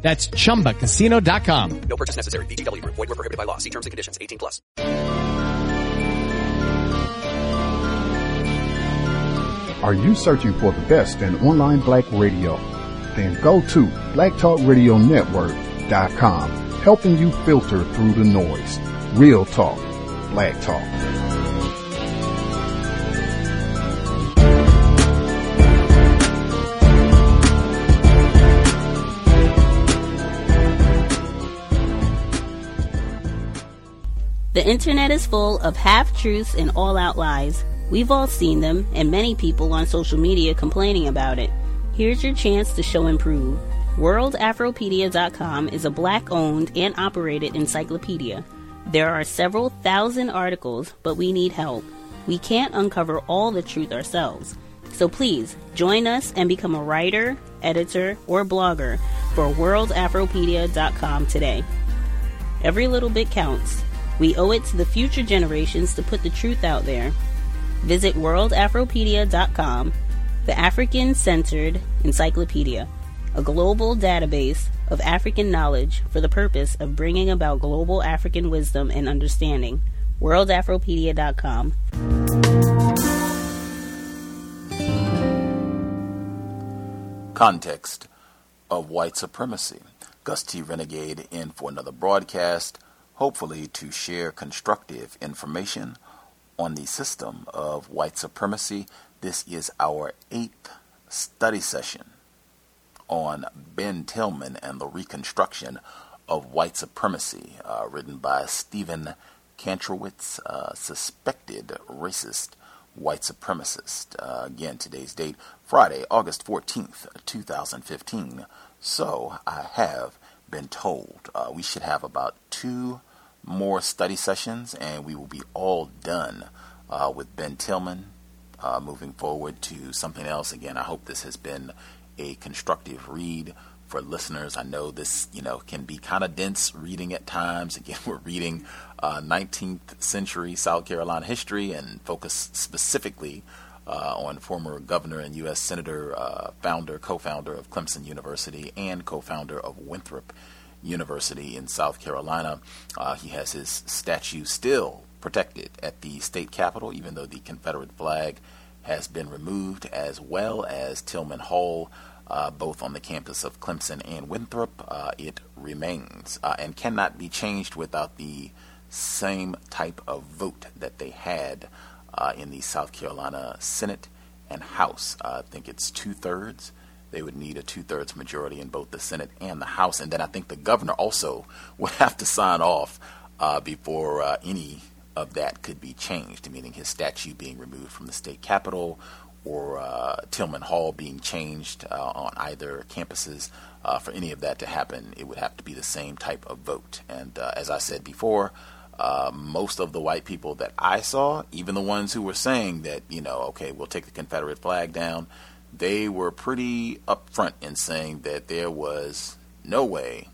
That's ChumbaCasino.com. No purchase necessary. VGW Group. Void were prohibited by law. See terms and conditions. 18 plus. Are you searching for the best in online black radio? Then go to blacktalkradionetwork.com, helping you filter through the noise. Real talk, black talk. The internet is full of half truths and all out lies. We've all seen them, and many people on social media complaining about it. Here's your chance to show and prove. WorldAfropedia.com is a black owned and operated encyclopedia. There are several thousand articles, but we need help. We can't uncover all the truth ourselves. So please join us and become a writer, editor, or blogger for WorldAfropedia.com today. Every little bit counts. We owe it to the future generations to put the truth out there. Visit worldafropedia.com, the African centered encyclopedia, a global database of African knowledge for the purpose of bringing about global African wisdom and understanding. worldafropedia.com. Context of white supremacy. Gus T. Renegade in for another broadcast hopefully to share constructive information on the system of white supremacy. This is our eighth study session on Ben Tillman and the reconstruction of white supremacy, uh, written by Stephen Kantrowitz, uh, suspected racist white supremacist. Uh, again, today's date, Friday, August 14th, 2015. So I have been told uh, we should have about two more study sessions, and we will be all done uh, with Ben Tillman. Uh, moving forward to something else. Again, I hope this has been a constructive read for listeners. I know this, you know, can be kind of dense reading at times. Again, we're reading uh, 19th century South Carolina history and focus specifically uh, on former governor and U.S. senator, uh, founder, co-founder of Clemson University, and co-founder of Winthrop University in South Carolina. Uh, he has his statue still protected at the state capitol, even though the Confederate flag has been removed, as well as Tillman Hall. Uh, both on the campus of Clemson and Winthrop, uh, it remains uh, and cannot be changed without the same type of vote that they had uh, in the South Carolina Senate and House. I think it's two thirds they would need a two thirds majority in both the Senate and the House. And then I think the governor also would have to sign off uh, before uh, any of that could be changed, meaning his statue being removed from the state capitol or uh, Tillman Hall being changed uh, on either campuses. Uh, for any of that to happen, it would have to be the same type of vote. And uh, as I said before, most of the white people that I saw, even the ones who were saying that, you know, okay, we'll take the Confederate flag down, they were pretty upfront in saying that there was no way,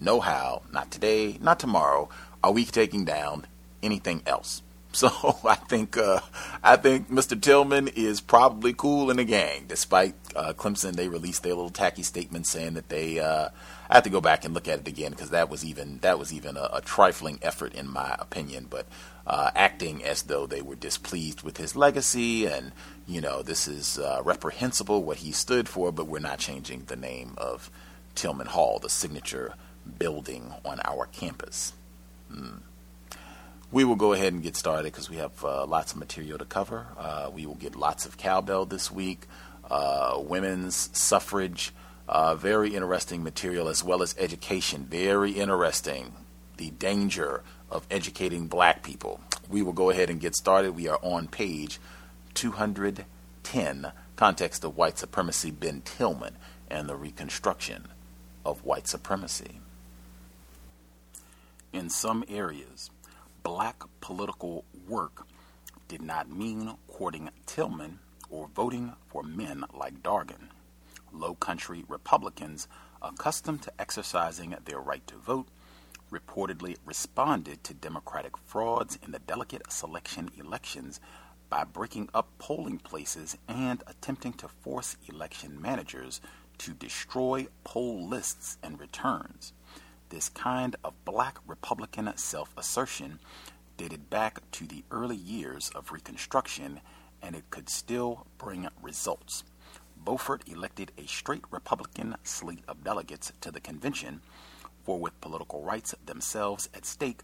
no how, not today, not tomorrow, are we taking down anything else. So I think uh, I think Mr. Tillman is probably cool in the gang, despite uh, Clemson. They released their little tacky statement saying that they. Uh, I have to go back and look at it again because that was even that was even a, a trifling effort in my opinion. But uh, acting as though they were displeased with his legacy and you know, this is uh, reprehensible what he stood for, but we're not changing the name of Tillman Hall, the signature building on our campus. Mm. We will go ahead and get started because we have uh, lots of material to cover. Uh, we will get lots of cowbell this week, uh, women's suffrage, uh, very interesting material, as well as education. Very interesting. The danger of educating black people. We will go ahead and get started. We are on page 210 Context of White Supremacy, Ben Tillman, and the Reconstruction of White Supremacy. In some areas, black political work did not mean courting Tillman or voting for men like Dargan. Low country Republicans, accustomed to exercising their right to vote, reportedly responded to Democratic frauds in the delegate selection elections by breaking up polling places and attempting to force election managers to destroy poll lists and returns. This kind of black Republican self assertion dated back to the early years of Reconstruction, and it could still bring results. Beaufort elected a straight Republican slate of delegates to the convention, for with political rights themselves at stake,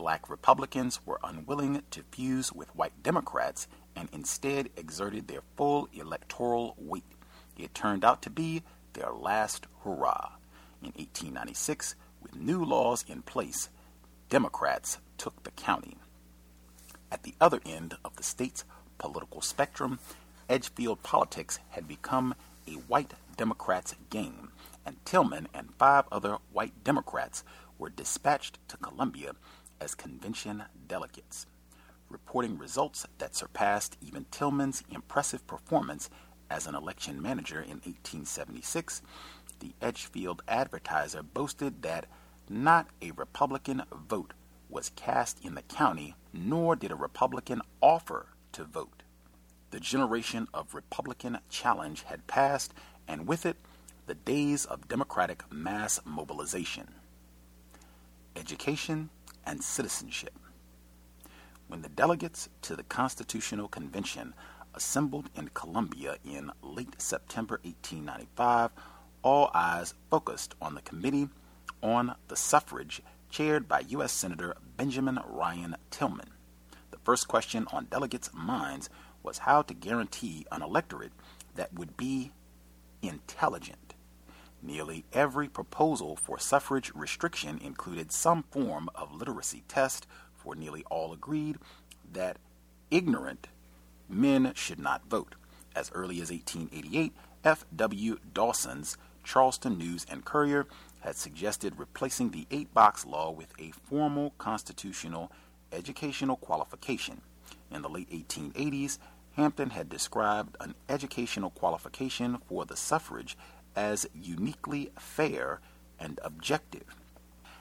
black Republicans were unwilling to fuse with white Democrats and instead exerted their full electoral weight. It turned out to be their last hurrah. In 1896, with new laws in place, Democrats took the county. At the other end of the state's political spectrum, Edgefield politics had become a white Democrats' game, and Tillman and five other white Democrats were dispatched to Columbia as convention delegates, reporting results that surpassed even Tillman's impressive performance as an election manager in 1876. The Edgefield Advertiser boasted that not a Republican vote was cast in the county, nor did a Republican offer to vote. The generation of Republican challenge had passed, and with it, the days of Democratic mass mobilization. Education and citizenship. When the delegates to the Constitutional Convention assembled in Columbia in late September 1895, all eyes focused on the Committee on the Suffrage chaired by U.S. Senator Benjamin Ryan Tillman. The first question on delegates' minds was how to guarantee an electorate that would be intelligent. Nearly every proposal for suffrage restriction included some form of literacy test, for nearly all agreed that ignorant men should not vote. As early as 1888, F.W. Dawson's Charleston News and Courier had suggested replacing the eight box law with a formal constitutional educational qualification. In the late 1880s, Hampton had described an educational qualification for the suffrage as uniquely fair and objective.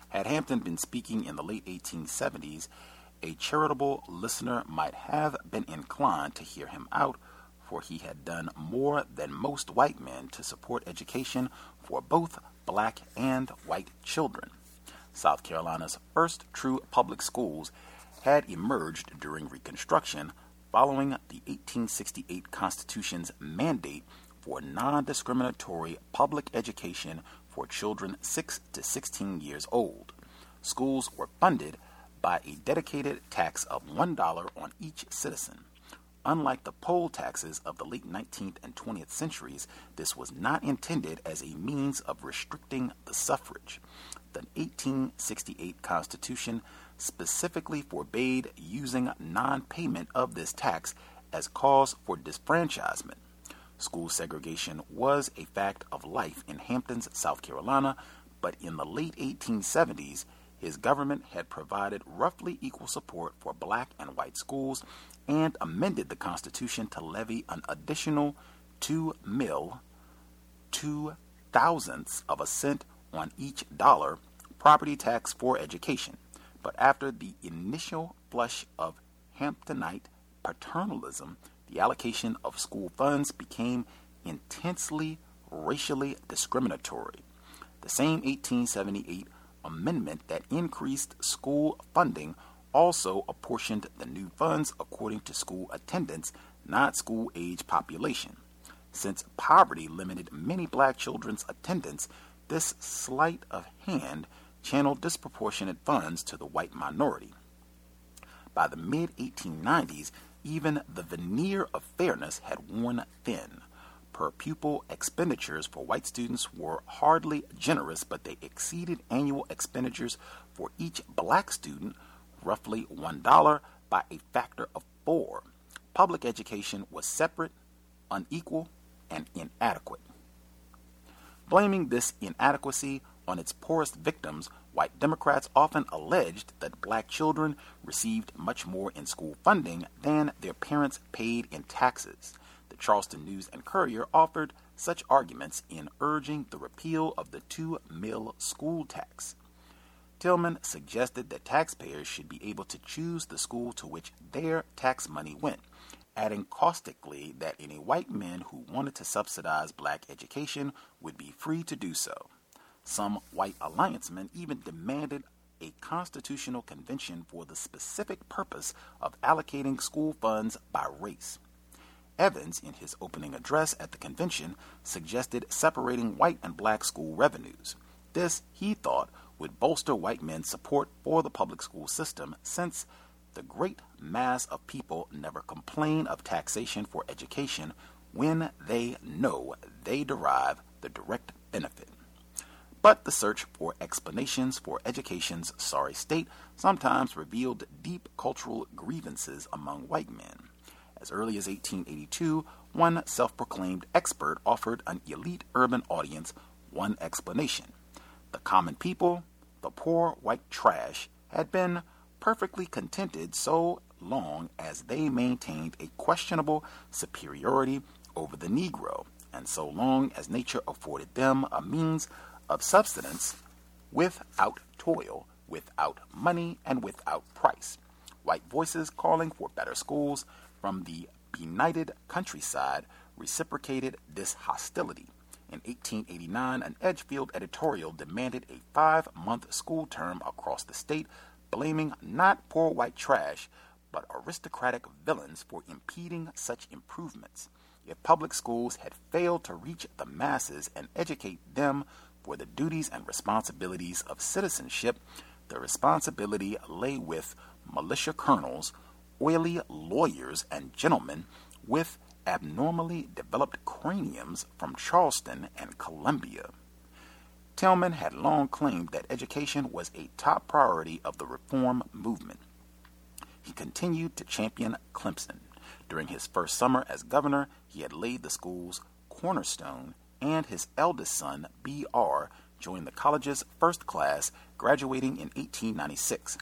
Had Hampton been speaking in the late 1870s, a charitable listener might have been inclined to hear him out, for he had done more than most white men to support education for both black and white children. South Carolina's first true public schools had emerged during Reconstruction following the 1868 Constitution's mandate for non discriminatory public education for children 6 to 16 years old. Schools were funded by a dedicated tax of $1 on each citizen. Unlike the poll taxes of the late 19th and 20th centuries, this was not intended as a means of restricting the suffrage. The 1868 Constitution specifically forbade using non payment of this tax as cause for disfranchisement. School segregation was a fact of life in Hampton's, South Carolina, but in the late 1870s, his government had provided roughly equal support for black and white schools and amended the Constitution to levy an additional two mill, two thousandths of a cent on each dollar property tax for education. But after the initial flush of Hamptonite paternalism, the allocation of school funds became intensely racially discriminatory. The same 1878 amendment that increased school funding also apportioned the new funds according to school attendance, not school age population. Since poverty limited many black children's attendance, this sleight of hand channeled disproportionate funds to the white minority. By the mid 1890s, even the veneer of fairness had worn thin. Per pupil expenditures for white students were hardly generous, but they exceeded annual expenditures for each black student, roughly $1, by a factor of four. Public education was separate, unequal, and inadequate. Blaming this inadequacy on its poorest victims White Democrats often alleged that black children received much more in school funding than their parents paid in taxes. The Charleston News and Courier offered such arguments in urging the repeal of the two mill school tax. Tillman suggested that taxpayers should be able to choose the school to which their tax money went, adding caustically that any white men who wanted to subsidize black education would be free to do so. Some white alliancemen even demanded a constitutional convention for the specific purpose of allocating school funds by race. Evans, in his opening address at the convention, suggested separating white and black school revenues. This, he thought, would bolster white men's support for the public school system since the great mass of people never complain of taxation for education when they know they derive the direct benefit. But the search for explanations for education's sorry state sometimes revealed deep cultural grievances among white men. As early as 1882, one self proclaimed expert offered an elite urban audience one explanation. The common people, the poor white trash, had been perfectly contented so long as they maintained a questionable superiority over the Negro, and so long as nature afforded them a means of subsistence without toil, without money, and without price. White voices calling for better schools from the benighted countryside reciprocated this hostility. In 1889, an Edgefield editorial demanded a five month school term across the state, blaming not poor white trash, but aristocratic villains for impeding such improvements. If public schools had failed to reach the masses and educate them for the duties and responsibilities of citizenship, the responsibility lay with militia colonels, oily lawyers, and gentlemen with abnormally developed craniums from Charleston and Columbia. Tillman had long claimed that education was a top priority of the reform movement. He continued to champion Clemson. During his first summer as governor, he had laid the school's cornerstone and his eldest son, B.R., joined the college's first class, graduating in 1896.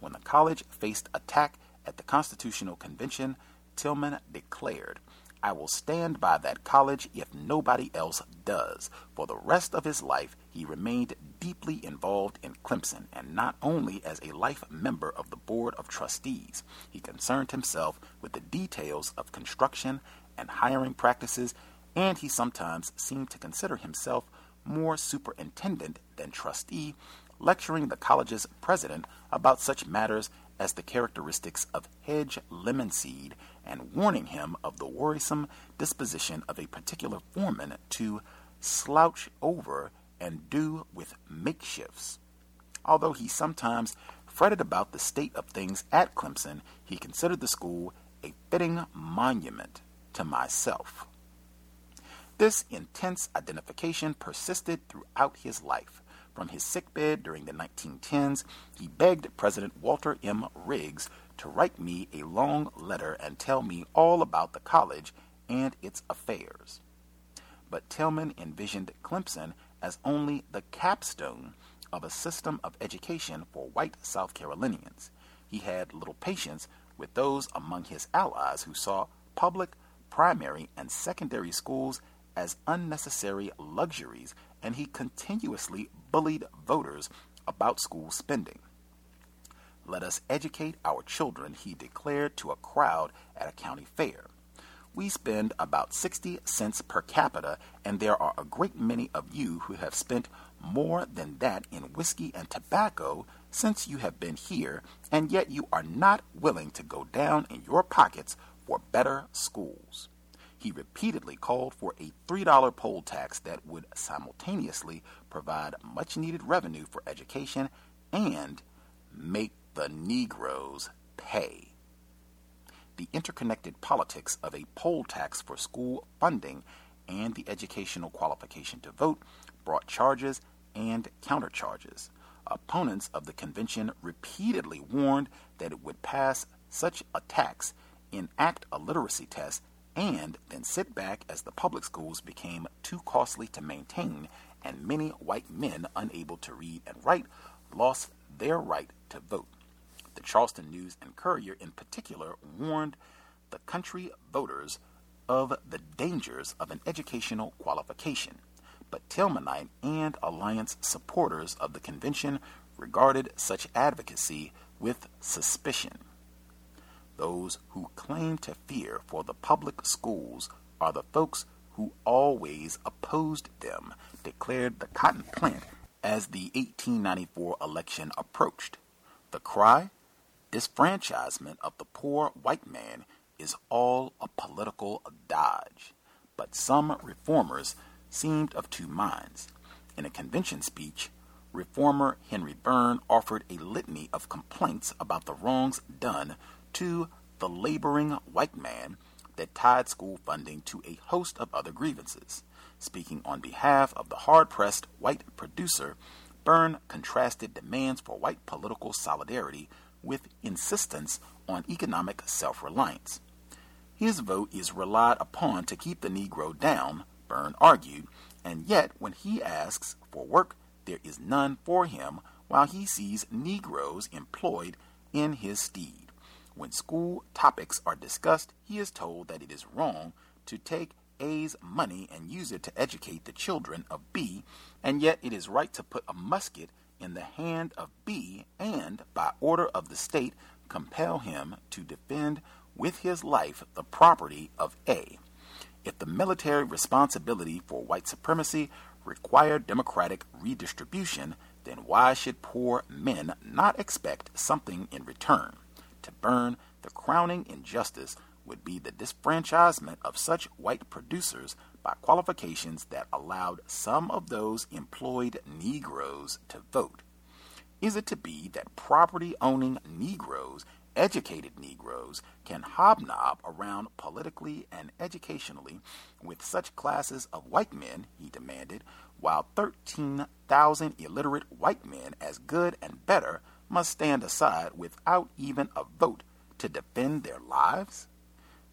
When the college faced attack at the Constitutional Convention, Tillman declared, I will stand by that college if nobody else does. For the rest of his life, he remained deeply involved in Clemson, and not only as a life member of the Board of Trustees, he concerned himself with the details of construction and hiring practices and he sometimes seemed to consider himself more superintendent than trustee, lecturing the college's president about such matters as the characteristics of hedge lemon seed and warning him of the worrisome disposition of a particular foreman to slouch over and do with makeshifts. Although he sometimes fretted about the state of things at Clemson, he considered the school a fitting monument to myself. This intense identification persisted throughout his life. From his sickbed during the 1910s, he begged President Walter M. Riggs to write me a long letter and tell me all about the college and its affairs. But Tillman envisioned Clemson as only the capstone of a system of education for white South Carolinians. He had little patience with those among his allies who saw public, primary, and secondary schools as unnecessary luxuries, and he continuously bullied voters about school spending. Let us educate our children, he declared to a crowd at a county fair. We spend about 60 cents per capita, and there are a great many of you who have spent more than that in whiskey and tobacco since you have been here, and yet you are not willing to go down in your pockets for better schools. He repeatedly called for a $3 poll tax that would simultaneously provide much needed revenue for education and make the Negroes pay. The interconnected politics of a poll tax for school funding and the educational qualification to vote brought charges and countercharges. Opponents of the convention repeatedly warned that it would pass such a tax, enact a literacy test, and then sit back as the public schools became too costly to maintain and many white men unable to read and write lost their right to vote. The Charleston News and Courier, in particular, warned the country voters of the dangers of an educational qualification. But Tillmanite and Alliance supporters of the convention regarded such advocacy with suspicion. Those who claim to fear for the public schools are the folks who always opposed them, declared the cotton plant as the 1894 election approached. The cry, disfranchisement of the poor white man, is all a political dodge. But some reformers seemed of two minds. In a convention speech, reformer Henry Byrne offered a litany of complaints about the wrongs done to the laboring white man that tied school funding to a host of other grievances. Speaking on behalf of the hard pressed white producer, Byrne contrasted demands for white political solidarity with insistence on economic self reliance. His vote is relied upon to keep the Negro down, Byrne argued, and yet when he asks for work, there is none for him while he sees Negroes employed in his stead. When school topics are discussed, he is told that it is wrong to take A's money and use it to educate the children of B, and yet it is right to put a musket in the hand of B and, by order of the state, compel him to defend with his life the property of A. If the military responsibility for white supremacy required democratic redistribution, then why should poor men not expect something in return? To Byrne, the crowning injustice would be the disfranchisement of such white producers by qualifications that allowed some of those employed Negroes to vote. Is it to be that property owning Negroes educated Negroes can hobnob around politically and educationally with such classes of white men, he demanded, while 13,000 illiterate white men, as good and better, must stand aside without even a vote to defend their lives?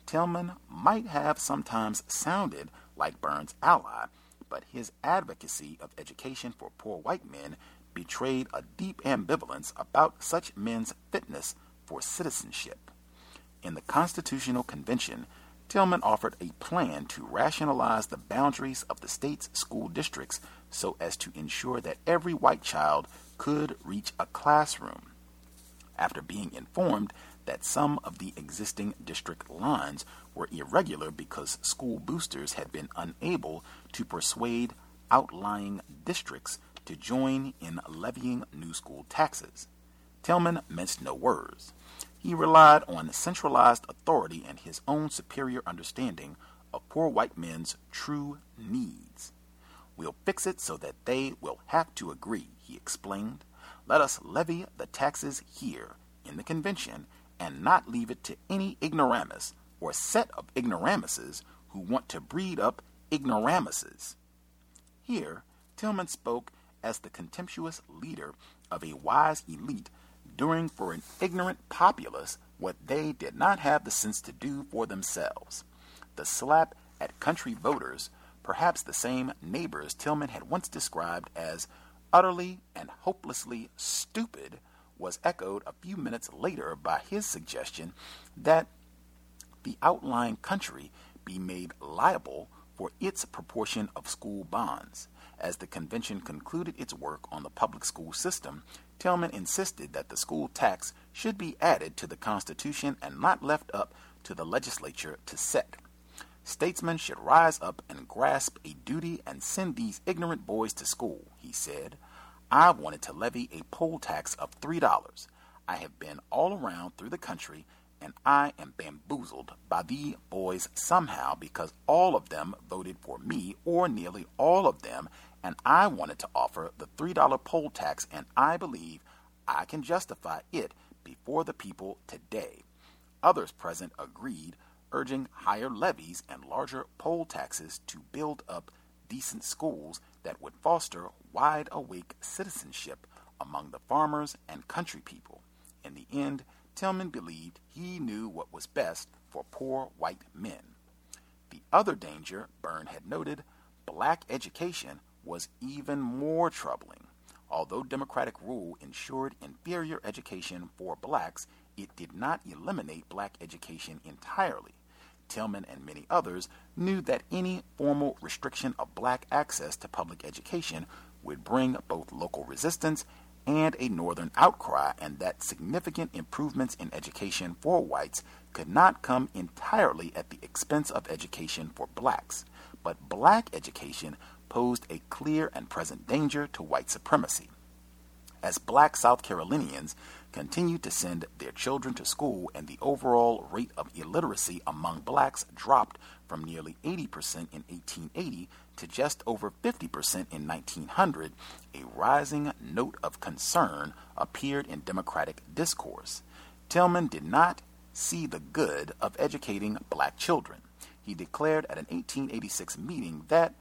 Tillman might have sometimes sounded like Byrne's ally, but his advocacy of education for poor white men betrayed a deep ambivalence about such men's fitness for citizenship. In the Constitutional Convention, Tillman offered a plan to rationalize the boundaries of the state's school districts so as to ensure that every white child could reach a classroom. After being informed that some of the existing district lines were irregular because school boosters had been unable to persuade outlying districts to join in levying new school taxes. Tillman minced no words. He relied on centralized authority and his own superior understanding of poor white men's true needs. We'll fix it so that they will have to agree, he explained. Let us levy the taxes here in the convention and not leave it to any ignoramus or set of ignoramuses who want to breed up ignoramuses. Here, Tillman spoke as the contemptuous leader of a wise elite doing for an ignorant populace what they did not have the sense to do for themselves. The slap at country voters, perhaps the same neighbors Tillman had once described as utterly and hopelessly stupid, was echoed a few minutes later by his suggestion that the outlying country be made liable for its proportion of school bonds. As the convention concluded its work on the public school system, Tillman insisted that the school tax should be added to the Constitution and not left up to the legislature to set. Statesmen should rise up and grasp a duty and send these ignorant boys to school, he said. I wanted to levy a poll tax of $3. I have been all around through the country and I am bamboozled by the boys somehow because all of them voted for me, or nearly all of them, and I wanted to offer the $3 poll tax, and I believe I can justify it before the people today. Others present agreed, urging higher levies and larger poll taxes to build up decent schools that would foster wide awake citizenship among the farmers and country people. In the end, Tillman believed he knew what was best for poor white men. The other danger Byrne had noted black education was even more troubling. Although democratic rule ensured inferior education for blacks, it did not eliminate black education entirely. Tillman and many others knew that any formal restriction of black access to public education would bring both local resistance and a northern outcry, and that significant improvements in education for whites could not come entirely at the expense of education for blacks. But black education posed a clear and present danger to white supremacy. As black South Carolinians continued to send their children to school and the overall rate of illiteracy among blacks dropped from nearly 80% in 1880 to just over 50% in 1900, a rising note of concern appeared in Democratic discourse. Tillman did not see the good of educating black children. He declared at an 1886 meeting that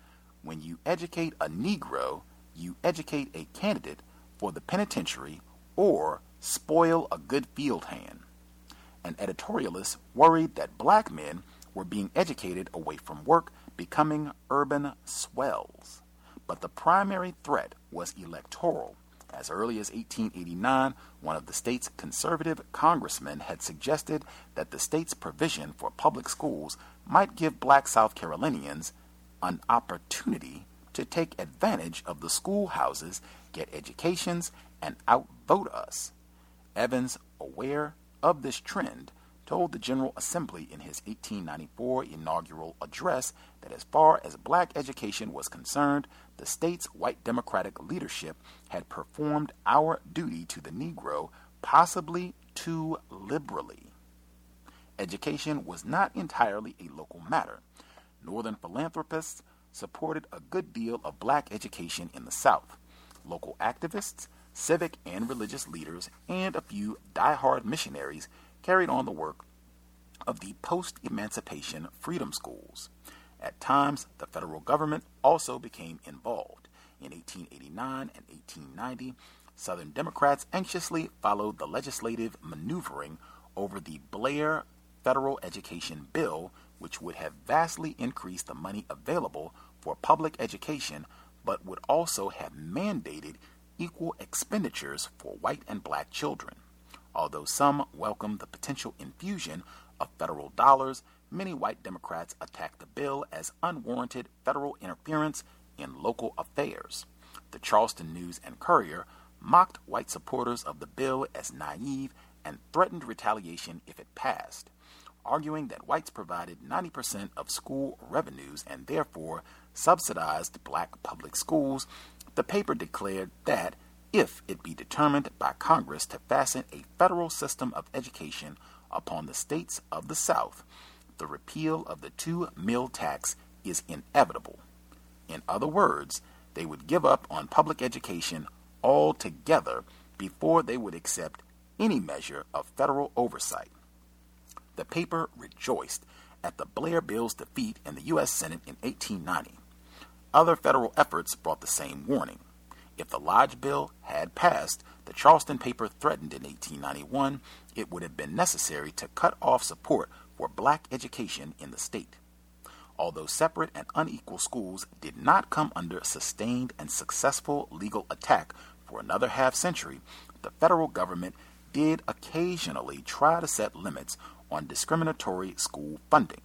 when you educate a Negro, you educate a candidate for the penitentiary or spoil a good field hand. An editorialist worried that black men were being educated away from work, becoming urban swells. But the primary threat was electoral. As early as 1889, one of the state's conservative congressmen had suggested that the state's provision for public schools might give black South Carolinians an opportunity to take advantage of the schoolhouses, get educations, and outvote us. Evans, aware of this trend, told the General Assembly in his 1894 inaugural address that as far as black education was concerned, the state's white Democratic leadership had performed our duty to the Negro possibly too liberally. Education was not entirely a local matter. Northern philanthropists supported a good deal of black education in the South. Local activists, civic and religious leaders, and a few die-hard missionaries carried on the work of the post emancipation freedom schools. At times, the federal government also became involved. In 1889 and 1890, Southern Democrats anxiously followed the legislative maneuvering over the Blair Federal Education Bill, which would have vastly increased the money available for public education, but would also have mandated equal expenditures for white and black children. Although some welcomed the potential infusion of federal dollars, many white Democrats attacked the bill as unwarranted federal interference in local affairs. The Charleston News and Courier mocked white supporters of the bill as naive and threatened retaliation if it passed, arguing that whites provided 90% of school revenues and therefore subsidized black public schools. The paper declared that if it be determined by Congress to fasten a federal system of education upon the states of the South, the repeal of the two mill tax is inevitable. In other words, they would give up on public education altogether before they would accept any measure of federal oversight. The paper rejoiced at the Blair bill's defeat in the U.S. Senate in 1890. Other federal efforts brought the same warning. If the Lodge bill had passed, the Charleston paper threatened in 1891 it would have been necessary to cut off support for black education in the state. Although separate and unequal schools did not come under sustained and successful legal attack for another half century, the federal government did occasionally try to set limits on discriminatory school funding.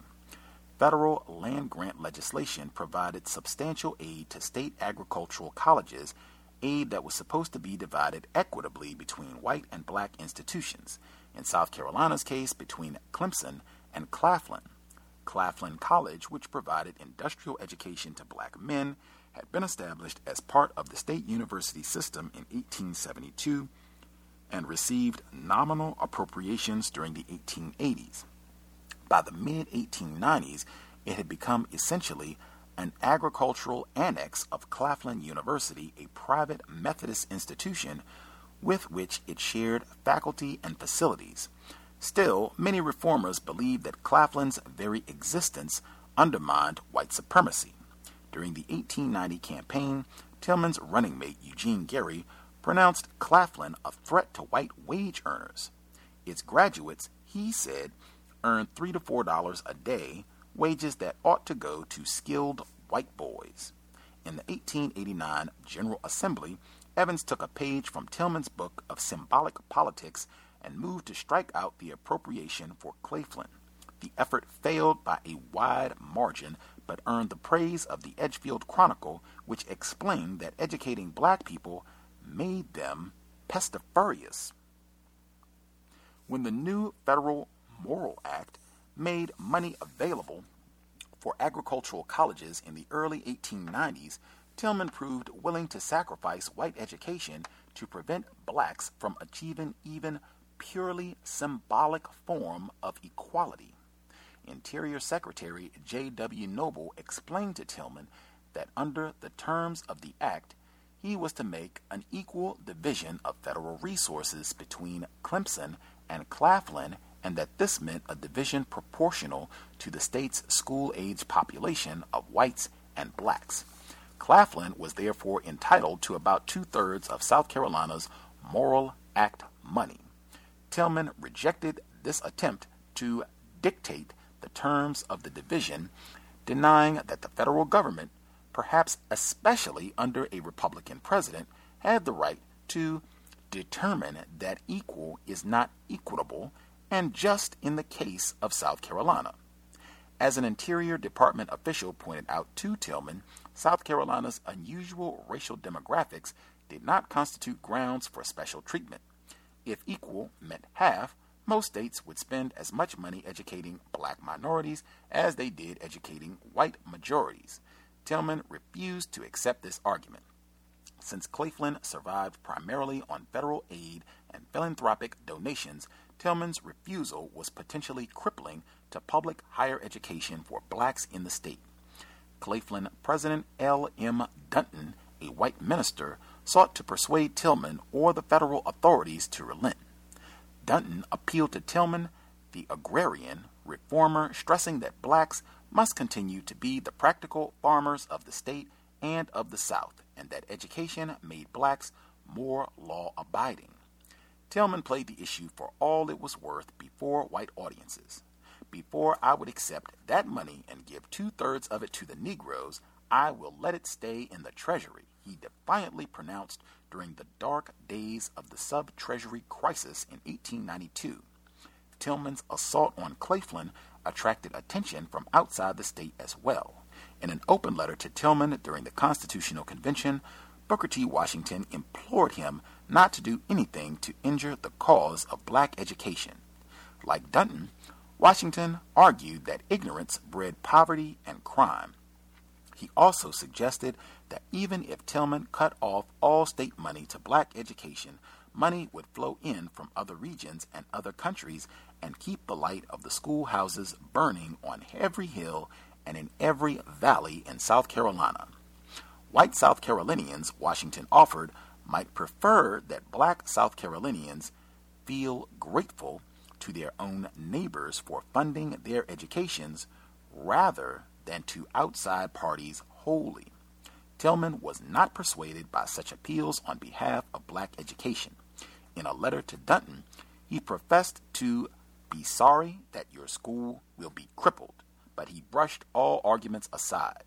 Federal land grant legislation provided substantial aid to state agricultural colleges aid that was supposed to be divided equitably between white and black institutions. In South Carolina's case, between Clemson and Claflin. Claflin College, which provided industrial education to black men, had been established as part of the state university system in 1872 and received nominal appropriations during the 1880s. By the mid 1890s, it had become essentially an agricultural annex of Claflin University, a private Methodist institution with which it shared faculty and facilities. Still, many reformers believed that Claflin's very existence undermined white supremacy. During the 1890 campaign, Tillman's running mate Eugene Gary pronounced Claflin a threat to white wage earners. Its graduates, he said, earned three to four dollars a day wages that ought to go to skilled white boys. In the 1889 General Assembly, Evans took a page from Tillman's book of symbolic politics and moved to strike out the appropriation for Claflin. The effort failed by a wide margin, but earned the praise of the Edgefield Chronicle, which explained that educating black people made them pestiferious. When the new Federal Morrill Act made money available for agricultural colleges in the early 1890s, Tillman proved willing to sacrifice white education to prevent blacks from achieving even purely symbolic form of equality. Interior Secretary J.W. Noble explained to Tillman that under the terms of the act, he was to make an equal division of federal resources between Clemson and Claflin, and that this meant a division proportional to the state's school age population of whites and blacks. Claflin was therefore entitled to about two thirds of South Carolina's Morrill Act money. Tillman rejected this attempt to dictate the terms of the division, denying that the federal government, perhaps especially under a Republican president, had the right to determine that equal is not equitable and just in the case of South Carolina. As an Interior Department official pointed out to Tillman, South Carolina's unusual racial demographics did not constitute grounds for special treatment. If equal meant half, most states would spend as much money educating black minorities as they did educating white majorities. Tillman refused to accept this argument. Since Claflin survived primarily on federal aid and philanthropic donations, Tillman's refusal was potentially crippling to public higher education for blacks in the state. Claflin President L. M. Dunton, a white minister, sought to persuade Tillman or the federal authorities to relent. Dunton appealed to Tillman, the agrarian reformer, stressing that blacks must continue to be the practical farmers of the state and of the South, and that education made blacks more law abiding. Tillman played the issue for all it was worth before white audiences. Before I would accept that money and give two thirds of it to the Negroes, I will let it stay in the Treasury, he defiantly pronounced during the dark days of the sub Treasury crisis in 1892. Tillman's assault on Claflin attracted attention from outside the state as well. In an open letter to Tillman during the Constitutional Convention, Booker T. Washington implored him not to do anything to injure the cause of black education. Like Dunton, Washington argued that ignorance bred poverty and crime. He also suggested that even if Tillman cut off all state money to black education, money would flow in from other regions and other countries and keep the light of the schoolhouses burning on every hill and in every valley in South Carolina. White South Carolinians, Washington offered, might prefer that black South Carolinians feel grateful to their own neighbors for funding their educations rather than to outside parties wholly. Tillman was not persuaded by such appeals on behalf of black education. In a letter to Dunton, he professed to be sorry that your school will be crippled, but he brushed all arguments aside.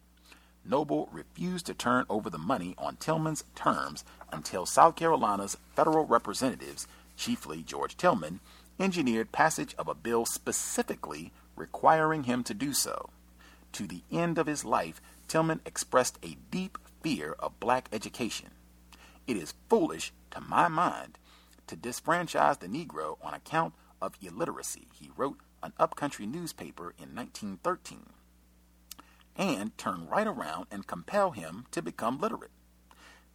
Noble refused to turn over the money on Tillman's terms until South Carolina's federal representatives, chiefly George Tillman, engineered passage of a bill specifically requiring him to do so. To the end of his life, Tillman expressed a deep fear of black education. It is foolish, to my mind, to disfranchise the Negro on account of illiteracy, he wrote an upcountry newspaper in 1913, and turn right around and compel him to become literate.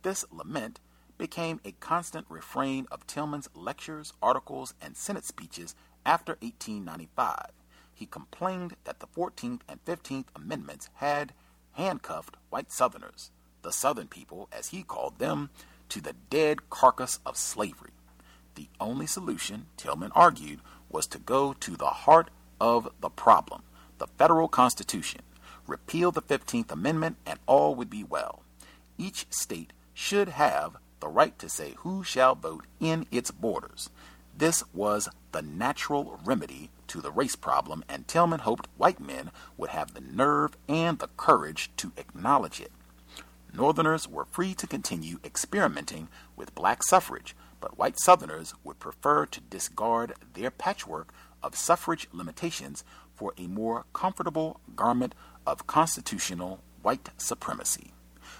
This lament became a constant refrain of Tillman's lectures, articles, and Senate speeches after 1895. He complained that the 14th and 15th Amendments had handcuffed white Southerners, the Southern people, as he called them, to the dead carcass of slavery. The only solution, Tillman argued, was to go to the heart of the problem, the federal Constitution, repeal the 15th Amendment, and all would be well. Each state should have the right to say who shall vote in its borders. This was the natural remedy to the race problem, and Tillman hoped white men would have the nerve and the courage to acknowledge it. Northerners were free to continue experimenting with black suffrage, but white Southerners would prefer to discard their patchwork of suffrage limitations for a more comfortable garment of constitutional white supremacy.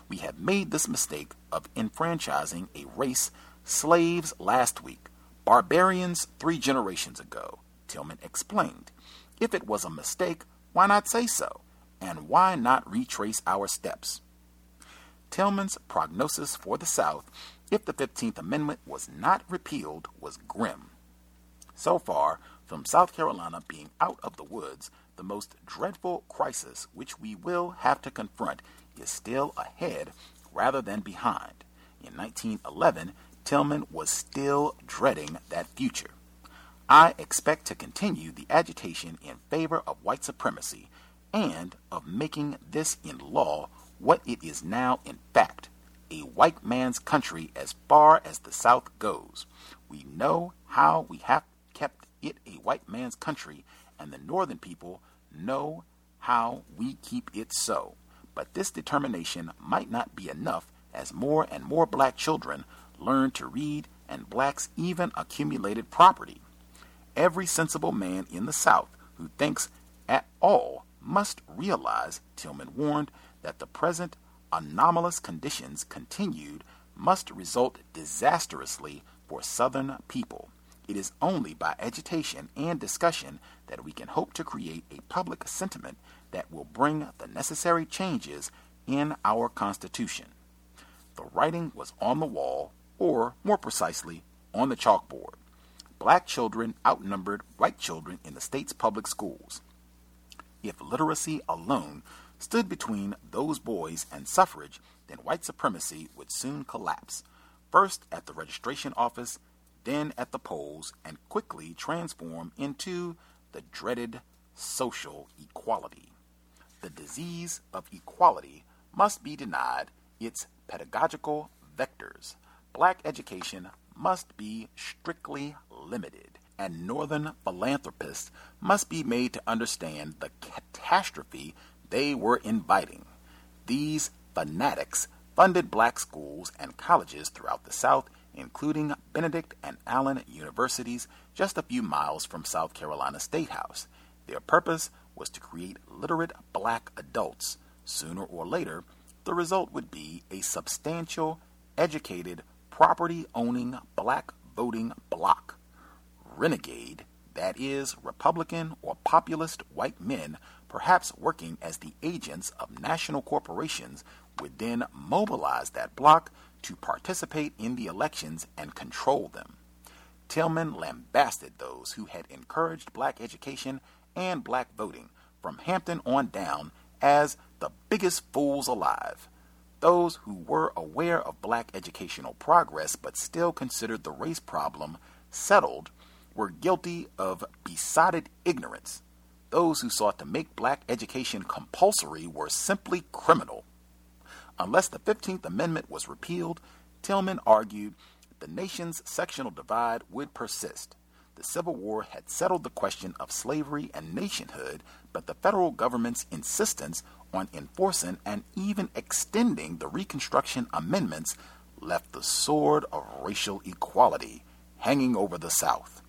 We have made this mistake of enfranchising a race slaves last week, barbarians three generations ago, Tillman explained. If it was a mistake, why not say so? And why not retrace our steps? Tillman's prognosis for the South, if the 15th Amendment was not repealed, was grim. So far, from South Carolina being out of the woods, the most dreadful crisis which we will have to confront is still ahead rather than behind. In 1911, Tillman was still dreading that future. I expect to continue the agitation in favor of white supremacy and of making this in law what it is now in fact a white man's country as far as the South goes. We know how we have kept it a white man's country, and the Northern people know how we keep it so. But this determination might not be enough as more and more black children learn to read and blacks even accumulated property. Every sensible man in the South who thinks at all must realize, Tillman warned, that the present anomalous conditions continued must result disastrously for Southern people. It is only by agitation and discussion that we can hope to create a public sentiment that will bring the necessary changes in our Constitution. The writing was on the wall, or more precisely, on the chalkboard. Black children outnumbered white children in the state's public schools. If literacy alone stood between those boys and suffrage, then white supremacy would soon collapse, first at the registration office, then at the polls, and quickly transform into the dreaded social equality. The disease of equality must be denied its pedagogical vectors. Black education must be strictly limited, and Northern philanthropists must be made to understand the catastrophe they were inviting. These fanatics funded black schools and colleges throughout the South, including Benedict and Allen universities just a few miles from South Carolina State House. Their purpose was to create literate black adults. Sooner or later, the result would be a substantial, educated, property owning black voting bloc. Renegade, that is, Republican or populist white men, perhaps working as the agents of national corporations, would then mobilize that bloc to participate in the elections and control them. Tillman lambasted those who had encouraged black education and black voting from Hampton on down as the biggest fools alive. Those who were aware of black educational progress but still considered the race problem settled were guilty of besotted ignorance. Those who sought to make black education compulsory were simply criminal. Unless the 15th Amendment was repealed, Tillman argued the nation's sectional divide would persist. The Civil War had settled the question of slavery and nationhood, but the federal government's insistence on enforcing and even extending the Reconstruction Amendments left the sword of racial equality hanging over the South.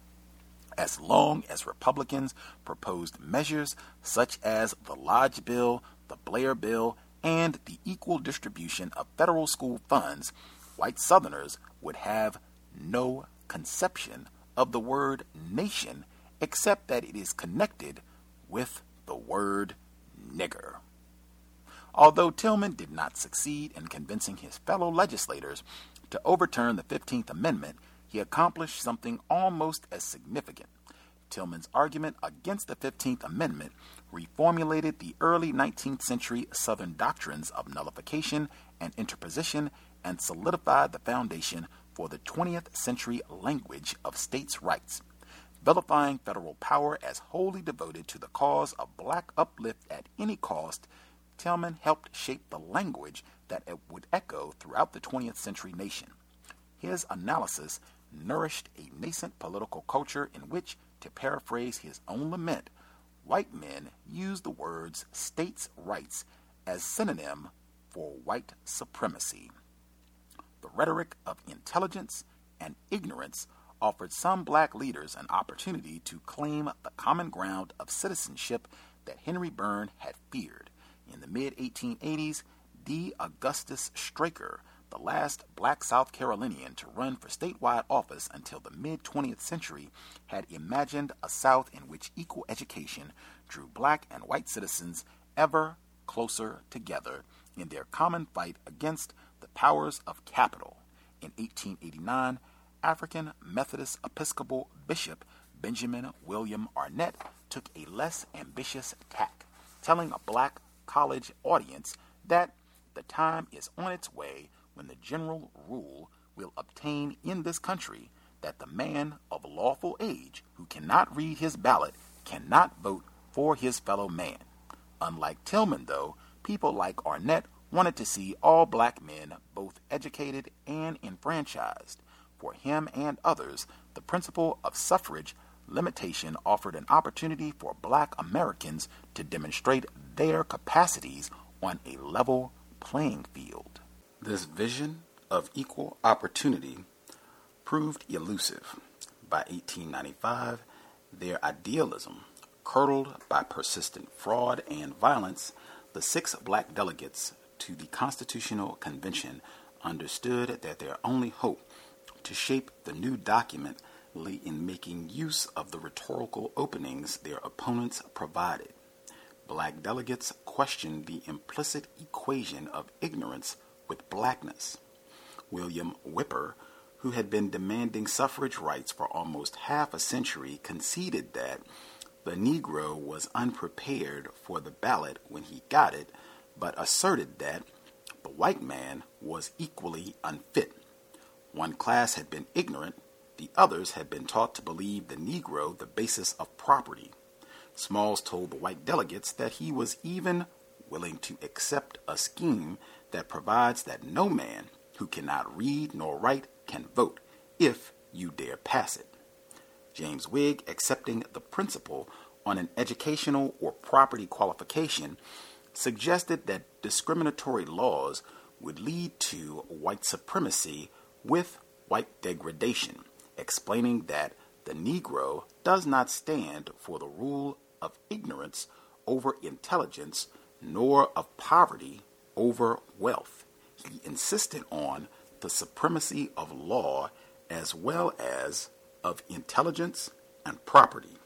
As long as Republicans proposed measures such as the Lodge Bill, the Blair Bill, and the equal distribution of federal school funds, white Southerners would have no conception of the word nation except that it is connected with the word nigger. Although Tillman did not succeed in convincing his fellow legislators to overturn the 15th Amendment, he accomplished something almost as significant. Tillman's argument against the 15th Amendment reformulated the early 19th century Southern doctrines of nullification and interposition and solidified the foundation for the 20th century language of states' rights, vilifying federal power as wholly devoted to the cause of black uplift at any cost. Tillman helped shape the language that it would echo throughout the 20th century nation. His analysis nourished a nascent political culture in which, to paraphrase his own lament, white men used the words states' rights as synonym for white supremacy. The rhetoric of intelligence and ignorance offered some black leaders an opportunity to claim the common ground of citizenship that Henry Byrne had feared. In the mid 1880s, D. Augustus Straker, the last black South Carolinian to run for statewide office until the mid 20th century, had imagined a South in which equal education drew black and white citizens ever closer together in their common fight against the powers of capital. In 1889, African Methodist Episcopal Bishop Benjamin William Arnett took a less ambitious tack, telling a black college audience that the time is on its way when the general rule will obtain in this country that the man of lawful age who cannot read his ballot cannot vote for his fellow man. Unlike Tillman, though, people like Arnett wanted to see all black men both educated and enfranchised. For him and others, the principle of suffrage limitation offered an opportunity for black Americans to demonstrate their capacities on a level playing field. This vision of equal opportunity proved elusive. By 1895, their idealism, curdled by persistent fraud and violence, the six black delegates to the Constitutional Convention understood that their only hope to shape the new document lay in making use of the rhetorical openings their opponents provided. Black delegates questioned the implicit equation of ignorance with blackness. William Whipper, who had been demanding suffrage rights for almost half a century, conceded that the Negro was unprepared for the ballot when he got it but asserted that the white man was equally unfit. One class had been ignorant, the others had been taught to believe the Negro the basis of property. Smalls told the white delegates that he was even willing to accept a scheme that provides that no man who cannot read nor write can vote if you dare pass it. James Wigg, accepting the principle on an educational or property qualification, suggested that discriminatory laws would lead to white supremacy with white degradation, explaining that the Negro does not stand for the rule of ignorance over intelligence nor of poverty over wealth. He insisted on the supremacy of law as well as of intelligence and property.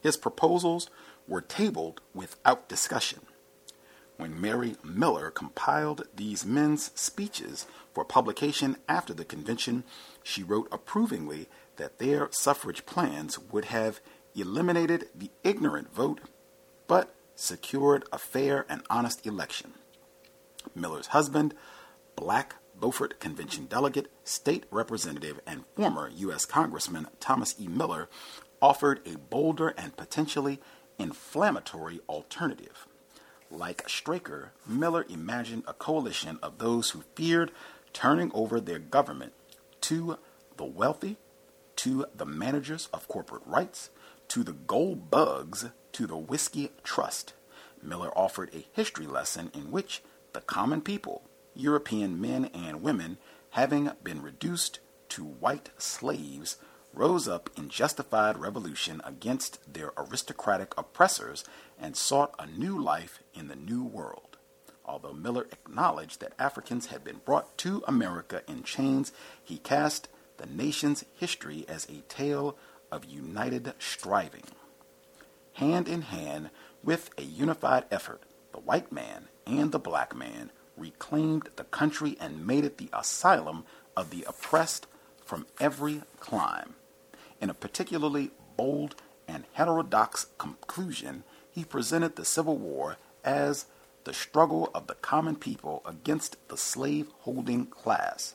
His proposals were tabled without discussion. When Mary Miller compiled these men's speeches for publication after the convention, she wrote approvingly that their suffrage plans would have eliminated the ignorant vote but secured a fair and honest election. Miller's husband, black Beaufort Convention delegate, state representative, and former U.S. Congressman Thomas E. Miller, offered a bolder and potentially inflammatory alternative. Like Straker, Miller imagined a coalition of those who feared turning over their government to the wealthy, to the managers of corporate rights, to the gold bugs, to the whiskey trust. Miller offered a history lesson in which the common people, European men and women, having been reduced to white slaves, rose up in justified revolution against their aristocratic oppressors and sought a new life in the New World. Although Miller acknowledged that Africans had been brought to America in chains, he cast the nation's history as a tale of united striving. Hand in hand with a unified effort, the white man and the black man reclaimed the country and made it the asylum of the oppressed from every clime. In a particularly bold and heterodox conclusion, he presented the Civil War as the struggle of the common people against the slave holding class.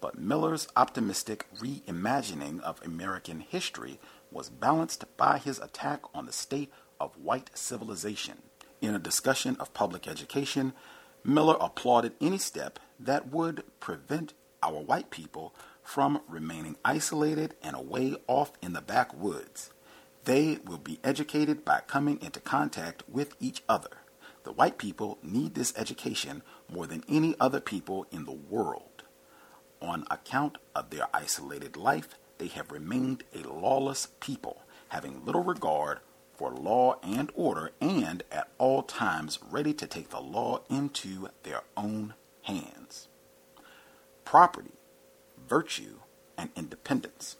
But Miller's optimistic reimagining of American history was balanced by his attack on the state of white civilization. In a discussion of public education, Miller applauded any step that would prevent our white people from remaining isolated and away off in the backwoods. They will be educated by coming into contact with each other. The white people need this education more than any other people in the world. On account of their isolated life, they have remained a lawless people, having little regard for law and order, and at all times ready to take the law into their own hands. Property, virtue, and independence.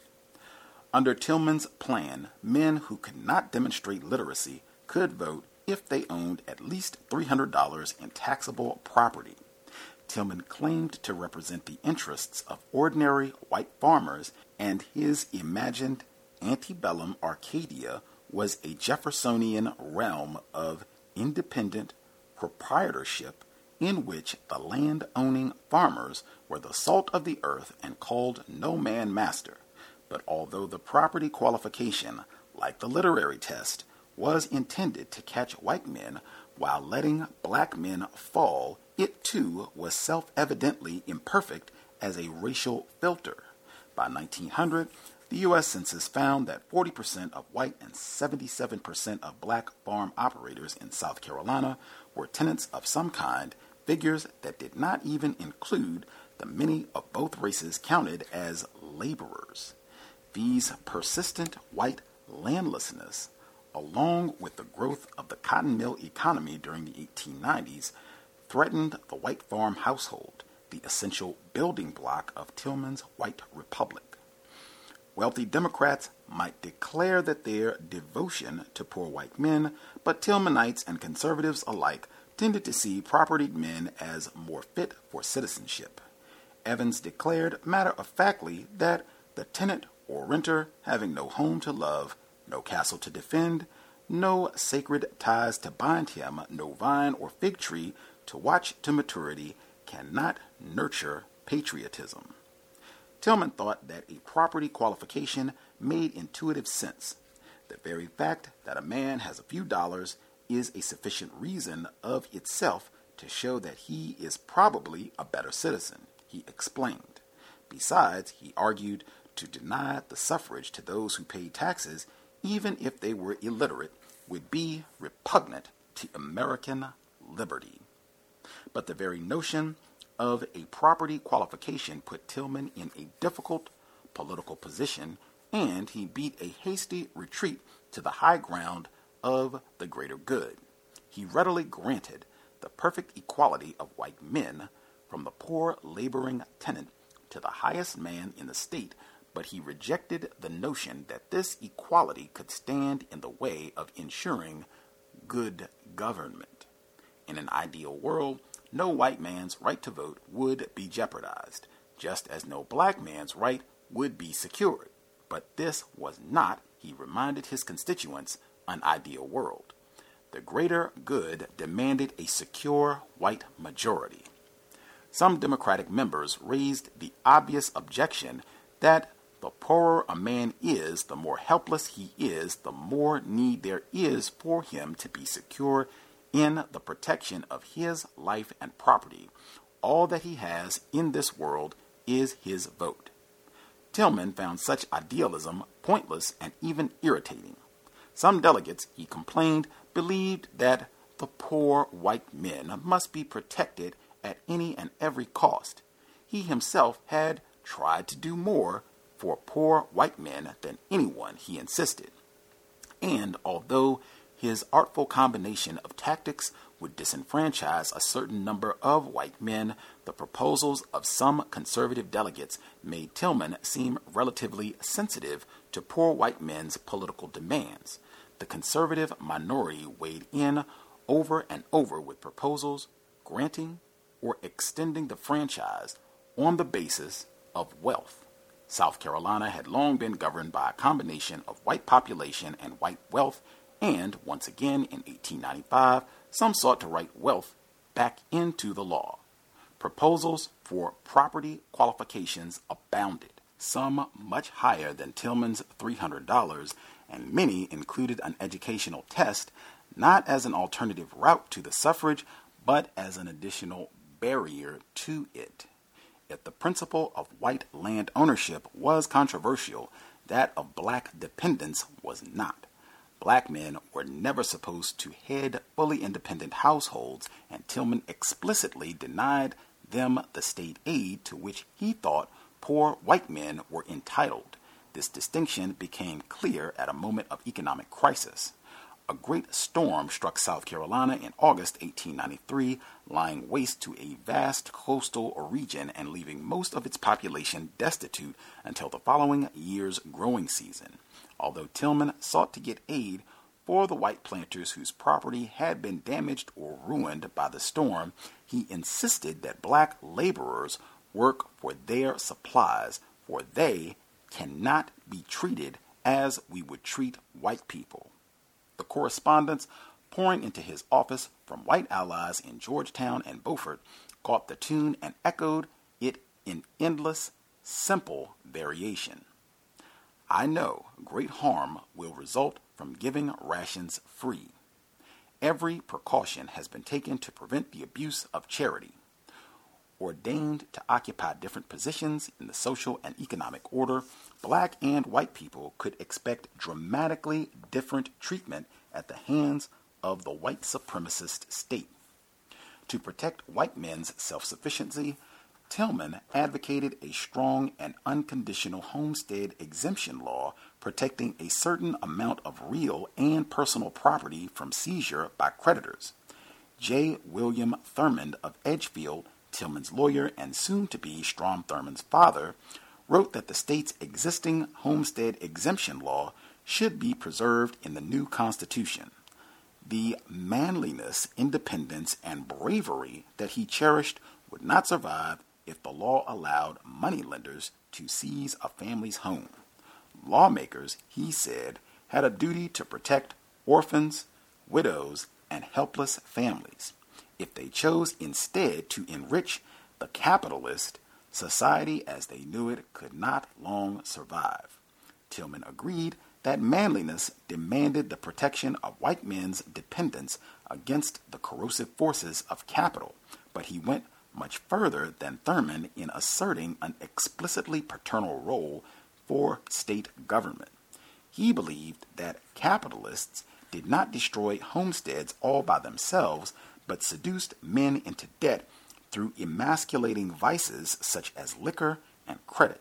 Under Tillman's plan, men who could not demonstrate literacy could vote if they owned at least $300 in taxable property. Tillman claimed to represent the interests of ordinary white farmers, and his imagined antebellum Arcadia was a Jeffersonian realm of independent proprietorship in which the land owning farmers were the salt of the earth and called no man master. But although the property qualification, like the literary test, was intended to catch white men while letting black men fall, it too was self evidently imperfect as a racial filter. By 1900, the U.S. Census found that 40% of white and 77% of black farm operators in South Carolina were tenants of some kind, figures that did not even include the many of both races counted as laborers. These persistent white landlessness, along with the growth of the cotton mill economy during the 1890s, threatened the white farm household, the essential building block of Tillman's white republic. Wealthy Democrats might declare that their devotion to poor white men, but Tillmanites and conservatives alike tended to see propertied men as more fit for citizenship. Evans declared matter of factly that the tenant or renter, having no home to love, no castle to defend, no sacred ties to bind him, no vine or fig tree to watch to maturity, cannot nurture patriotism. Tillman thought that a property qualification made intuitive sense. The very fact that a man has a few dollars is a sufficient reason of itself to show that he is probably a better citizen, he explained. Besides, he argued to deny the suffrage to those who paid taxes, even if they were illiterate, would be repugnant to American liberty. But the very notion of a property qualification put Tillman in a difficult political position, and he beat a hasty retreat to the high ground of the greater good. He readily granted the perfect equality of white men from the poor laboring tenant to the highest man in the state but he rejected the notion that this equality could stand in the way of ensuring good government. In an ideal world, no white man's right to vote would be jeopardized, just as no black man's right would be secured. But this was not, he reminded his constituents, an ideal world. The greater good demanded a secure white majority. Some Democratic members raised the obvious objection that the poorer a man is, the more helpless he is, the more need there is for him to be secure in the protection of his life and property. All that he has in this world is his vote. Tillman found such idealism pointless and even irritating. Some delegates, he complained, believed that the poor white men must be protected at any and every cost. He himself had tried to do more for poor white men than anyone, he insisted. And although his artful combination of tactics would disenfranchise a certain number of white men, the proposals of some conservative delegates made Tillman seem relatively sensitive to poor white men's political demands. The conservative minority weighed in over and over with proposals granting or extending the franchise on the basis of wealth. South Carolina had long been governed by a combination of white population and white wealth, and once again in 1895, some sought to write wealth back into the law. Proposals for property qualifications abounded, some much higher than Tillman's $300, and many included an educational test, not as an alternative route to the suffrage, but as an additional barrier to it. If the principle of white land ownership was controversial, that of black dependence was not. Black men were never supposed to head fully independent households, and Tillman explicitly denied them the state aid to which he thought poor white men were entitled. This distinction became clear at a moment of economic crisis. A great storm struck South Carolina in August 1893, laying waste to a vast coastal region and leaving most of its population destitute until the following year's growing season. Although Tillman sought to get aid for the white planters whose property had been damaged or ruined by the storm, he insisted that black laborers work for their supplies, for they cannot be treated as we would treat white people. The correspondence pouring into his office from white allies in Georgetown and Beaufort caught the tune and echoed it in endless, simple variation. I know great harm will result from giving rations free. Every precaution has been taken to prevent the abuse of charity. Ordained to occupy different positions in the social and economic order, black and white people could expect dramatically different treatment at the hands of the white supremacist state. To protect white men's self sufficiency, Tillman advocated a strong and unconditional homestead exemption law protecting a certain amount of real and personal property from seizure by creditors. J. William Thurmond of Edgefield, Tillman's lawyer and soon to be Strom Thurmond's father, wrote that the state's existing homestead exemption law should be preserved in the new Constitution. The manliness, independence, and bravery that he cherished would not survive if the law allowed moneylenders to seize a family's home. Lawmakers, he said, had a duty to protect orphans, widows, and helpless families. If they chose instead to enrich the capitalist, society as they knew it could not long survive. Tillman agreed that manliness demanded the protection of white men's dependence against the corrosive forces of capital, but he went much further than Thurmond in asserting an explicitly paternal role for state government. He believed that capitalists did not destroy homesteads all by themselves, but seduced men into debt through emasculating vices such as liquor and credit.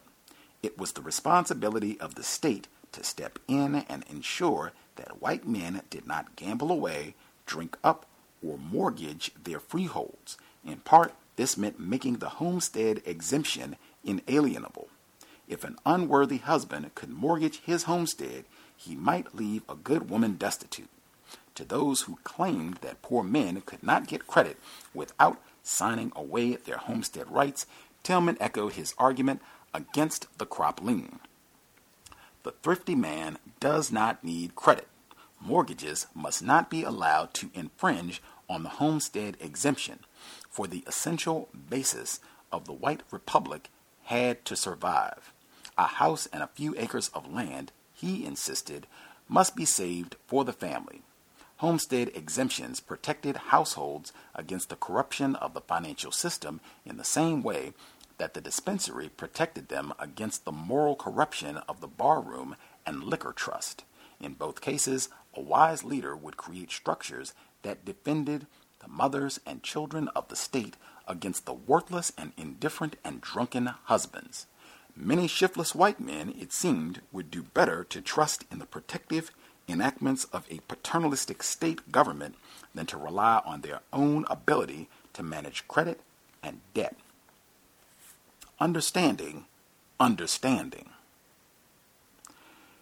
It was the responsibility of the state to step in and ensure that white men did not gamble away, drink up, or mortgage their freeholds. In part, this meant making the homestead exemption inalienable. If an unworthy husband could mortgage his homestead, he might leave a good woman destitute. To those who claimed that poor men could not get credit without signing away their homestead rights, Tillman echoed his argument against the crop lien. The thrifty man does not need credit. Mortgages must not be allowed to infringe on the homestead exemption, for the essential basis of the white republic had to survive. A house and a few acres of land, he insisted, must be saved for the family. Homestead exemptions protected households against the corruption of the financial system in the same way that the dispensary protected them against the moral corruption of the barroom and liquor trust. In both cases, a wise leader would create structures that defended the mothers and children of the state against the worthless and indifferent and drunken husbands. Many shiftless white men, it seemed, would do better to trust in the protective enactments of a paternalistic state government than to rely on their own ability to manage credit and debt understanding, understanding.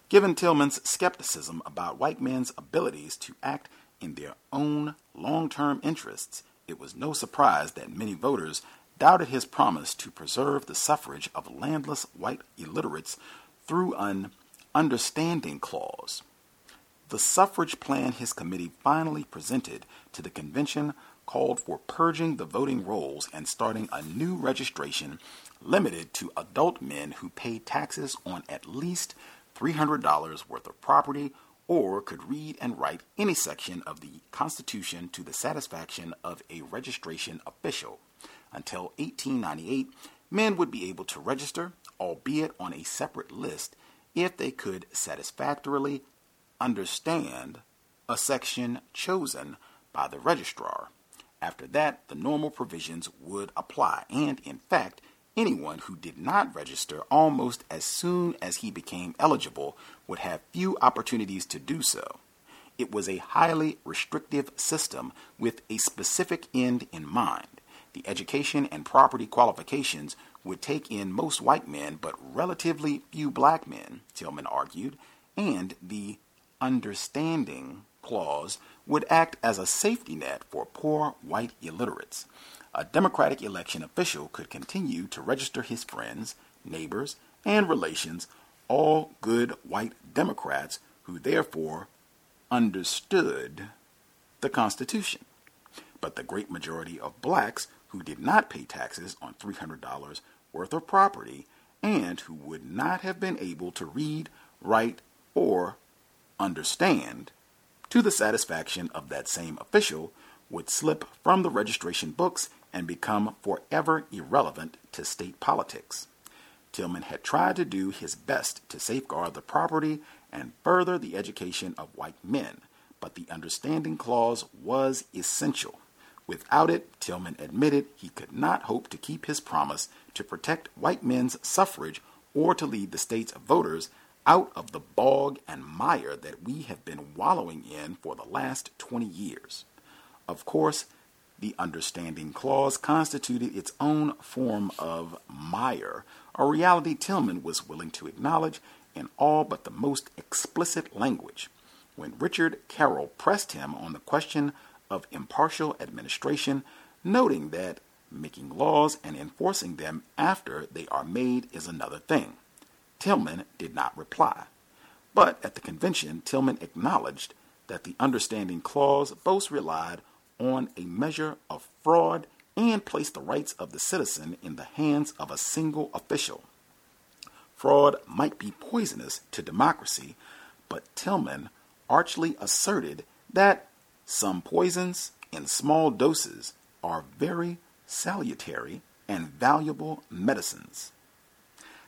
Given Tillman's skepticism about white men's abilities to act in their own long term interests, it was no surprise that many voters doubted his promise to preserve the suffrage of landless white illiterates through an understanding clause. The suffrage plan his committee finally presented to the convention called for purging the voting rolls and starting a new registration limited to adult men who paid taxes on at least $300 worth of property or could read and write any section of the Constitution to the satisfaction of a registration official. Until 1898, men would be able to register, albeit on a separate list, if they could satisfactorily understand a section chosen by the registrar. After that, the normal provisions would apply, and in fact, anyone who did not register almost as soon as he became eligible would have few opportunities to do so. It was a highly restrictive system with a specific end in mind. The education and property qualifications would take in most white men but relatively few black men, Tillman argued, and the understanding clause would act as a safety net for poor white illiterates. A Democratic election official could continue to register his friends, neighbors, and relations, all good white Democrats who therefore understood the Constitution. But the great majority of blacks who did not pay taxes on $300 worth of property and who would not have been able to read, write, or understand to the satisfaction of that same official would slip from the registration books and become forever irrelevant to state politics. Tillman had tried to do his best to safeguard the property and further the education of white men, but the understanding clause was essential. Without it, Tillman admitted he could not hope to keep his promise to protect white men's suffrage or to lead the state's voters out of the bog and mire that we have been wallowing in for the last 20 years. Of course, the understanding clause constituted its own form of mire, a reality Tillman was willing to acknowledge in all but the most explicit language. When Richard Carroll pressed him on the question of impartial administration, noting that making laws and enforcing them after they are made is another thing. Tillman did not reply. But at the convention, Tillman acknowledged that the understanding clause both relied on a measure of fraud and placed the rights of the citizen in the hands of a single official. Fraud might be poisonous to democracy, but Tillman archly asserted that some poisons in small doses are very salutary and valuable medicines.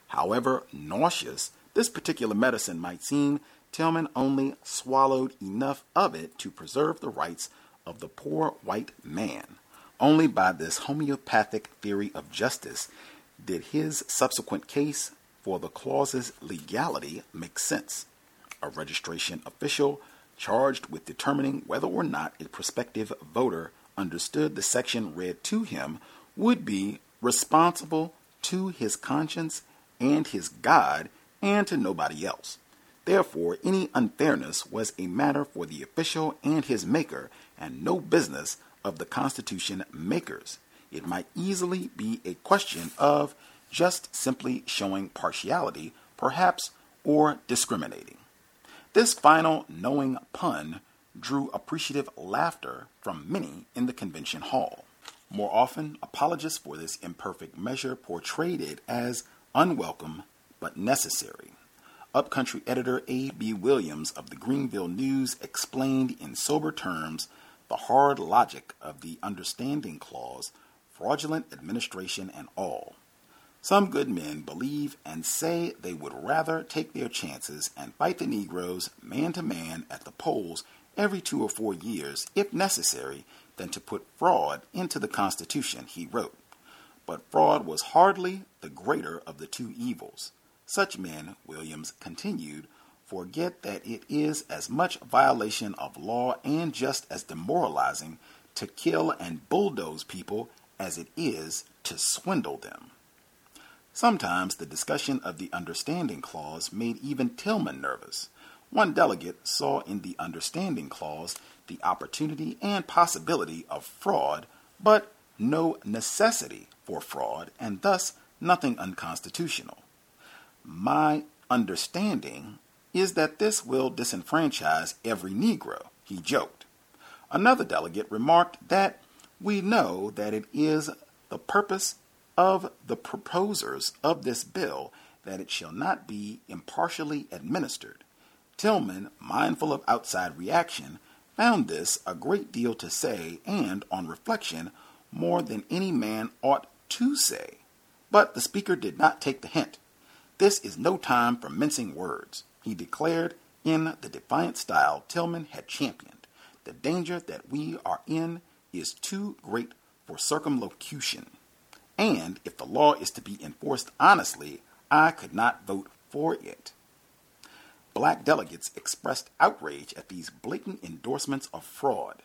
However nauseous this particular medicine might seem, Tillman only swallowed enough of it to preserve the rights of the poor white man. Only by this homeopathic theory of justice did his subsequent case for the clause's legality make sense. A registration official charged with determining whether or not a prospective voter understood the section read to him would be responsible to his conscience and his God and to nobody else. Therefore, any unfairness was a matter for the official and his maker, and no business of the Constitution makers. It might easily be a question of just simply showing partiality, perhaps, or discriminating. This final knowing pun drew appreciative laughter from many in the convention hall. More often, apologists for this imperfect measure portrayed it as unwelcome but necessary. Upcountry editor A.B. Williams of the Greenville News explained in sober terms the hard logic of the understanding clause, fraudulent administration, and all. Some good men believe and say they would rather take their chances and fight the Negroes man to man at the polls every two or four years, if necessary, than to put fraud into the Constitution, he wrote. But fraud was hardly the greater of the two evils. Such men, Williams continued, forget that it is as much violation of law and just as demoralizing to kill and bulldoze people as it is to swindle them. Sometimes the discussion of the Understanding Clause made even Tillman nervous. One delegate saw in the Understanding Clause the opportunity and possibility of fraud, but no necessity for fraud, and thus nothing unconstitutional. My understanding is that this will disenfranchise every Negro, he joked. Another delegate remarked that we know that it is the purpose of the proposers of this bill that it shall not be impartially administered. Tillman, mindful of outside reaction, found this a great deal to say, and, on reflection, more than any man ought to say. But the speaker did not take the hint. This is no time for mincing words. He declared in the defiant style Tillman had championed. The danger that we are in is too great for circumlocution. And if the law is to be enforced honestly, I could not vote for it. Black delegates expressed outrage at these blatant endorsements of fraud.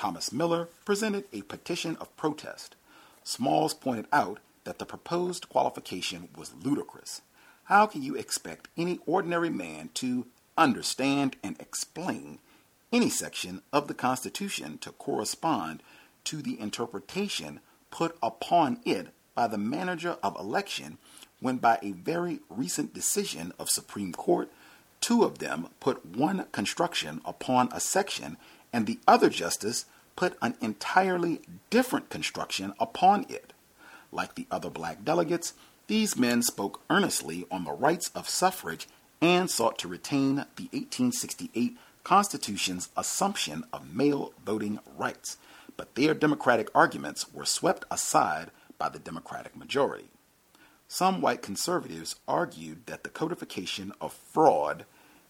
Thomas Miller presented a petition of protest. Smalls pointed out that the proposed qualification was ludicrous. How can you expect any ordinary man to understand and explain any section of the Constitution to correspond to the interpretation put upon it by the manager of election when by a very recent decision of Supreme Court, two of them put one construction upon a section and the other justice put an entirely different construction upon it. Like the other black delegates, these men spoke earnestly on the rights of suffrage and sought to retain the 1868 Constitution's assumption of male voting rights, but their Democratic arguments were swept aside by the Democratic majority. Some white conservatives argued that the codification of fraud,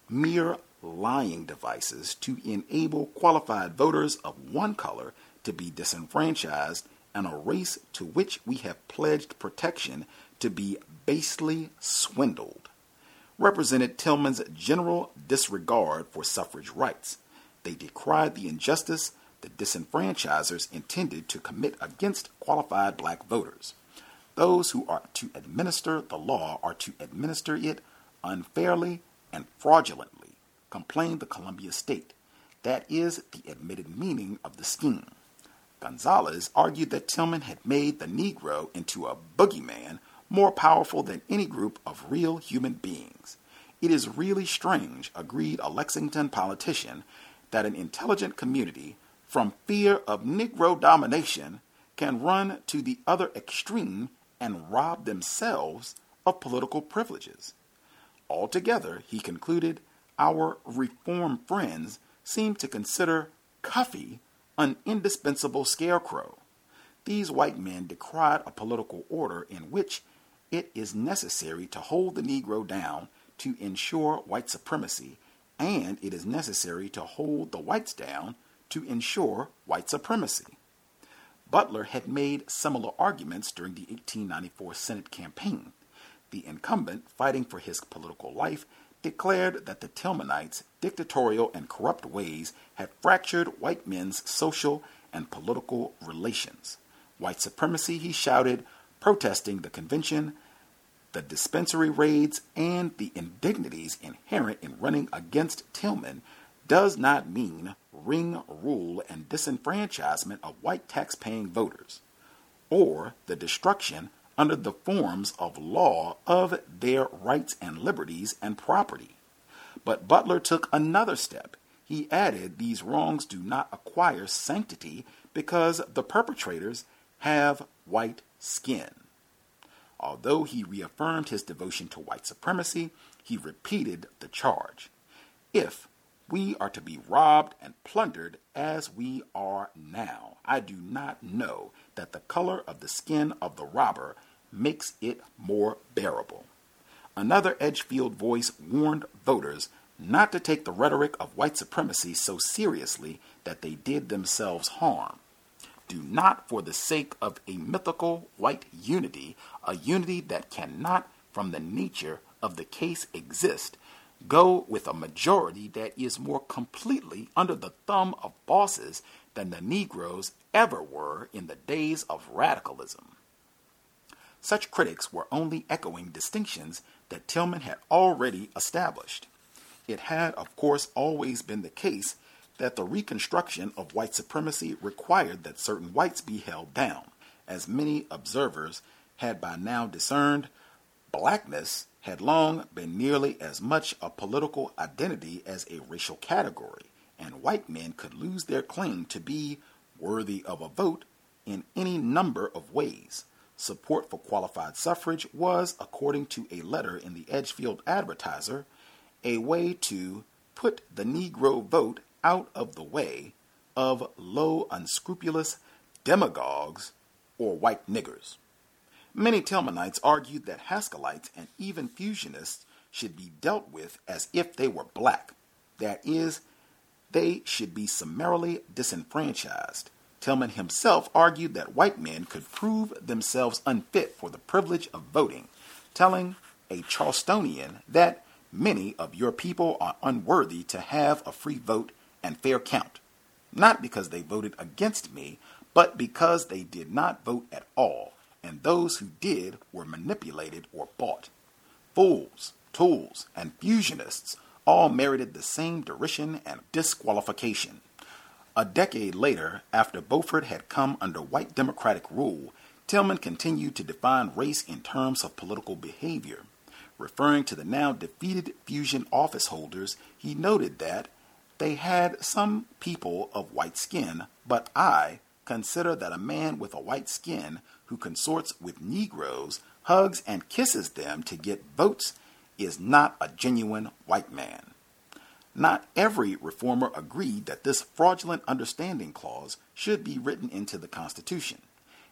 mere lying devices to enable qualified voters of one color to be disenfranchised and a race to which we have pledged protection to be basely swindled represented Tillman's general disregard for suffrage rights. They decried the injustice the disenfranchisers intended to commit against qualified black voters. Those who are to administer the law are to administer it unfairly and fraudulently, complained the Columbia State. That is the admitted meaning of the scheme. Gonzales argued that Tillman had made the Negro into a boogeyman more powerful than any group of real human beings. It is really strange, agreed a Lexington politician, that an intelligent community, from fear of Negro domination, can run to the other extreme and rob themselves of political privileges. Altogether, he concluded, our reform friends seem to consider Cuffy an indispensable scarecrow. These white men decried a political order in which it is necessary to hold the Negro down to ensure white supremacy, and it is necessary to hold the whites down to ensure white supremacy. Butler had made similar arguments during the 1894 Senate campaign. The incumbent, fighting for his political life, declared that the Tillmanites' dictatorial and corrupt ways had fractured white men's social and political relations. White supremacy, he shouted, protesting the convention, the dispensary raids, and the indignities inherent in running against Tillman does not mean ring rule and disenfranchisement of white tax-paying voters, or the destruction under the forms of law of their rights and liberties and property. But Butler took another step. He added these wrongs do not acquire sanctity because the perpetrators have white skin. Although he reaffirmed his devotion to white supremacy, he repeated the charge. If we are to be robbed and plundered as we are now, I do not know that the color of the skin of the robber makes it more bearable. Another Edgefield voice warned voters not to take the rhetoric of white supremacy so seriously that they did themselves harm do not, for the sake of a mythical white unity, a unity that cannot, from the nature of the case, exist, go with a majority that is more completely under the thumb of bosses than the Negroes ever were in the days of radicalism. Such critics were only echoing distinctions that Tillman had already established. It had, of course, always been the case that the reconstruction of white supremacy required that certain whites be held down. As many observers had by now discerned, blackness had long been nearly as much a political identity as a racial category, and white men could lose their claim to be worthy of a vote in any number of ways. Support for qualified suffrage was, according to a letter in the Edgefield Advertiser, a way to put the Negro vote out of the way of low, unscrupulous demagogues or white niggers. Many Tillmanites argued that Haskellites and even fusionists should be dealt with as if they were black. that is, they should be summarily disenfranchised. Tillman himself argued that white men could prove themselves unfit for the privilege of voting, telling a Charlestonian that many of your people are unworthy to have a free vote and fair count, not because they voted against me, but because they did not vote at all, and those who did were manipulated or bought. Fools, tools, and fusionists all merited the same derision and disqualification. A decade later, after Beaufort had come under white Democratic rule, Tillman continued to define race in terms of political behavior. Referring to the now defeated Fusion office holders, he noted that they had some people of white skin, but I consider that a man with a white skin who consorts with Negroes, hugs and kisses them to get votes, is not a genuine white man. Not every reformer agreed that this fraudulent understanding clause should be written into the Constitution.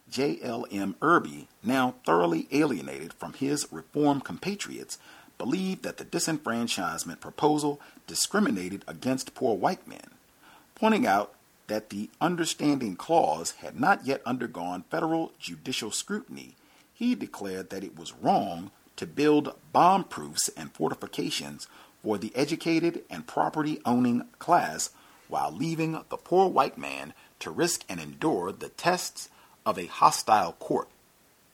J.L.M. Irby, now thoroughly alienated from his reform compatriots, believed that the disenfranchisement proposal discriminated against poor white men, pointing out that the understanding clause had not yet undergone federal judicial scrutiny. He declared that it was wrong to build bomb proofs and fortifications for the educated and property owning class while leaving the poor white man to risk and endure the tests of a hostile court.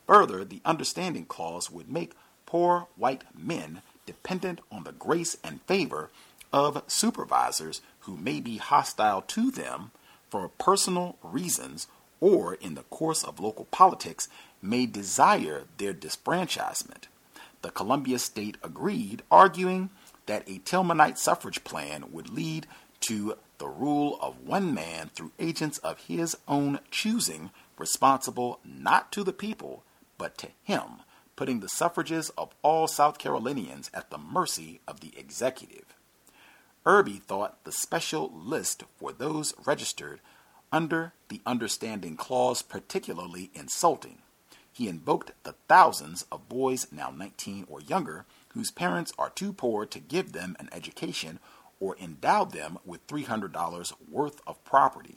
Further, the understanding clause would make poor white men dependent on the grace and favor of supervisors who may be hostile to them for personal reasons or in the course of local politics may desire their disfranchisement. The Columbia State agreed, arguing that a Tillmanite suffrage plan would lead to the rule of one man through agents of his own choosing, responsible not to the people, but to him, putting the suffrages of all South Carolinians at the mercy of the executive. Irby thought the special list for those registered under the Understanding Clause particularly insulting. He invoked the thousands of boys now 19 or younger whose parents are too poor to give them an education or endow them with $300 worth of property.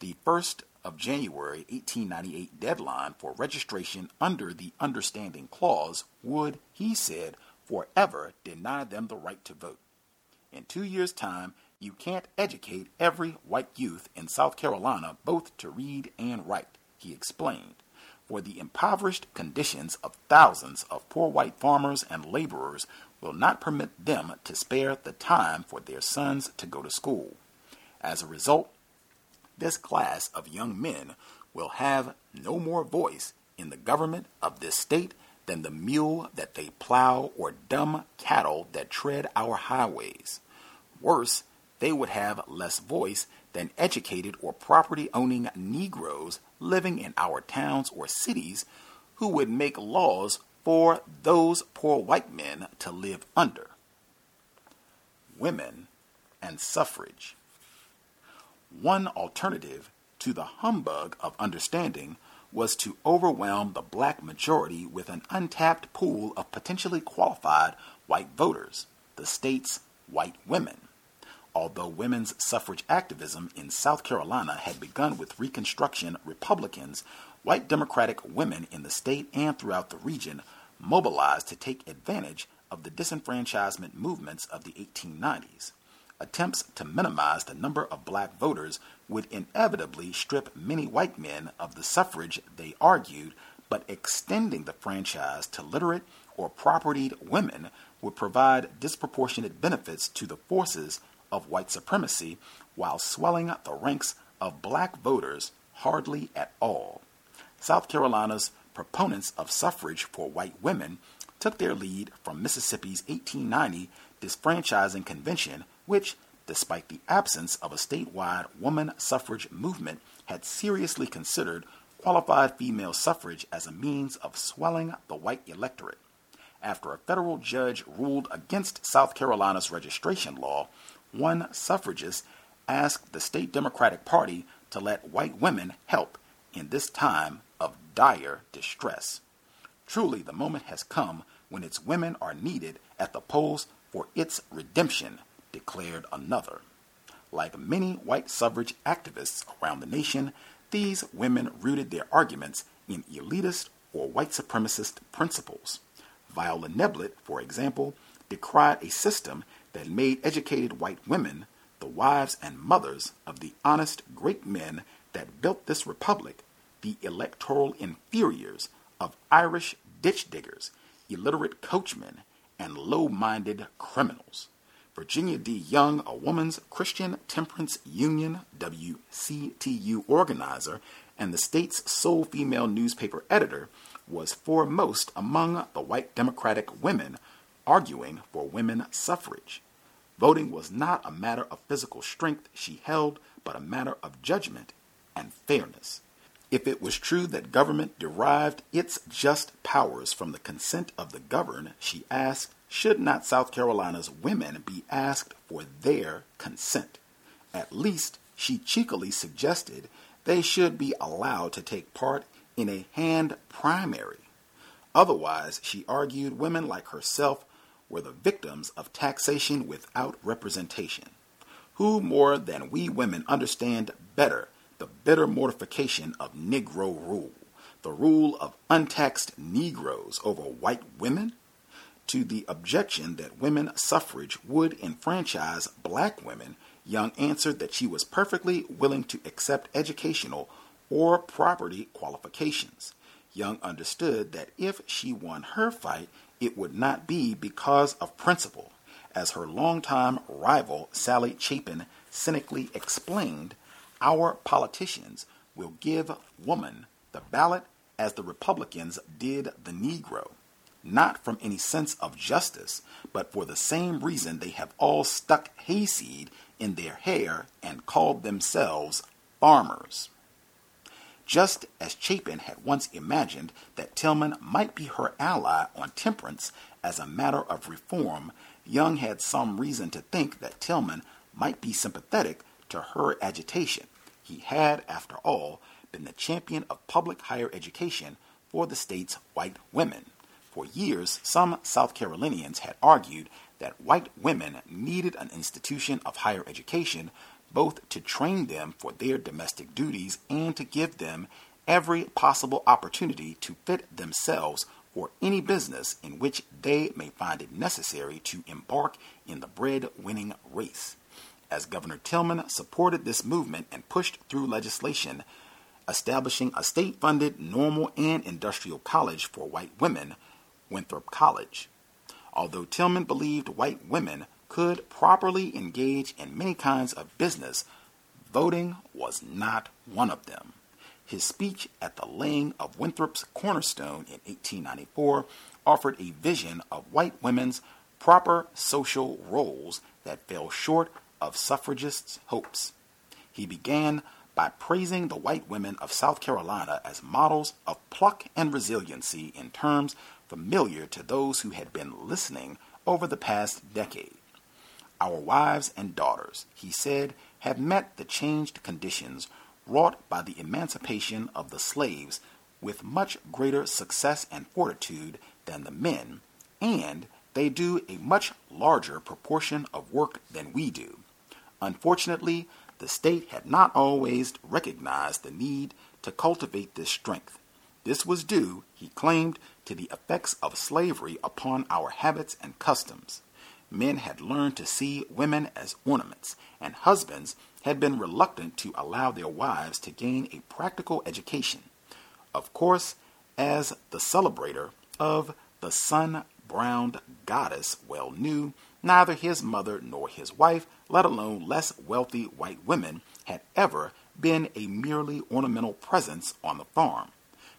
The 1st of January 1898 deadline for registration under the Understanding Clause would, he said, forever deny them the right to vote. In two years' time, you can't educate every white youth in South Carolina both to read and write, he explained for the impoverished conditions of thousands of poor white farmers and laborers will not permit them to spare the time for their sons to go to school. As a result, this class of young men will have no more voice in the government of this state than the mule that they plow or dumb cattle that tread our highways. Worse, they would have less voice than educated or property owning Negroes living in our towns or cities who would make laws for those poor white men to live under. Women and suffrage. One alternative to the humbug of understanding was to overwhelm the black majority with an untapped pool of potentially qualified white voters, the state's white women. Although women's suffrage activism in South Carolina had begun with Reconstruction Republicans, white Democratic women in the state and throughout the region mobilized to take advantage of the disenfranchisement movements of the 1890s. Attempts to minimize the number of black voters would inevitably strip many white men of the suffrage, they argued, but extending the franchise to literate or propertied women would provide disproportionate benefits to the forces of white supremacy while swelling the ranks of black voters hardly at all. South Carolina's proponents of suffrage for white women took their lead from Mississippi's 1890 disfranchising convention, which, despite the absence of a statewide woman suffrage movement, had seriously considered qualified female suffrage as a means of swelling the white electorate. After a federal judge ruled against South Carolina's registration law, one suffragist asked the state Democratic Party to let white women help in this time of dire distress. Truly, the moment has come when its women are needed at the polls for its redemption, declared another. Like many white suffrage activists around the nation, these women rooted their arguments in elitist or white supremacist principles. Viola Neblett, for example, decried a system that made educated white women the wives and mothers of the honest great men that built this republic, the electoral inferiors of Irish ditch diggers, illiterate coachmen, and low minded criminals. Virginia D. Young, a Woman's Christian Temperance Union WCTU organizer and the state's sole female newspaper editor, was foremost among the white Democratic women arguing for women suffrage. Voting was not a matter of physical strength, she held, but a matter of judgment and fairness. If it was true that government derived its just powers from the consent of the governed, she asked, should not South Carolina's women be asked for their consent? At least, she cheekily suggested, they should be allowed to take part in a hand primary. Otherwise, she argued, women like herself were the victims of taxation without representation. Who more than we women understand better the bitter mortification of Negro rule, the rule of untaxed Negroes over white women? To the objection that women suffrage would enfranchise black women, Young answered that she was perfectly willing to accept educational or property qualifications. Young understood that if she won her fight, it would not be because of principle. As her longtime rival Sallie Chapin cynically explained, our politicians will give woman the ballot as the Republicans did the Negro, not from any sense of justice, but for the same reason they have all stuck hayseed in their hair and called themselves farmers. Just as Chapin had once imagined that Tillman might be her ally on temperance as a matter of reform, Young had some reason to think that Tillman might be sympathetic to her agitation. He had, after all, been the champion of public higher education for the state's white women. For years, some South Carolinians had argued that white women needed an institution of higher education both to train them for their domestic duties and to give them every possible opportunity to fit themselves for any business in which they may find it necessary to embark in the bread winning race. As Governor Tillman supported this movement and pushed through legislation establishing a state funded normal and industrial college for white women, Winthrop College. Although Tillman believed white women could properly engage in many kinds of business, voting was not one of them. His speech at the laying of Winthrop's cornerstone in 1894 offered a vision of white women's proper social roles that fell short of suffragists' hopes. He began by praising the white women of South Carolina as models of pluck and resiliency in terms familiar to those who had been listening over the past decade. Our wives and daughters, he said, have met the changed conditions wrought by the emancipation of the slaves with much greater success and fortitude than the men, and they do a much larger proportion of work than we do. Unfortunately, the state had not always recognized the need to cultivate this strength. This was due, he claimed, to the effects of slavery upon our habits and customs men had learned to see women as ornaments, and husbands had been reluctant to allow their wives to gain a practical education. Of course, as the celebrator of the sun browned goddess well knew, neither his mother nor his wife, let alone less wealthy white women, had ever been a merely ornamental presence on the farm.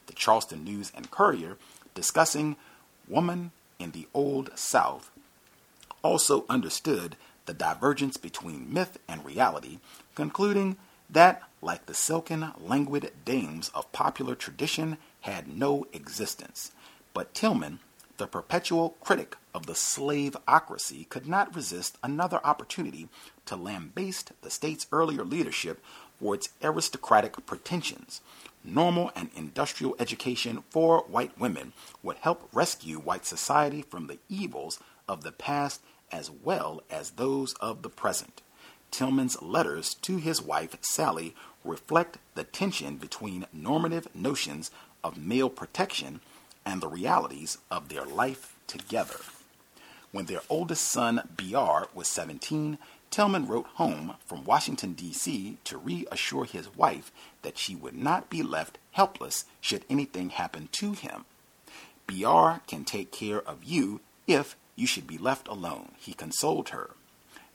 The Charleston News and Courier, discussing woman in the Old South, also understood the divergence between myth and reality, concluding that, like the silken, languid dames of popular tradition, had no existence. But Tillman, the perpetual critic of the slaveocracy, could not resist another opportunity to lambaste the state's earlier leadership for its aristocratic pretensions. Normal and industrial education for white women would help rescue white society from the evils of the past as well as those of the present. Tillman's letters to his wife, Sally, reflect the tension between normative notions of male protection and the realities of their life together. When their oldest son, BR, was 17, Tillman wrote home from Washington, D.C. to reassure his wife that she would not be left helpless should anything happen to him. BR can take care of you if you should be left alone, he consoled her.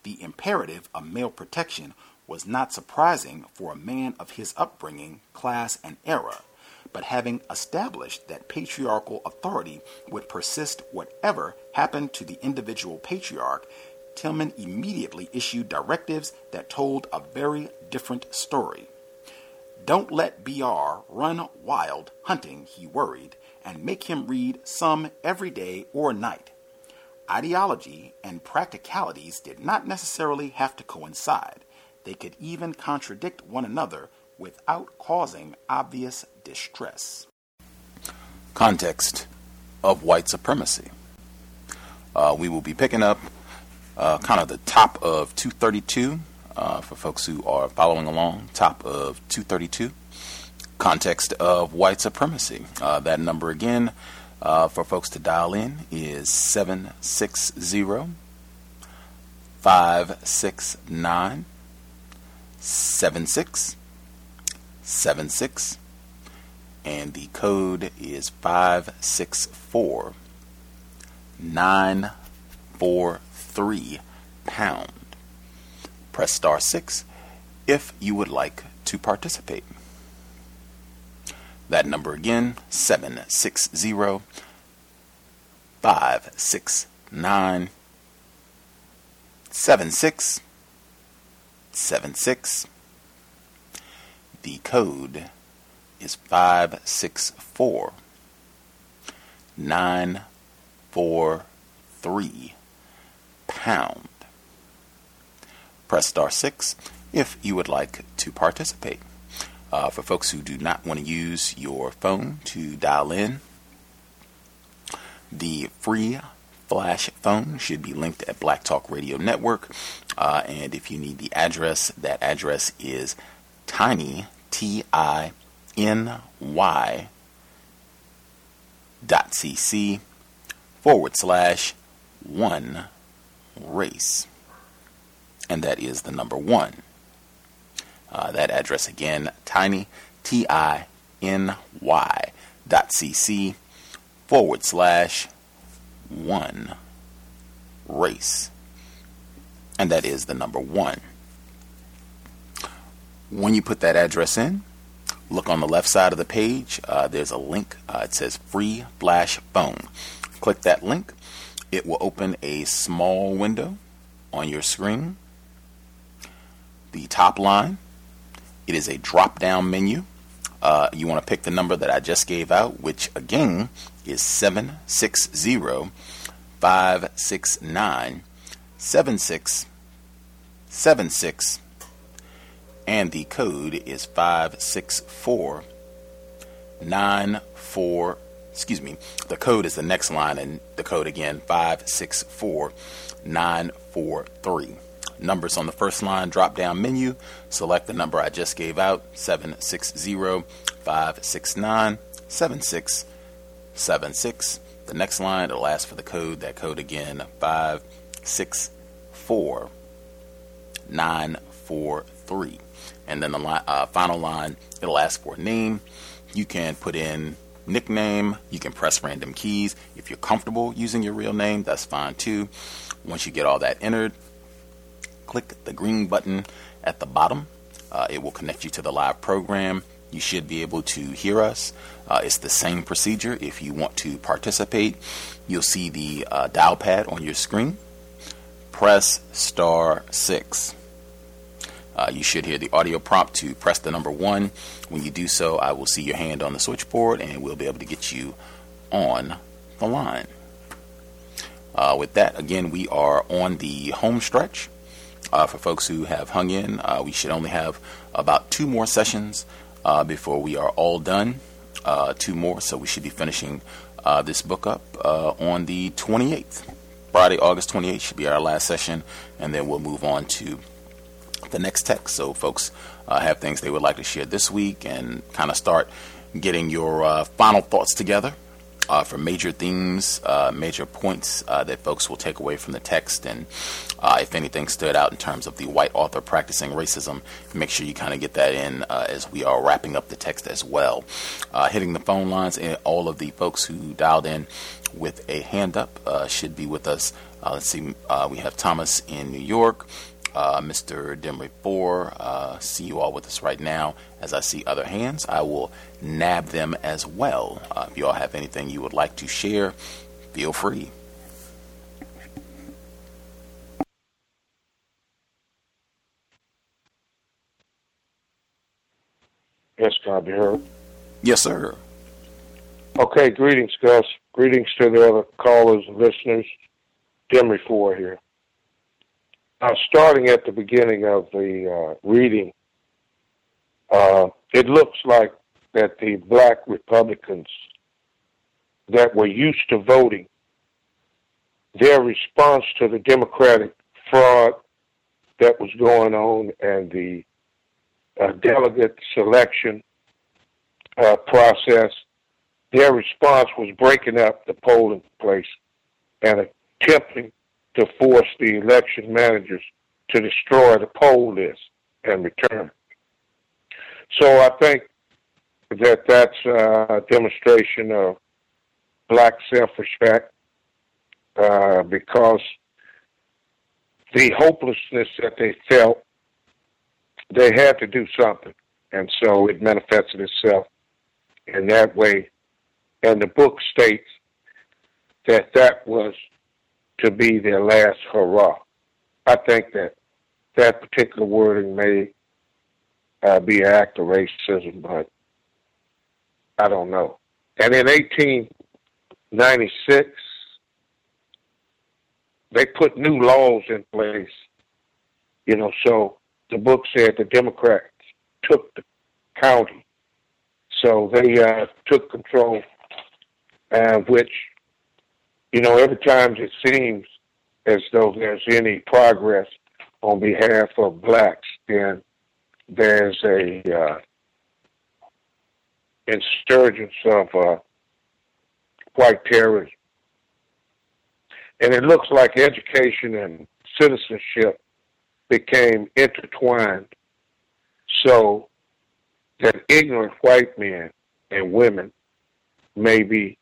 The imperative of male protection was not surprising for a man of his upbringing, class, and era, but having established that patriarchal authority would persist whatever happened to the individual patriarch, Tillman immediately issued directives that told a very different story. Don't let BR run wild hunting, he worried, and make him read some every day or night. Ideology and practicalities did not necessarily have to coincide. They could even contradict one another without causing obvious distress. Context of white supremacy. Uh, we will be picking up uh, kind of the top of 232 uh, for folks who are following along. Top of 232. Context of white supremacy. Uh, that number again uh, for folks to dial in is 760 569 7676 and the code is 564 943 pound. Press star 6 if you would like to participate. That number again, 760 569 7676. The code is 564 943 pound. Press star 6 if you would like to participate. Uh, for folks who do not want to use your phone to dial in, the free flash phone should be linked at Black Talk Radio Network. Uh, and if you need the address, that address is tiny, T I N Y dot cc forward slash one race. And that is the number one. Uh, that address again, tiny, T I N Y dot cc forward slash one race. And that is the number one. When you put that address in, look on the left side of the page. Uh, there's a link. Uh, it says free flash phone. Click that link. It will open a small window on your screen. The top line it is a drop down menu. Uh, you want to pick the number that I just gave out, which again is 760 569 7676. And the code is 564 94. Excuse me. The code is the next line, and the code again 564 943 numbers on the first line drop down menu. Select the number I just gave out 760 569 7676. The next line, it'll ask for the code. That code again 564 943. And then the uh, final line, it'll ask for a name. You can put in nickname. You can press random keys. If you're comfortable using your real name, that's fine too. Once you get all that entered, click the green button at the bottom. Uh, it will connect you to the live program. You should be able to hear us. Uh, it's the same procedure. If you want to participate, you'll see the uh, dial pad on your screen. Press star six. Uh, you should hear the audio prompt to press the number one. When you do so, I will see your hand on the switchboard and we'll be able to get you on the line. Uh, with that, again, we are on the home stretch. Uh, for folks who have hung in, uh, we should only have about two more sessions uh, before we are all done. Uh, two more, so we should be finishing uh, this book up uh, on the 28th. Friday, August 28th should be our last session, and then we'll move on to the next text. So, folks have things they would like to share this week and kind of start getting your final thoughts together uh, for major themes, uh, major points uh, that folks will take away from the text. And uh, if anything stood out in terms of the white author practicing racism, make sure you kind of get that in uh, as we are wrapping up the text as well. Uh, hitting the phone lines, and all of the folks who dialed in with a hand up should be with us. let's see, we have Thomas in New York uh, Mr. Demery Four. Uh, see you all with us right now. As I see other hands, I will nab them as well. Uh, if you all have anything you would like to share, feel free. Yes, can I be heard? Yes, sir. Okay, greetings, Gus. Greetings to the other callers and listeners. Demery Four here. Starting at the beginning of the uh, reading, uh, it looks like that the black Republicans that were used to voting, their response to the Democratic fraud that was going on and the uh, delegate selection uh, process, their response was breaking up the polling place and attempting to force the election managers to destroy the poll list and return. So I think that that's a demonstration of black self-respect uh, because the hopelessness that they felt, they had to do something. And so it manifested itself in that way. And the book states that that was to be their last hurrah. I think that that particular wording may uh, be an act of racism, but I don't know. And in 1896, they put new laws in place, you know, so the book said the Democrats took the county. So they uh, took control, uh, which you know, every time it seems as though there's any progress on behalf of blacks, then there's a uh, insurgence of uh, white terrorism. And it looks like education and citizenship became intertwined so that ignorant white men and women may be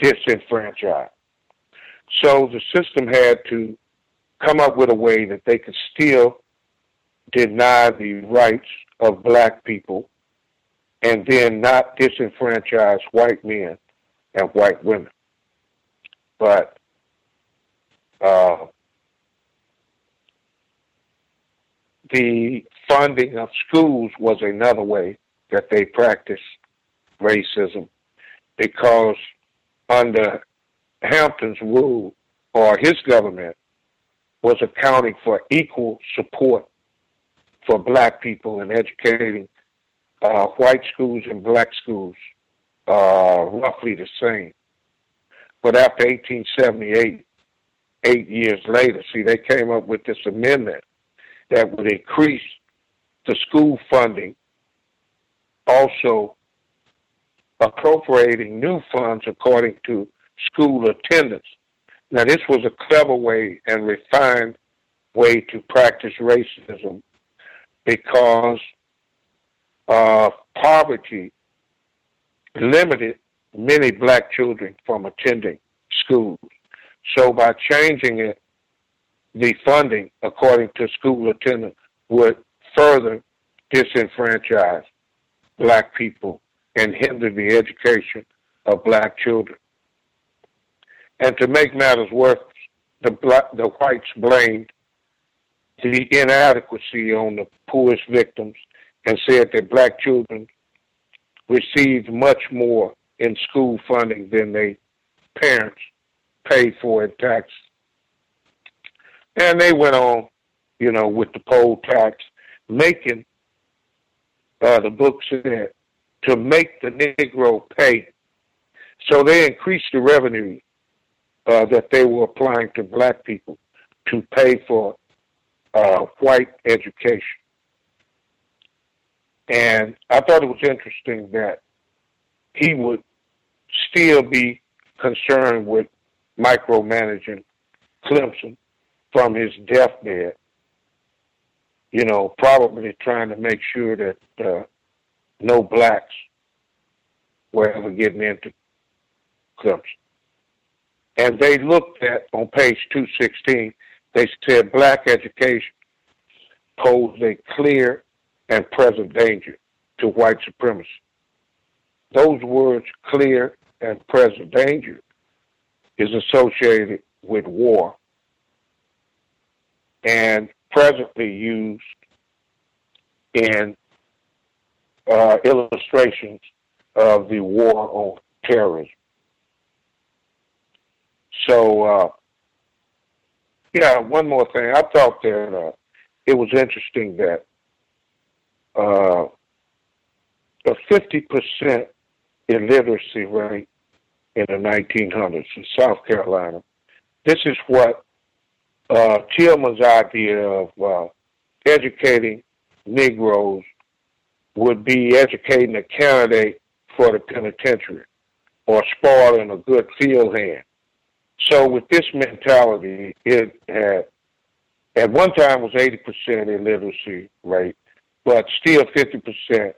disenfranchised. So the system had to come up with a way that they could still deny the rights of black people and then not disenfranchise white men and white women. But uh, the funding of schools was another way that they practiced racism because under Hampton's rule or his government was accounting for equal support for black people and educating uh, white schools and black schools uh, roughly the same. But after 1878, eight years later, see, they came up with this amendment that would increase the school funding, also appropriating new funds according to school attendance. Now, this was a clever way and refined way to practice racism because uh, poverty limited many black children from attending schools. So by changing it, the funding according to school attendance would further disenfranchise black people and hinder the education of black children. And to make matters worse, the black, the whites blamed the inadequacy on the poorest victims and said that black children received much more in school funding than their parents paid for in tax. And they went on, you know, with the poll tax, making uh, the book said to make the Negro pay. So they increased the revenue uh, that they were applying to black people to pay for uh, white education. And I thought it was interesting that he would still be concerned with micromanaging Clemson from his deathbed. You know, probably trying to make sure that uh, no blacks were ever getting into Clemson. And they looked at, on page 216, they said black education posed a clear and present danger to white supremacy. Those words, clear and present danger, is associated with war and presently used in uh, illustrations of the war on terrorism. So, uh, yeah, one more thing. I thought that uh, it was interesting that uh, a 50% illiteracy rate in the 1900s in South Carolina. This is what uh, Tillman's idea of uh, educating Negroes would be educating a candidate for the penitentiary or spoiling a good field hand. So with this mentality, it had at one time was 80% illiteracy rate, but still 50%,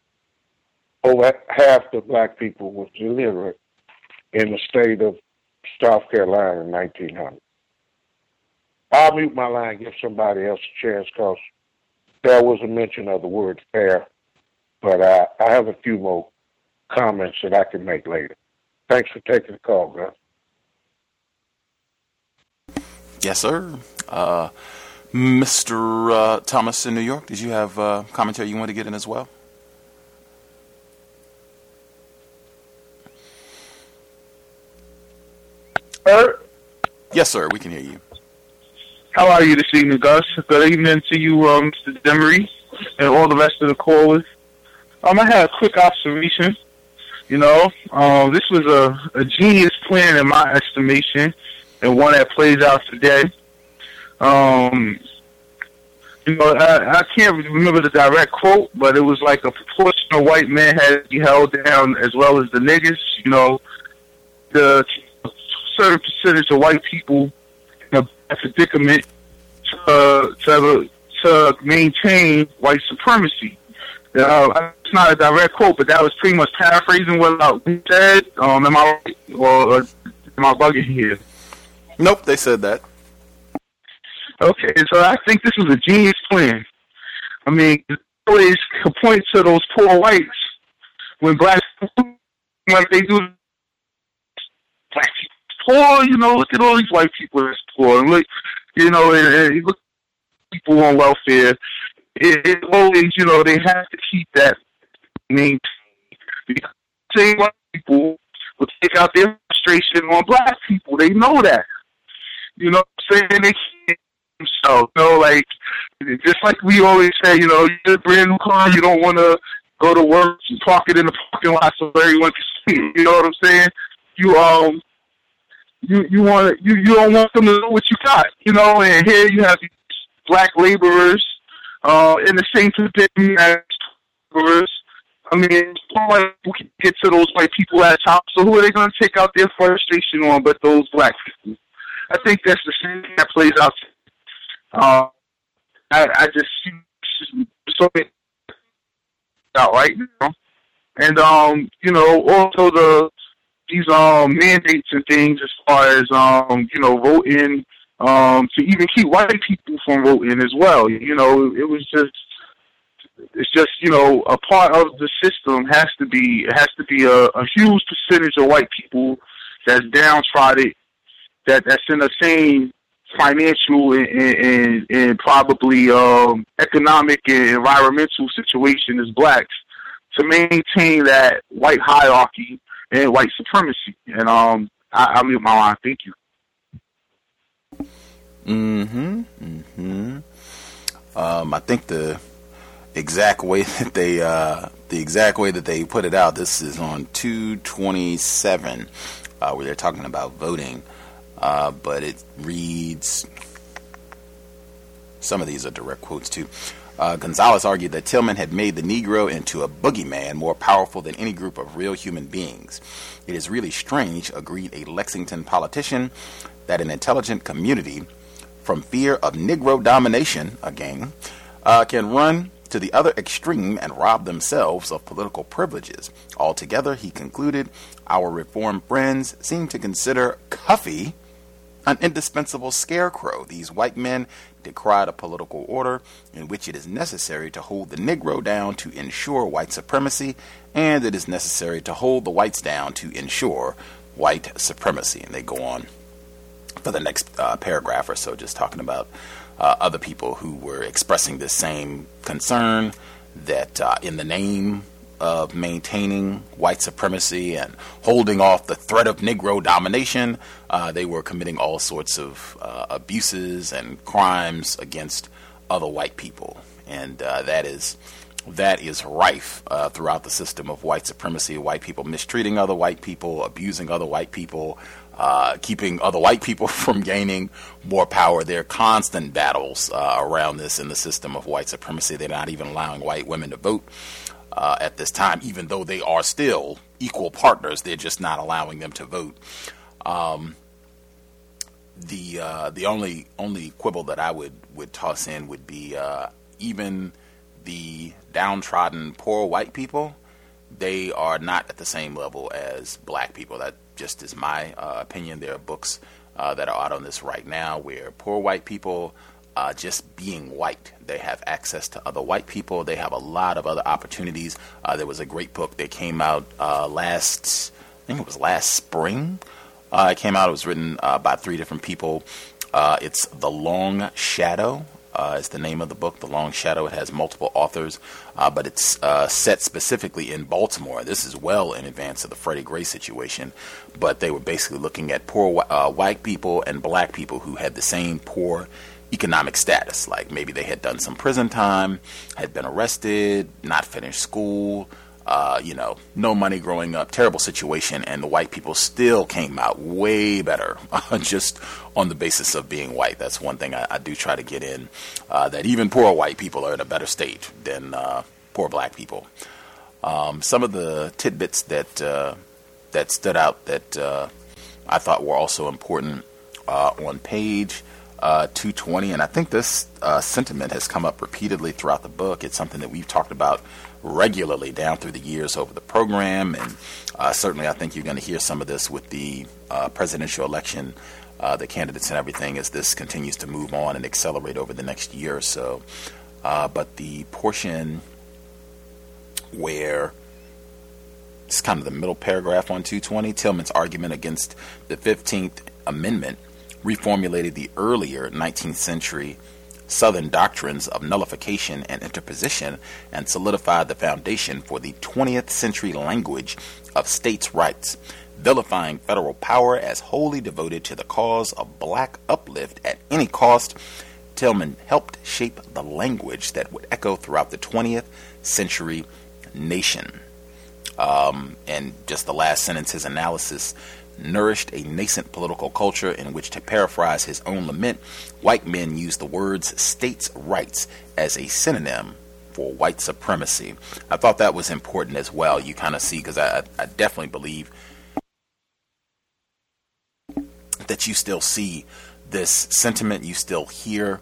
over half the black people was illiterate in the state of South Carolina in 1900. I'll mute my line, give somebody else a chance, because there was a mention of the word fair, but I, I have a few more comments that I can make later. Thanks for taking the call, Gus. Yes, sir. Uh, Mr. Uh, Thomas in New York, did you have uh, commentary you want to get in as well? Sir? Yes, sir. We can hear you. How are you this evening, Gus? Good evening to you, uh, Mr. Demery, and all the rest of the callers. Um, I had a quick observation. You know, um, this was a, a genius plan in my estimation, and one that plays out today. Um, you know, I, I can't remember the direct quote, but it was like a proportion of white men had to be held down as well as the niggas. You know, the certain percentage of white people in a predicament to, to, to maintain white supremacy. Uh, it's not a direct quote, but that was pretty much paraphrasing what I said. Um, am I right, or, or am I bugging here? Nope, they said that. Okay, so I think this was a genius plan. I mean, always point to those poor whites when black like they do black people poor, you know, look at all these white people that's poor and look you know, and, and look people on welfare. It, always, you know, they have to keep that maintained because same white people will take out their frustration on black people. They know that. You know what I'm saying? They can't so, you know, like just like we always say, you know, you get a brand new car, you don't want to go to work and park it in the parking lot so everyone can see. It, you know what I'm saying? You um, you you want you you don't want them to know what you got, you know. And here you have these black laborers uh, in the same position as laborers. I mean, we can get to those white people at top. So who are they going to take out their frustration on but those black people? I think that's the same thing that plays out uh, I, I just see so out right now, and um, you know, also the these um mandates and things as far as um, you know, voting um to even keep white people from voting as well. You know, it was just it's just you know a part of the system has to be has to be a, a huge percentage of white people that's downtrodden that that's in the same financial and, and, and probably um, economic and environmental situation as blacks to maintain that white hierarchy and white supremacy. And um, I, I mute my line. Thank you. Mm-hmm. Mm-hmm. Um, I think the exact way that they uh, the exact way that they put it out. This is on two twenty seven, uh, where they're talking about voting uh, but it reads. Some of these are direct quotes too. Uh, Gonzales argued that Tillman had made the Negro into a boogeyman more powerful than any group of real human beings. It is really strange, agreed a Lexington politician, that an intelligent community, from fear of Negro domination, again, uh, can run to the other extreme and rob themselves of political privileges. Altogether, he concluded, our reform friends seem to consider Cuffy an indispensable scarecrow. These white men decried a political order in which it is necessary to hold the Negro down to ensure white supremacy, and it is necessary to hold the whites down to ensure white supremacy. And they go on for the next uh, paragraph or so, just talking about uh, other people who were expressing the same concern that uh, in the name of maintaining white supremacy and holding off the threat of Negro domination, uh, they were committing all sorts of uh, abuses and crimes against other white people, and uh, that is that is rife uh, throughout the system of white supremacy. White people mistreating other white people, abusing other white people, uh, keeping other white people from gaining more power. There are constant battles uh, around this in the system of white supremacy. They're not even allowing white women to vote uh, at this time, even though they are still equal partners. They're just not allowing them to vote. Um, the uh, the only only quibble that I would, would toss in would be uh, even the downtrodden poor white people. They are not at the same level as black people. That just is my uh, opinion. There are books uh, that are out on this right now where poor white people uh, just being white. They have access to other white people. They have a lot of other opportunities. Uh, there was a great book that came out uh, last, I think it was last spring. Uh, it came out. It was written uh, by three different people. Uh, it's The Long Shadow. Uh, is the name of the book, The Long Shadow. It has multiple authors, uh, but it's uh, set specifically in Baltimore. This is well in advance of the Freddie Gray situation, but they were basically looking at poor uh, white people and black people who had the same poor economic status. Like maybe they had done some prison time, had been arrested, not finished school, uh, you know, no money growing up, terrible situation, and the white people still came out way better just on the basis of being white. That's one thing I, I do try to get in uh, that even poor white people are in a better state than uh, poor black people. Um, some of the tidbits that uh, that stood out that uh, I thought were also important uh, on page uh, 220, and I think this sentiment has come up repeatedly throughout the book. It's something that we've talked about regularly down through the years over the program, and uh, certainly I think you're going to hear some of this with the uh, presidential election, uh, the candidates and everything, as this continues to move on and accelerate over the next year or so. Uh, but the portion where it's kind of the middle paragraph on 220, Tillman's argument against the 15th Amendment reformulated the earlier 19th century Southern doctrines of nullification and interposition and solidified the foundation for the 20th century language of states' rights, vilifying federal power as wholly devoted to the cause of black uplift at any cost. Tillman helped shape the language that would echo throughout the 20th century nation. Um, and just the last sentence, his analysis nourished a nascent political culture in which, to paraphrase his own lament, white men use the words states' rights as a synonym for white supremacy. I thought that was important as well. You kind of see, because I, I definitely believe that you still see this sentiment, you still hear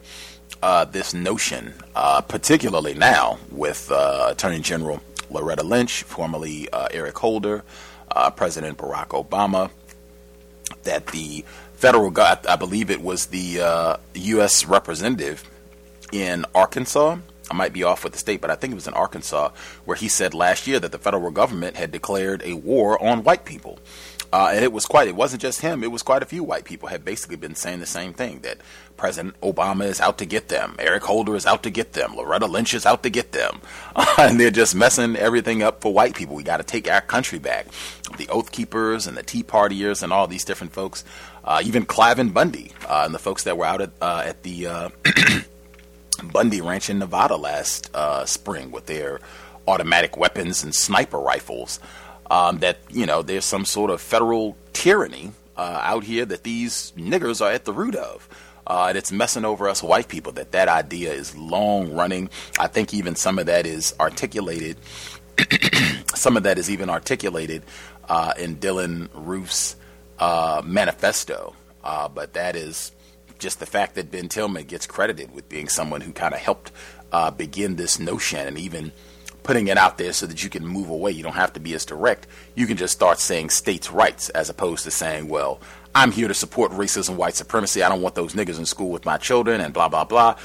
uh, this notion, uh, particularly now with uh, Attorney General Loretta Lynch, formerly uh, Eric Holder, uh, President Barack Obama, that the federal got, I believe it was the uh, U.S. representative in Arkansas. I might be off with the state, but I think it was in Arkansas, where he said last year that the federal government had declared a war on white people. Uh, and it was quite, it wasn't just him, it was quite a few white people had basically been saying the same thing that President Obama is out to get them, Eric Holder is out to get them, Loretta Lynch is out to get them. And they're just messing everything up for white people. We got to take our country back. The Oath Keepers and the Tea Partiers and all these different folks, uh, even Cliven Bundy uh, and the folks that were out at, uh, at the uh, Bundy Ranch in Nevada last spring with their automatic weapons and sniper rifles um, that you know there's some sort of federal tyranny uh, out here that these niggers are at the root of. Uh, and it's messing over us white people that that idea is long running. I think even some of that is articulated. some of that is even articulated uh, in Dylan Roof's uh, manifesto. Uh, but that is just the fact that Ben Tillman gets credited with being someone who kind of helped uh, begin this notion and even putting it out there so that you can move away. You don't have to be as direct. You can just start saying states' rights as opposed to saying, well, I'm here to support racism, white supremacy. I don't want those niggas in school with my children and blah, blah, blah.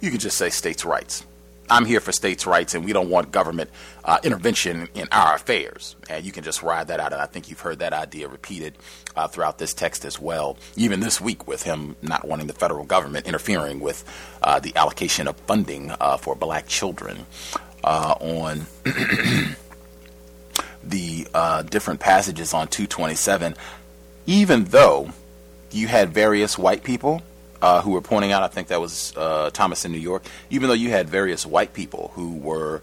You can just say states' rights. I'm here for states' rights, and we don't want government uh, intervention in our affairs. And you can just ride that out. And I think you've heard that idea repeated uh, throughout this text as well, even this week with him not wanting the federal government interfering with uh, the allocation of funding uh, for black children uh, on the uh, different passages on 227. Even though you had various white people uh, who were pointing out, I think that was uh, Thomas in New York, even though you had various white people who were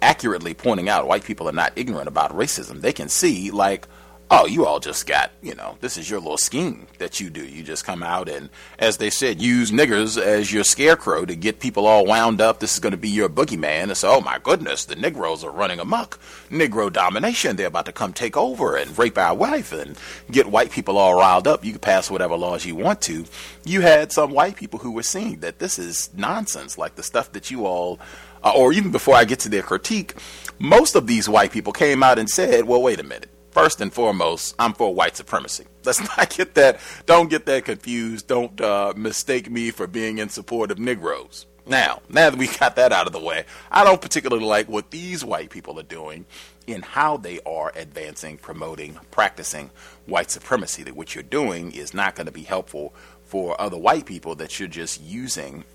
accurately pointing out white people are not ignorant about racism. They can see, like, oh, you all just got, you know, this is your little scheme that you do. You just come out and, as they said, use niggers as your scarecrow to get people all wound up. This is going to be your boogeyman. And so, oh my goodness, the Negroes are running amok. Negro domination. They're about to come take over and rape our wife and get white people all riled up. You can pass whatever laws you want to. You had some white people who were seeing that this is nonsense, like the stuff that you all, uh, or even before I get to their critique, most of these white people came out and said, well, wait a minute first and foremost, I'm for white supremacy. Let's not get that. Don't get that confused. Don't uh, mistake me for being in support of Negroes. Now, now that we got that out of the way, I don't particularly like what these white people are doing in how they are advancing, promoting, practicing white supremacy. That what you're doing is not going to be helpful for other white people. That you're just using.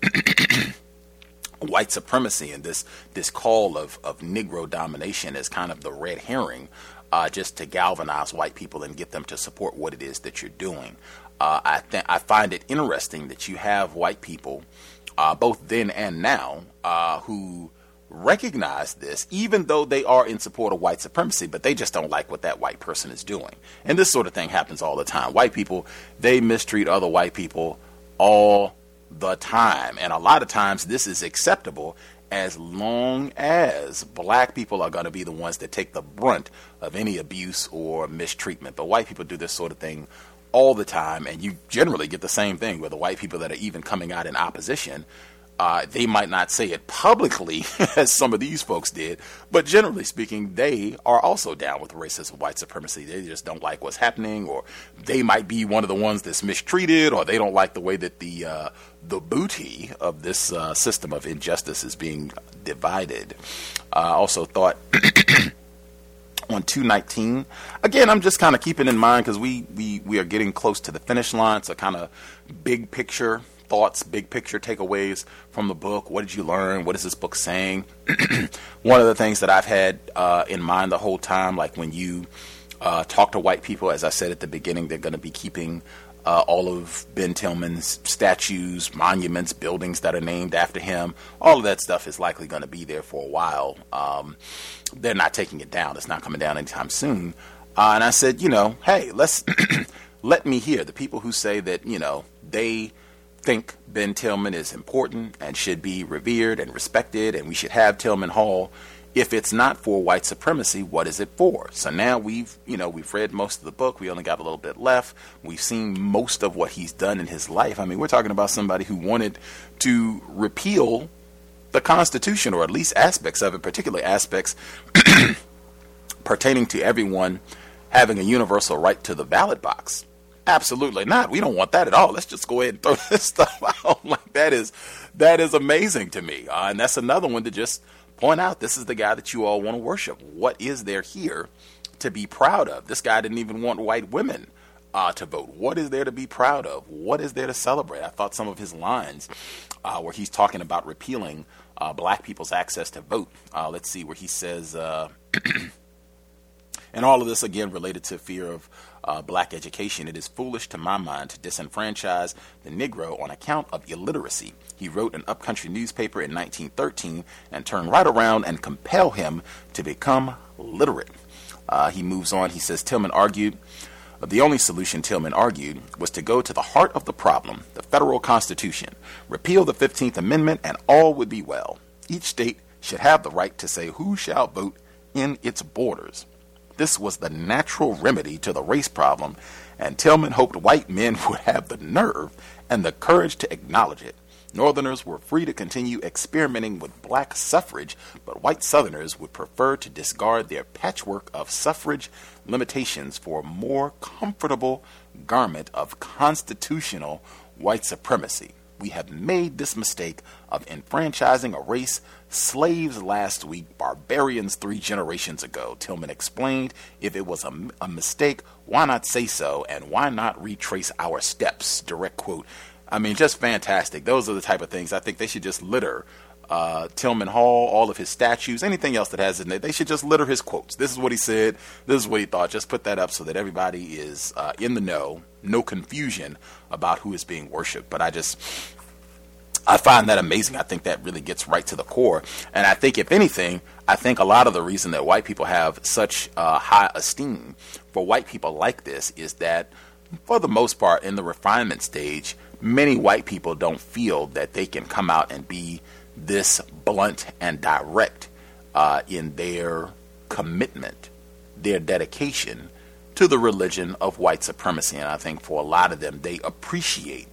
white supremacy and this this call of, of Negro domination as kind of the red herring uh, just to galvanize white people and get them to support what it is that you're doing. Uh, I th- I find it interesting that you have white people, uh, both then and now, uh, who recognize this, even though they are in support of white supremacy, but they just don't like what that white person is doing. And this sort of thing happens all the time. White people, they mistreat other white people all the time. And a lot of times this is acceptable as long as black people are going to be the ones that take the brunt of any abuse or mistreatment. But white people do this sort of thing all the time, and you generally get the same thing with the white people that are even coming out in opposition. Uh, they might not say it publicly as some of these folks did, but generally speaking, they are also down with racism, white supremacy. They just don't like what's happening, or they might be one of the ones that's mistreated, or they don't like the way that the uh, the booty of this uh, system of injustice is being divided. I also thought. on 219 again i'm just kind of keeping in mind because we, we we are getting close to the finish line so kind of big picture thoughts big picture takeaways from the book what did you learn what is this book saying one of the things that i've had uh, in mind the whole time like when you uh, talk to white people as i said at the beginning they're going to be keeping uh, all of Ben Tillman's statues, monuments, buildings that are named after him. All of that stuff is likely going to be there for a while. Um, they're not taking it down. It's not coming down anytime soon. Uh, and I said, you know, hey, let's let me hear the people who say that, you know, they think Ben Tillman is important and should be revered and respected, and we should have Tillman Hall if it's not for white supremacy, what is it for? So now we've, you know, we've read most of the book. We only got a little bit left. We've seen most of what he's done in his life. I mean, we're talking about somebody who wanted to repeal the Constitution, or at least aspects of it, particularly aspects pertaining to everyone having a universal right to the ballot box. Absolutely not. We don't want that at all. Let's just go ahead and throw this stuff out. Like that is that is amazing to me, uh, and that's another one to just point out this is the guy that you all want to worship. What is there here to be proud of? This guy didn't even want white women uh, to vote. What is there to be proud of? What is there to celebrate? I thought some of his lines uh, where he's talking about repealing uh, black people's access to vote. Uh, let's see where he says, uh, and all of this again related to fear of uh, black education. It is foolish to my mind to disenfranchise the Negro on account of illiteracy. He wrote an upcountry newspaper in 1913 and turned right around and compel him to become literate. Uh, he moves on. He says Tillman argued The only solution, Tillman argued, was to go to the heart of the problem, the federal Constitution, repeal the 15th Amendment, and all would be well. Each state should have the right to say who shall vote in its borders. This was the natural remedy to the race problem, and Tillman hoped white men would have the nerve and the courage to acknowledge it. Northerners were free to continue experimenting with black suffrage, but white Southerners would prefer to discard their patchwork of suffrage limitations for a more comfortable garment of constitutional white supremacy. We have made this mistake of enfranchising a race slaves last week, barbarians three generations ago. Tillman explained if it was a, a mistake, why not say so, and why not retrace our steps? Direct quote I mean, just fantastic. Those are the type of things I think they should just litter uh, Tillman Hall, all of his statues, anything else that has in it. They should just litter his quotes. This is what he said. This is what he thought. Just put that up so that everybody is uh, in the know, no confusion about who is being worshipped. But I just. I find that amazing. I think that really gets right to the core. And I think, if anything, I think a lot of the reason that white people have such uh, high esteem for white people like this is that, for the most part, in the refinement stage, many white people don't feel that they can come out and be this blunt and direct uh, in their commitment, their dedication to the religion of white supremacy. And I think for a lot of them, they appreciate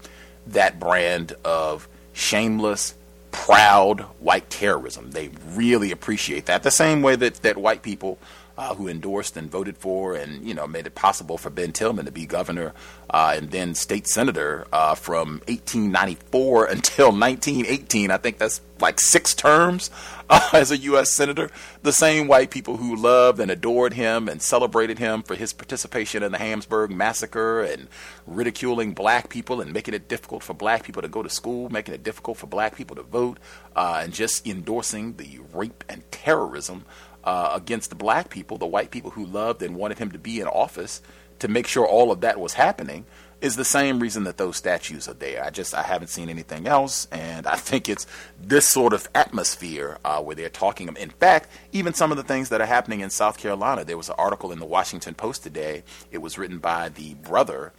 that brand of shameless, proud white terrorism. They really appreciate that. The same way that, that white people uh, who endorsed and voted for and you know made it possible for Ben Tillman to be governor uh, and then state senator uh, from 1894 until 1918. I think that's like six terms uh, as a U.S. senator. The same white people who loved and adored him and celebrated him for his participation in the Hamburg massacre and ridiculing black people and making it difficult for black people to go to school, making it difficult for black people to vote, uh, and just endorsing the rape and terrorism uh, against the black people, the white people who loved and wanted him to be in office, to make sure all of that was happening, is the same reason that those statues are there. I just I haven't seen anything else, and I think it's this sort of atmosphere uh, where they're talking. In fact, even some of the things that are happening in South Carolina. There was an article in the Washington Post today. It was written by the brother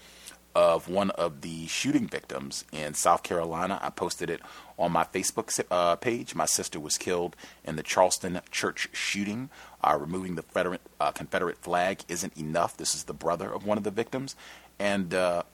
of one of the shooting victims in South Carolina. I posted it on my Facebook uh, page. My sister was killed in the Charleston church shooting. Uh, removing the Federate, uh, Confederate flag isn't enough. This is the brother of one of the victims. And uh,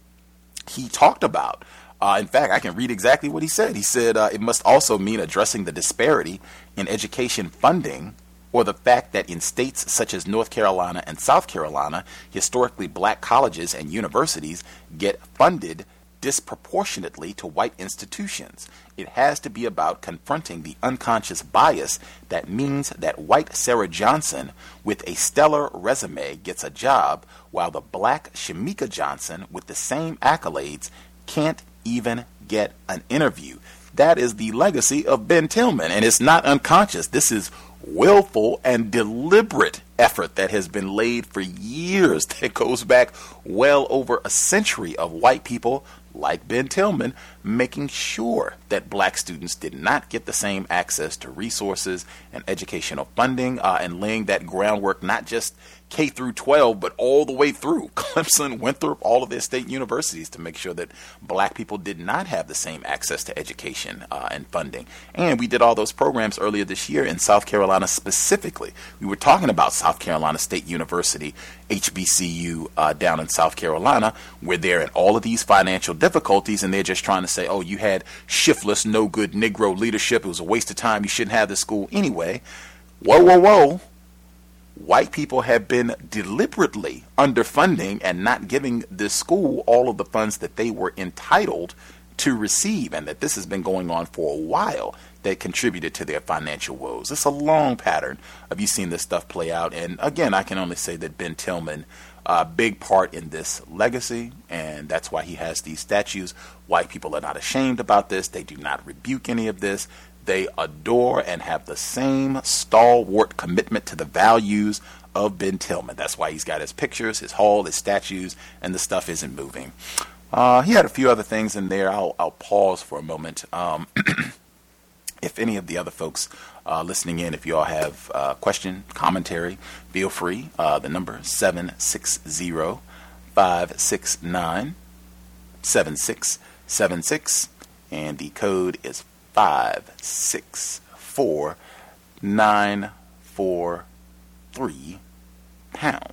he talked about, uh, in fact, I can read exactly what he said. He said uh, it must also mean addressing the disparity in education funding or the fact that in states such as North Carolina and South Carolina, historically black colleges and universities get funded disproportionately to white institutions. It has to be about confronting the unconscious bias that means that white Sarah Johnson with a stellar resume gets a job, while the black Shamika Johnson with the same accolades can't even get an interview. That is the legacy of Ben Tillman, and it's not unconscious. This is willful and deliberate effort that has been laid for years that goes back well over a century of white people like Ben Tillman making sure that black students did not get the same access to resources and educational funding uh, and laying that groundwork not just K through 12, but all the way through. Clemson, Winthrop, all of their state universities to make sure that black people did not have the same access to education uh, and funding. And we did all those programs earlier this year in South Carolina specifically. We were talking about South Carolina State University, HBCU, uh, down in South Carolina, where they're in all of these financial difficulties and they're just trying to say, oh, you had shiftless, no good Negro leadership. It was a waste of time. You shouldn't have this school anyway. Whoa, whoa, whoa white people have been deliberately underfunding and not giving this school all of the funds that they were entitled to receive, and that this has been going on for a while that contributed to their financial woes. It's a long pattern of you seeing this stuff play out. And again, I can only say that Ben Tillman, a uh, big part in this legacy, and that's why he has these statues. White people are not ashamed about this. They do not rebuke any of this they adore and have the same stalwart commitment to the values of Ben Tillman. That's why he's got his pictures, his hall, his statues, and the stuff isn't moving. Uh, he had a few other things in there. I'll, I'll pause for a moment. Um, if any of the other folks uh, listening in, if you all have uh, question, commentary, feel free. Uh, the number 760 569 7676, and the code is 564943 pound.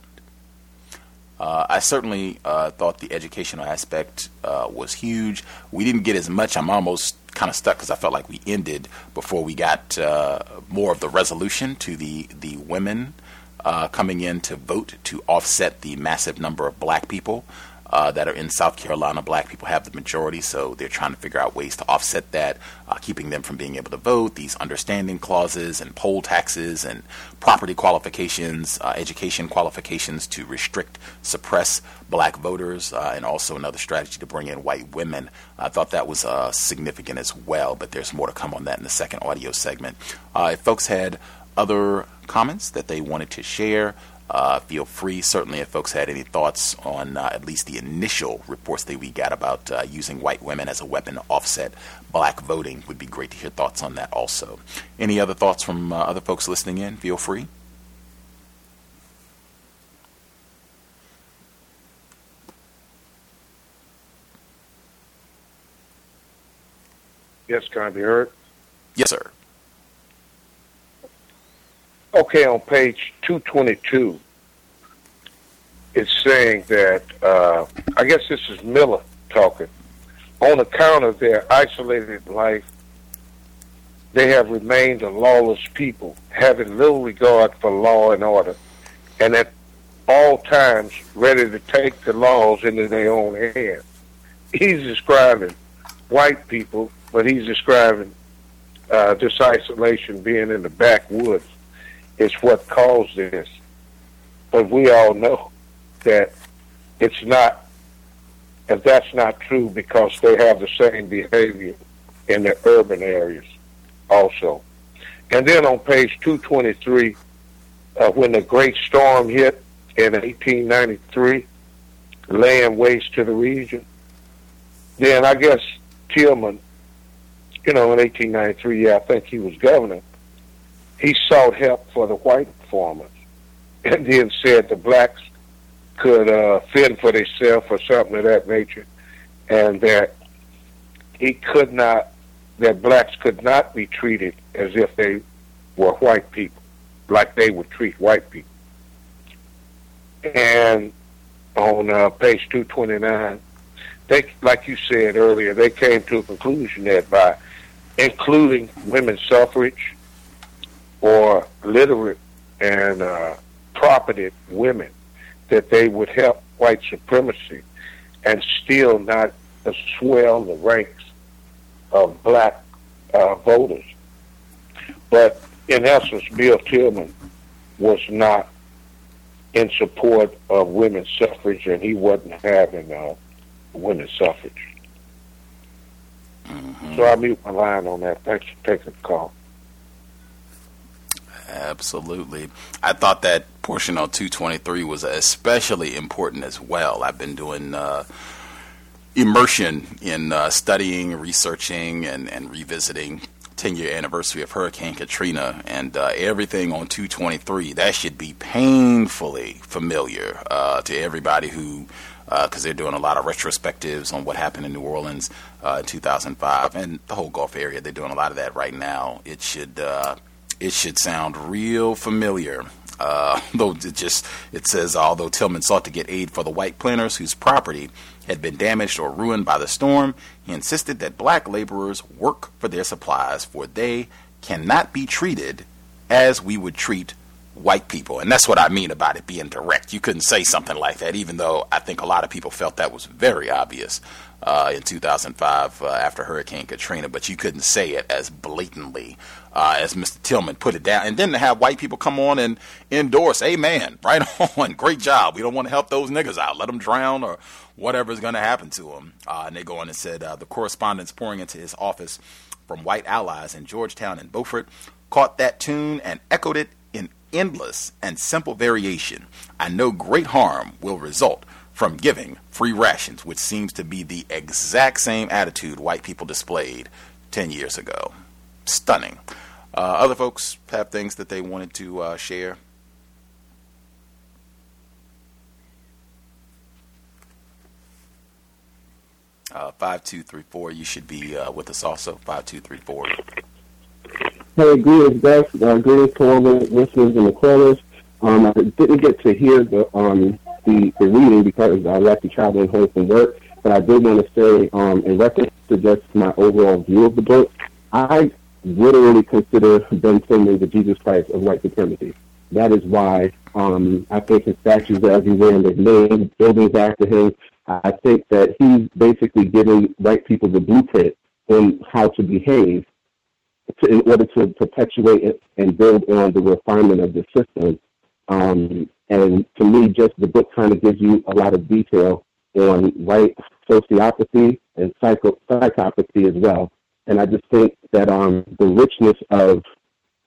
Uh, I certainly uh, thought the educational aspect uh, was huge. We didn't get as much. I'm almost kind of stuck because I felt like we ended before we got uh, more of the resolution to the the women uh, coming in to vote to offset the massive number of black people uh, that are in South Carolina. Black people have the majority, so they're trying to figure out ways to offset that, uh, keeping them from being able to vote. These understanding clauses and poll taxes and property qualifications, uh, education qualifications to restrict, suppress black voters, uh, and also another strategy to bring in white women. I thought that was uh, significant as well, but there's more to come on that in the second audio segment. Uh, if folks had other comments that they wanted to share, uh, feel free. Certainly, if folks had any thoughts on uh, at least the initial reports that we got about uh, using white women as a weapon to offset black voting, would be great to hear thoughts on that also. Any other thoughts from uh, other folks listening in? Feel free. Yes, can I be heard? Yes, sir. Okay, on page 222, it's saying that, uh, I guess this is Miller talking. On account of their isolated life, they have remained a lawless people, having little regard for law and order, and at all times ready to take the laws into their own hands. He's describing white people, but he's describing uh, this isolation being in the backwoods is what caused this. But we all know that it's not, if that's not true, because they have the same behavior in the urban areas also. And then on page 223, uh, when the Great Storm hit in 1893, laying waste to the region, then I guess Tillman, you know, in 1893, yeah, I think he was governor, he sought help for the white farmers and then said the blacks could uh, fend for themselves or something of that nature and that he could not, that blacks could not be treated as if they were white people, like they would treat white people. And on uh, page 229, they, like you said earlier, they came to a conclusion that by including women's suffrage, or literate and uh, property women that they would help white supremacy and still not swell the ranks of black uh, voters. But in essence, Bill Tillman was not in support of women's suffrage, and he wasn't having uh, women's suffrage. Mm-hmm. So I mute my line on that. Thanks for taking the call. Absolutely. I thought that portion on 223 was especially important as well. I've been doing uh, immersion in uh, studying, researching, and, and revisiting 10 year anniversary of Hurricane Katrina and uh, everything on 223. That should be painfully familiar uh, to everybody who, because uh, they're doing a lot of retrospectives on what happened in New Orleans uh, in 2005 and the whole Gulf area. They're doing a lot of that right now. It should it should sound real familiar. Uh, though it just it says although Tillman sought to get aid for the white planters whose property had been damaged or ruined by the storm, he insisted that black laborers work for their supplies, for they cannot be treated as we would treat white people. And that's what I mean about it being direct. You couldn't say something like that, even though I think a lot of people felt that was very obvious uh, in 2005 uh, after Hurricane Katrina, but you couldn't say it as blatantly uh, as Mr. Tillman put it down. And then to have white people come on and endorse, amen, right on, great job. We don't want to help those niggas out. Let them drown or whatever's going to happen to them. Uh, and they go on and said uh, the correspondence pouring into his office from white allies in Georgetown and Beaufort caught that tune and echoed it in endless and simple variation. I know great harm will result from giving free rations, which seems to be the exact same attitude white people displayed 10 years ago. Stunning. Uh, other folks have things that they wanted to uh, share. Uh, 5234, you should be uh, with us also. 5234. Hey, greetings, Gus. Uh, greetings to all the listeners and the callers. Um, I didn't get to hear the, um, the, the reading because I was actually traveling home from work, but I did want to say, um, in reference to just my overall view of the book, I literally consider Ben Finley the Jesus Christ of white supremacy. That is why um, I think his statues are everywhere and they've named buildings after him. I think that he's basically giving white people the blueprint on how to behave to, in order to perpetuate and build on the refinement of the system. Um, and to me, just the book kind of gives you a lot of detail on white sociopathy and psycho- psychopathy as well. And I just think that um, the richness of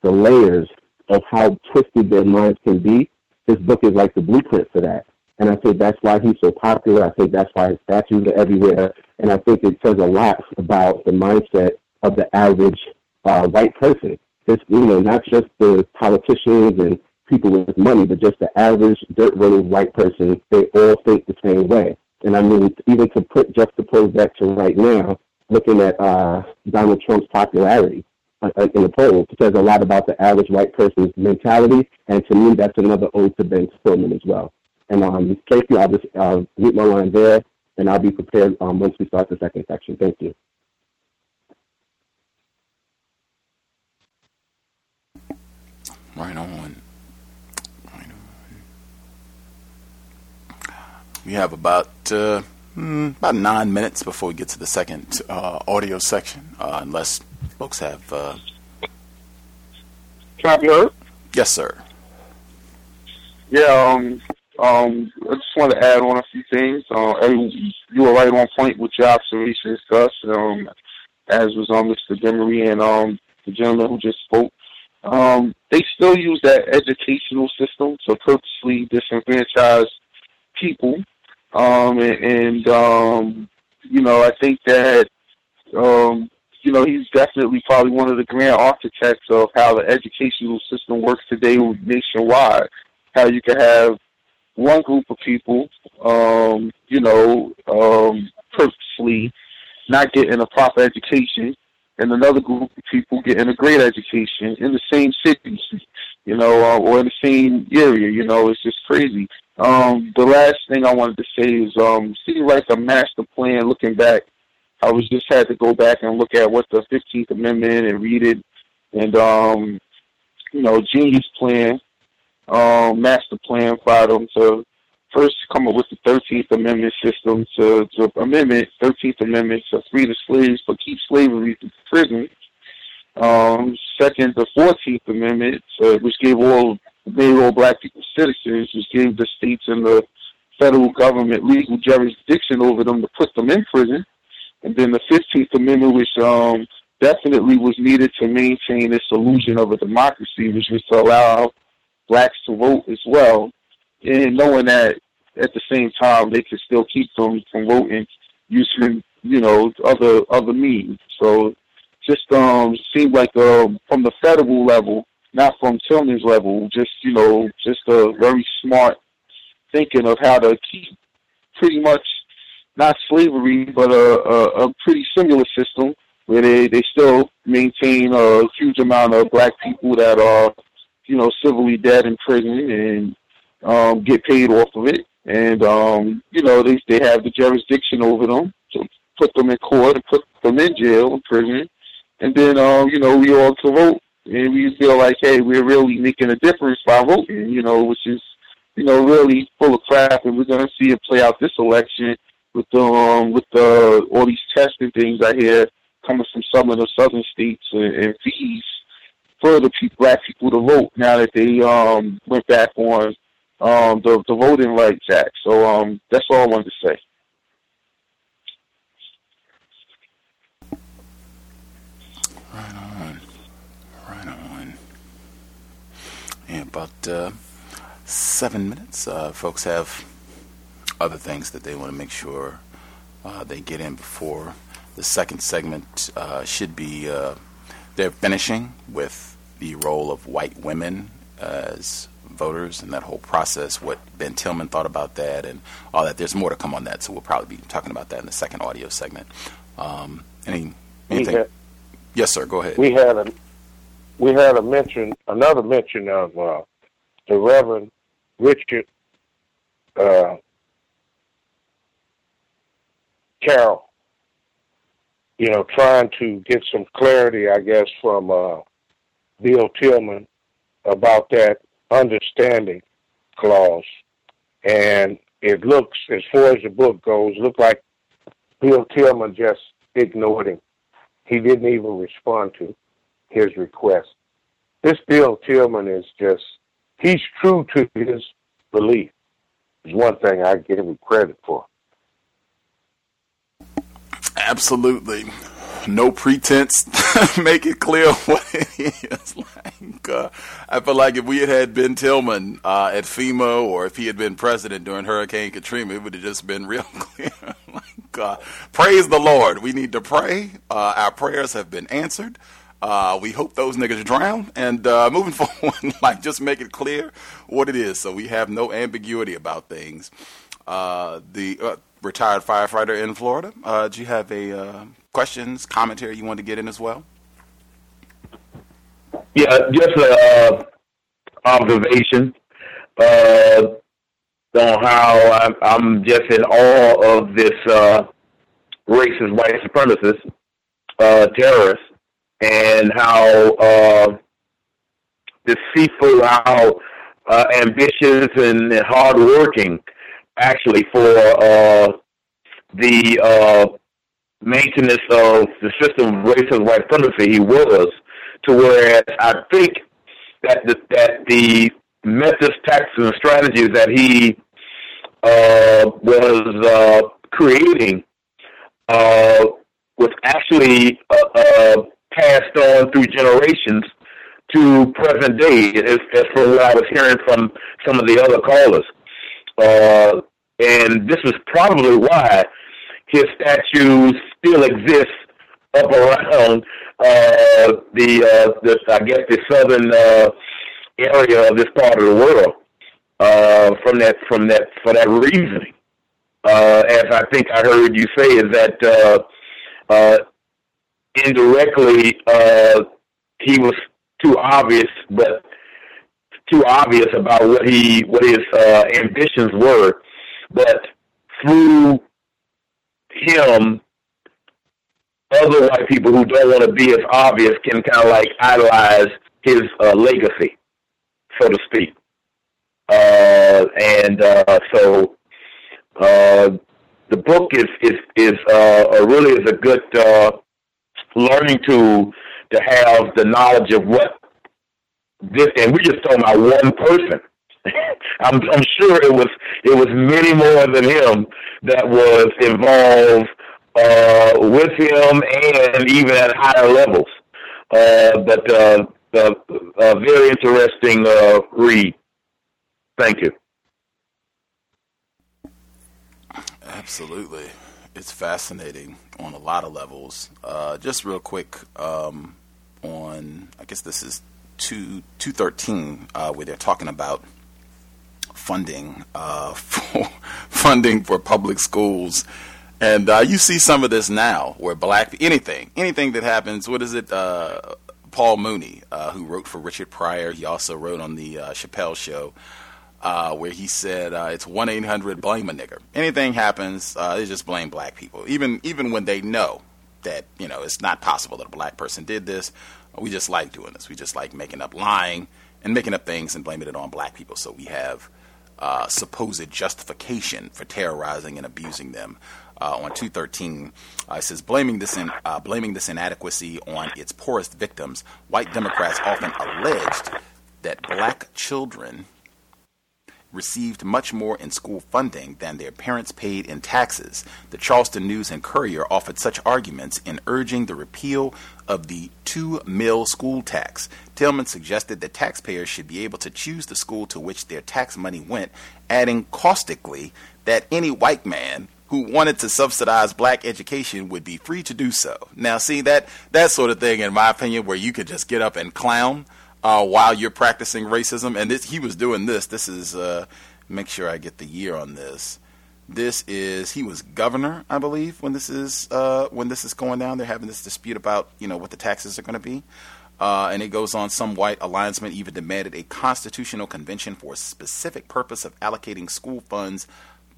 the layers of how twisted their minds can be, this book is like the blueprint for that. And I think that's why he's so popular. I think that's why his statues are everywhere. And I think it says a lot about the mindset of the average uh, white person. It's, you know, not just the politicians and people with money, but just the average dirt running white person. They all think the same way. And I mean, even to put juxtapose that to right now, looking at uh, Donald Trump's popularity uh, uh in the polls, it says a lot about the average white person's mentality. And to me, that's another ode to Ben Stillman as well. And um, you. I'll just uh, mute my line there, and I'll be prepared um, once we start the second section. Thank you. Right on. Right on. We have about uh, mm, about nine minutes before we get to the second uh, audio section, uh, unless folks have. Uh... Can I be heard? Yes, sir. Yeah, um, um, I just want to add on a few things. Uh, you were right on point with your observations, Gus. Um, as was um, Mr. Demery and um, the gentleman who just spoke. Um, they still use that educational system to purposely disenfranchise people. Um, and, and um, you know, I think that, um, you know, he's definitely probably one of the grand architects of how the educational system works today nationwide. How you can have one group of people, um, you know, um, purposely not getting a proper education, and another group of people getting a great education in the same city, you know, uh, or in the same area. You know, it's just crazy. Um, the last thing I wanted to say is, um, seems like a master plan. Looking back, I was just had to go back and look at what the Fifteenth Amendment and read it, and um, you know, genius plan um, master plan for them to first come up with the 13th Amendment system to, to amendment, 13th Amendment to free the slaves but keep slavery to prison. Um, second, the 14th Amendment, uh, which gave all made all black people citizens, which gave the states and the federal government legal jurisdiction over them to put them in prison. And then the 15th Amendment, which um, definitely was needed to maintain this illusion of a democracy, which was to allow blacks to vote as well, and knowing that at the same time they could still keep them from voting using you know other other means. So just um seemed like um from the federal level, not from Tillman's level, just you know just a very smart thinking of how to keep pretty much not slavery but a, a, a pretty similar system where they, they still maintain a huge amount of black people that are you know, civilly dead in prison and um, get paid off of it. And, um, you know, they, they have the jurisdiction over them to put them in court and put them in jail and prison. And then, um, you know, we all to vote. And we feel like, hey, we're really making a difference by voting, you know, which is, you know, really full of crap. And we're going to see it play out this election with the, um, with the, all these testing things I hear coming from some of the southern states and, and fees for the people, black people to vote now that they um, went back on um, the, the Voting Rights Act. So um, that's all I wanted to say. Right on. Right on. In about uh, seven minutes, uh, folks have other things that they want to make sure uh, they get in before the second segment uh, should be uh, they're finishing with the role of white women as voters and that whole process, what Ben Tillman thought about that, and all that. There's more to come on that, so we'll probably be talking about that in the second audio segment. Um, any anything? had- yes, sir. Go ahead. we had a we had a mention another mention of uh, the Reverend Richard uh, Carroll. You know, trying to get some clarity, I guess, from uh, Bill Tillman about that understanding clause, and it looks, as far as the book goes, look like Bill Tillman just ignored him. He didn't even respond to his request. This Bill Tillman is just, he's true to his belief. Is one thing I give him credit for. Absolutely. No pretense. Make it clear what it is. Like, uh, I feel like if we had had Ben Tillman uh, at FEMA or if he had been president during Hurricane Katrina, it would have just been real clear. like, uh, praise the Lord. We need to pray. Uh, our prayers have been answered. Uh, we hope those niggas drown. And uh, moving forward, like just make it clear what it is, so we have no ambiguity about things. Uh, the uh, retired firefighter in Florida. Uh, do you have a uh, questions, commentary you want to get in as well? Yeah, just an observation on how I'm, I'm just in awe of this racist white supremacist terrorist, and how uh, deceitful, how uh, ambitious and hardworking, actually for uh, the uh, maintenance of the system of racist white supremacy he was to whereas I think that the, that the methods, tactics, and strategies that he uh, was uh, creating uh, was actually uh, uh, passed on through generations to present day, as, as from what I was hearing from some of the other callers. Uh, and this is probably why his statues still exist up around uh, the, uh, the, I guess, the southern uh, area of this part of the world. Uh, from that, from that, for that reasoning, uh, as I think I heard you say, is that uh, uh, indirectly uh, he was too obvious, but too obvious about what he, what his uh, ambitions were, but through him other white people who don't want to be as obvious can kind of like idolize his uh, legacy, so to speak. Uh, and uh, so uh, the book is is is uh, really is a good uh, learning tool to have the knowledge of what this. And we're just talking about one person. I'm I'm sure it was it was many more than him that was involved uh, with him and even at higher levels. Uh, but uh, uh, uh, very interesting uh, read. Thank you. Absolutely. It's fascinating on a lot of levels. Uh, just real quick um, on, I guess this is two, 213, uh, where they're talking about funding uh, for funding for public schools. And uh, you see some of this now, where black anything, anything that happens. What is it? Uh, Paul Mooney, uh, who wrote for Richard Pryor, he also wrote on the Chappelle Show, uh, where he said uh, it's one eight hundred blame a nigger. Anything happens, uh, they just blame black people, even even when they know that you know it's not possible that a black person did this. We just like doing this. We just like making up lying and making up things and blaming it on black people. So we have uh, supposed justification for terrorizing and abusing them. Uh, on 213, uh, it says blaming this in, uh, blaming this inadequacy on its poorest victims. White Democrats often alleged that black children received much more in school funding than their parents paid in taxes. The Charleston News and Courier offered such arguments in urging the repeal of the two mill school tax. Tillman suggested that taxpayers should be able to choose the school to which their tax money went, adding caustically that any white man who wanted to subsidize black education would be free to do so. Now, see that that sort of thing, in my opinion, where you could just get up and clown uh, while you're practicing racism, and this, he was doing this. This is uh, make sure I get the year on this. This is he was governor, I believe, when this is uh, when this is going down. They're having this dispute about you know what the taxes are going to be. Uh, and it goes on. Some white alliancemen even demanded a constitutional convention for a specific purpose of allocating school funds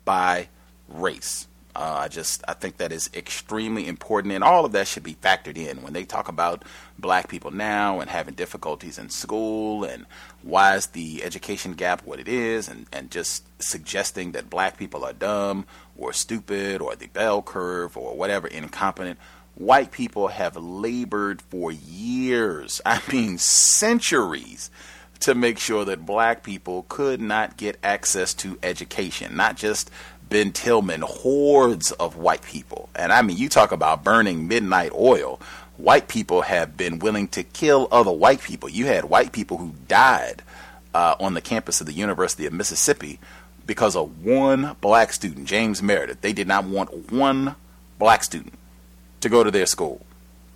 by race. Uh, I just I think that is extremely important, and all of that should be factored in when they talk about black people now and having difficulties in school, and why is the education gap what it is, and and just suggesting that black people are dumb or stupid or the bell curve or whatever incompetent. White people have labored for years, I mean centuries, to make sure that black people could not get access to education, not just Ben Tillman, hordes of white people. And I mean, you talk about burning midnight oil. White people have been willing to kill other white people. You had white people who died uh, on the campus of the University of Mississippi because of one black student, James Meredith. They did not want one black student to go to their school.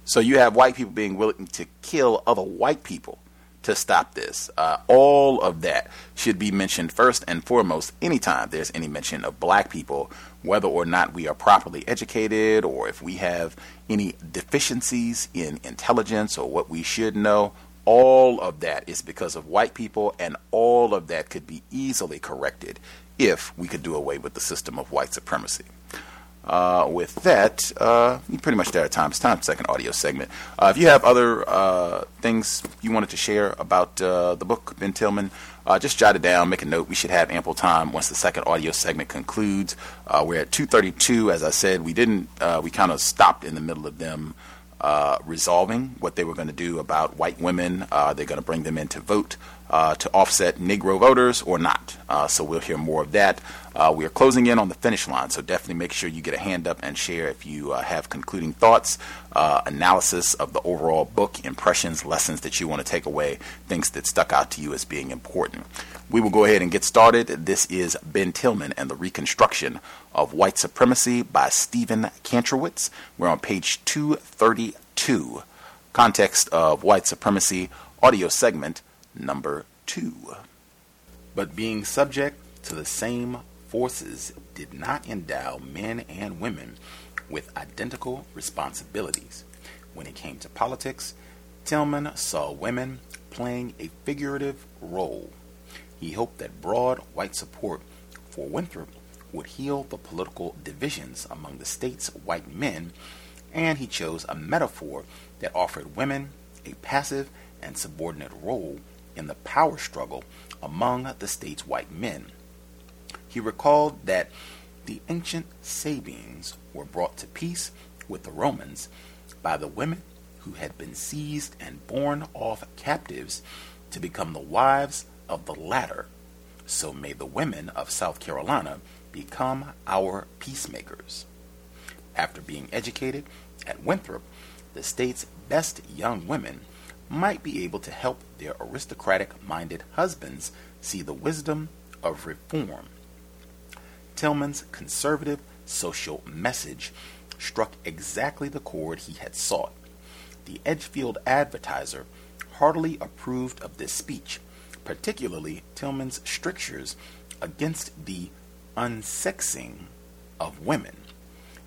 So you have white people being willing to kill other white people to stop this. Uh, all of that should be mentioned first and foremost anytime there's any mention of black people, whether or not we are properly educated or if we have any deficiencies in intelligence or what we should know. All of that is because of white people, and all of that could be easily corrected if we could do away with the system of white supremacy. Uh, with that, uh, you pretty much there at time. It's time for second audio segment. Uh, if you have other uh, things you wanted to share about uh, the book, Ben Tillman, uh, just jot it down, make a note. We should have ample time once the second audio segment concludes. we're at 2:32. As I said, we didn't. we kind of stopped in the middle of them. resolving what they were going to do about white women. they're going to bring them in to vote uh, to offset Negro voters or not. Uh, so we'll hear more of that. Uh, we are closing in on the finish line, so definitely make sure you get a hand up and share if you uh, have concluding thoughts, uh, analysis of the overall book, impressions, lessons that you want to take away, things that stuck out to you as being important. We will go ahead and get started. This is Ben Tillman and the Reconstruction of White Supremacy by Stephen Kantrowitz. We're on page 232. Context of White Supremacy, audio segment number two. But being subject to the same forces did not endow men and women with identical responsibilities. When it came to politics, Tillman saw women playing a figurative role. He hoped that broad white support for Winthrop would heal the political divisions among the state's white men, and he chose a metaphor that offered women a passive and subordinate role in the power struggle among the state's white men. He recalled that the ancient Sabines were brought to peace with the Romans by the women who had been seized and borne off captives to become the wives of the latter. So may the women of South Carolina become our peacemakers. After being educated at Winthrop, the state's best young women might be able to help their aristocratic minded husbands see the wisdom of reform. Tillman's conservative social message struck exactly the chord he had sought. The Edgefield Advertiser heartily approved of this speech, particularly Tillman's strictures against the unsexing of women.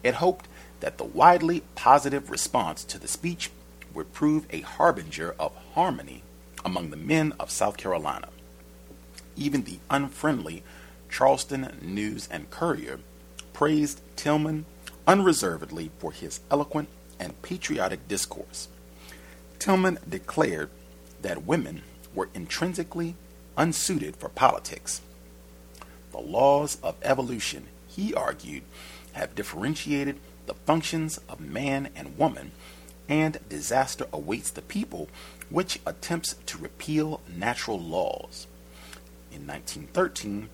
It hoped that the widely positive response to the speech would prove a harbinger of harmony among the men of South Carolina. Even the unfriendly Charleston News and Courier praised Tillman unreservedly for his eloquent and patriotic discourse. Tillman declared that women were intrinsically unsuited for politics. The laws of evolution, he argued, have differentiated the functions of man and woman and disaster awaits the people which attempts to repeal natural laws. In 1913,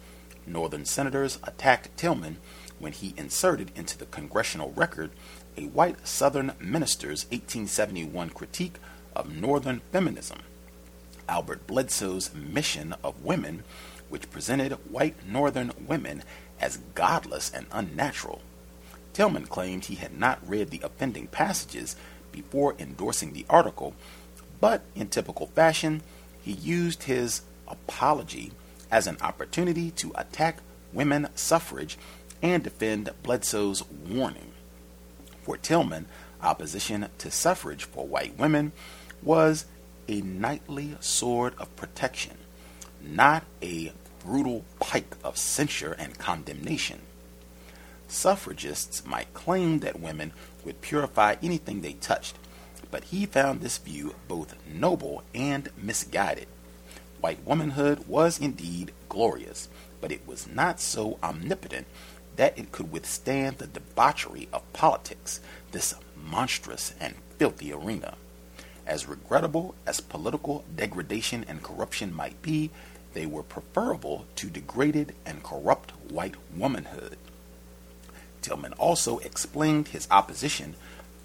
Northern senators attacked Tillman when he inserted into the congressional record a white Southern minister's 1871 critique of Northern feminism. Albert Bledsoe's Mission of Women, which presented white Northern women as godless and unnatural, Tillman claimed he had not read the offending passages before endorsing the article, but in typical fashion, he used his apology as an opportunity to attack women suffrage and defend Bledsoe's warning. For Tillman, opposition to suffrage for white women was a knightly sword of protection, not a brutal pike of censure and condemnation. Suffragists might claim that women would purify anything they touched, but he found this view both noble and misguided. White womanhood was indeed glorious, but it was not so omnipotent that it could withstand the debauchery of politics, this monstrous and filthy arena. As regrettable as political degradation and corruption might be, they were preferable to degraded and corrupt white womanhood. Tillman also explained his opposition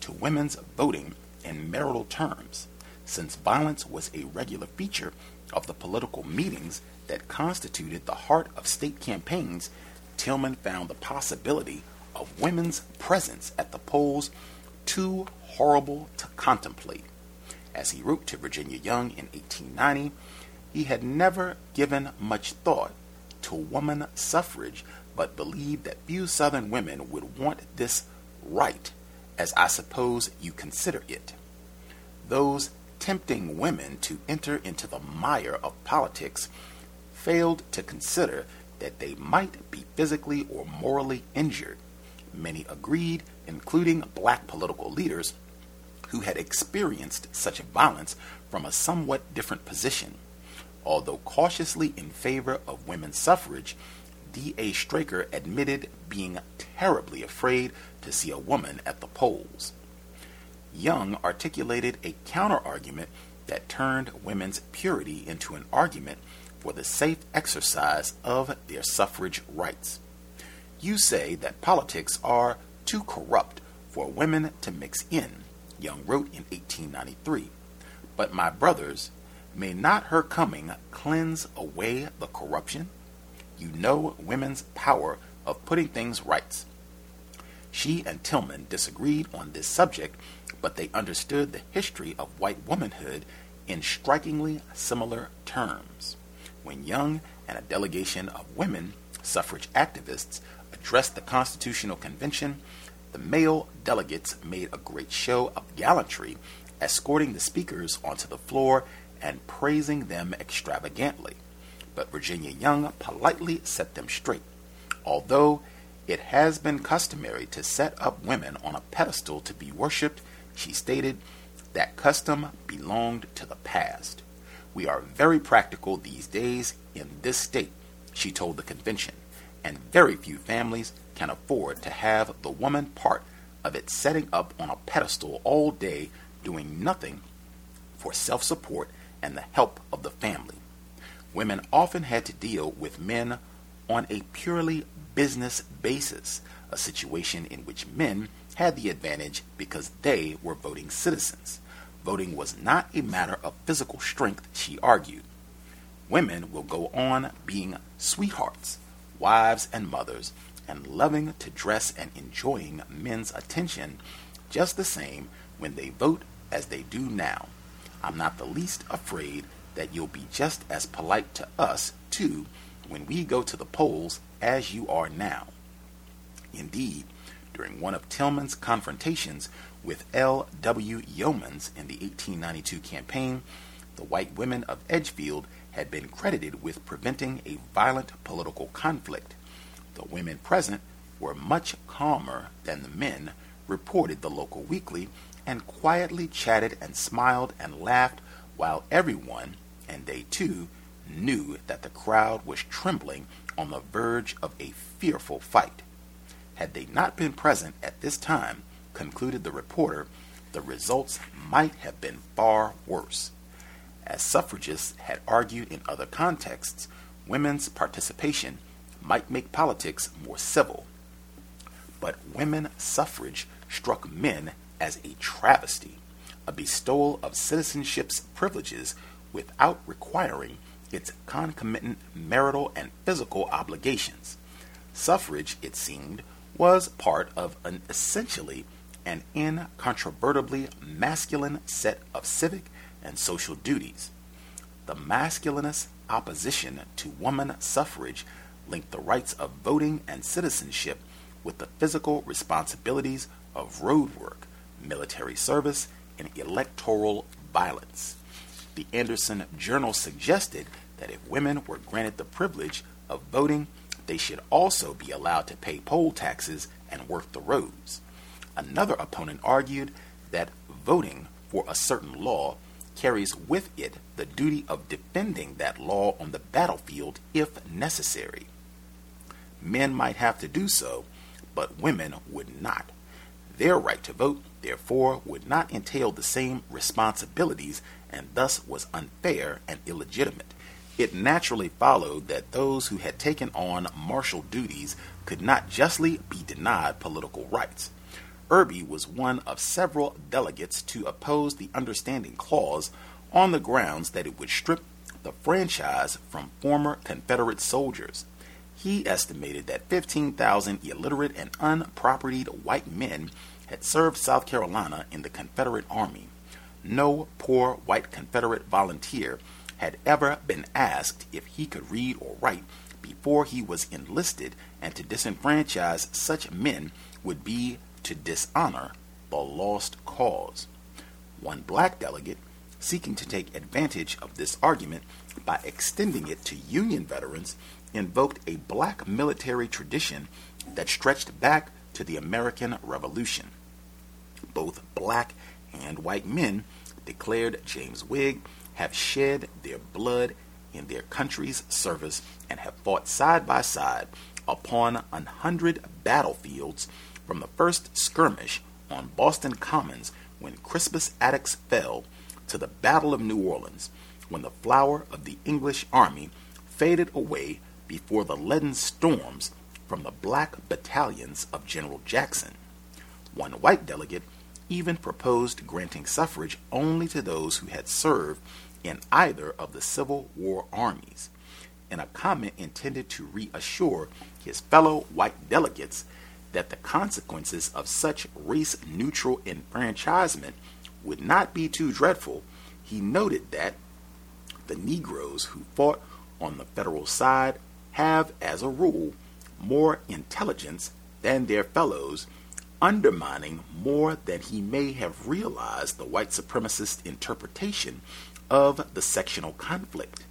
to women's voting in marital terms, since violence was a regular feature of the political meetings that constituted the heart of state campaigns. Tillman found the possibility of women's presence at the polls too horrible to contemplate. As he wrote to Virginia Young in 1890, he had never given much thought to woman suffrage, but believed that few Southern women would want this right, as I suppose you consider it. Those tempting women to enter into the mire of politics failed to consider that they might be physically or morally injured. Many agreed, including black political leaders who had experienced such violence from a somewhat different position. Although cautiously in favor of women's suffrage, D.A. Straker admitted being terribly afraid to see a woman at the polls. Young articulated a counterargument that turned women's purity into an argument for the safe exercise of their suffrage rights. You say that politics are too corrupt for women to mix in, Young wrote in 1893. But my brothers, may not her coming cleanse away the corruption? You know women's power of putting things right. She and Tillman disagreed on this subject, but they understood the history of white womanhood in strikingly similar terms. When Young and a delegation of women suffrage activists addressed the Constitutional Convention, the male delegates made a great show of gallantry, escorting the speakers onto the floor and praising them extravagantly. But Virginia Young politely set them straight. Although it has been customary to set up women on a pedestal to be worshipped, she stated that custom belonged to the past. We are very practical these days in this state, she told the convention, and very few families can afford to have the woman part of it setting up on a pedestal all day doing nothing for self support and the help of the family. Women often had to deal with men on a purely business basis, a situation in which men had the advantage because they were voting citizens. Voting was not a matter of physical strength, she argued. Women will go on being sweethearts, wives, and mothers, and loving to dress and enjoying men's attention just the same when they vote as they do now. I'm not the least afraid that you'll be just as polite to us, too, when we go to the polls as you are now. Indeed, during one of Tillman's confrontations with L. W. Youmans in the 1892 campaign, the white women of Edgefield had been credited with preventing a violent political conflict. The women present were much calmer than the men, reported the local weekly, and quietly chatted and smiled and laughed while everyone, and they too, knew that the crowd was trembling on the verge of a fearful fight. Had they not been present at this time, concluded the reporter, the results might have been far worse. As suffragists had argued in other contexts, women's participation might make politics more civil. But women suffrage struck men as a travesty, a bestowal of citizenship's privileges without requiring its concomitant marital and physical obligations. Suffrage, it seemed, was part of an essentially and incontrovertibly masculine set of civic and social duties. The masculinist opposition to woman suffrage linked the rights of voting and citizenship with the physical responsibilities of road work, military service, and electoral violence. The Anderson Journal suggested that if women were granted the privilege of voting, they should also be allowed to pay poll taxes and work the roads. Another opponent argued that voting for a certain law carries with it the duty of defending that law on the battlefield if necessary. Men might have to do so, but women would not. Their right to vote, therefore, would not entail the same responsibilities and thus was unfair and illegitimate. It naturally followed that those who had taken on martial duties could not justly be denied political rights. Irby was one of several delegates to oppose the Understanding Clause on the grounds that it would strip the franchise from former Confederate soldiers. He estimated that 15,000 illiterate and unpropertied white men had served South Carolina in the Confederate Army. No poor white Confederate volunteer had ever been asked if he could read or write before he was enlisted, and to disenfranchise such men would be to dishonor the lost cause. One black delegate, seeking to take advantage of this argument by extending it to Union veterans, invoked a black military tradition that stretched back to the American Revolution. Both black and white men, declared James Wigg, have shed their blood in their country's service and have fought side by side upon a hundred battlefields from the first skirmish on Boston Commons when Crispus Attucks fell to the Battle of New Orleans when the flower of the English army faded away before the leaden storms from the black battalions of General Jackson. One white delegate even proposed granting suffrage only to those who had served in either of the Civil War armies. In a comment intended to reassure his fellow white delegates that the consequences of such race neutral enfranchisement would not be too dreadful, he noted that the Negroes who fought on the federal side have, as a rule, more intelligence than their fellows, undermining more than he may have realized the white supremacist interpretation of the sectional conflict.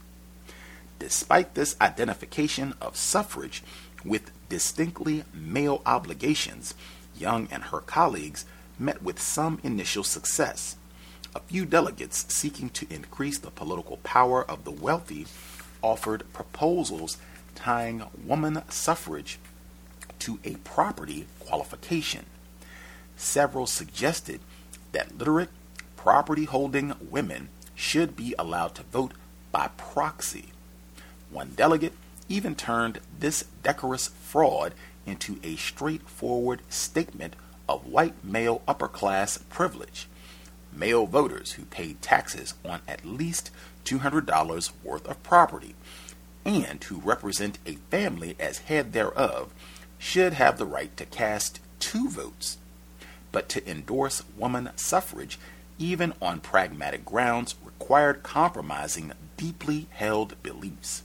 Despite this identification of suffrage with distinctly male obligations, Young and her colleagues met with some initial success. A few delegates seeking to increase the political power of the wealthy offered proposals tying woman suffrage to a property qualification. Several suggested that literate, property holding women should be allowed to vote by proxy. One delegate even turned this decorous fraud into a straightforward statement of white male upper class privilege. Male voters who paid taxes on at least $200 worth of property and who represent a family as head thereof should have the right to cast two votes. But to endorse woman suffrage, even on pragmatic grounds, required compromising deeply held beliefs.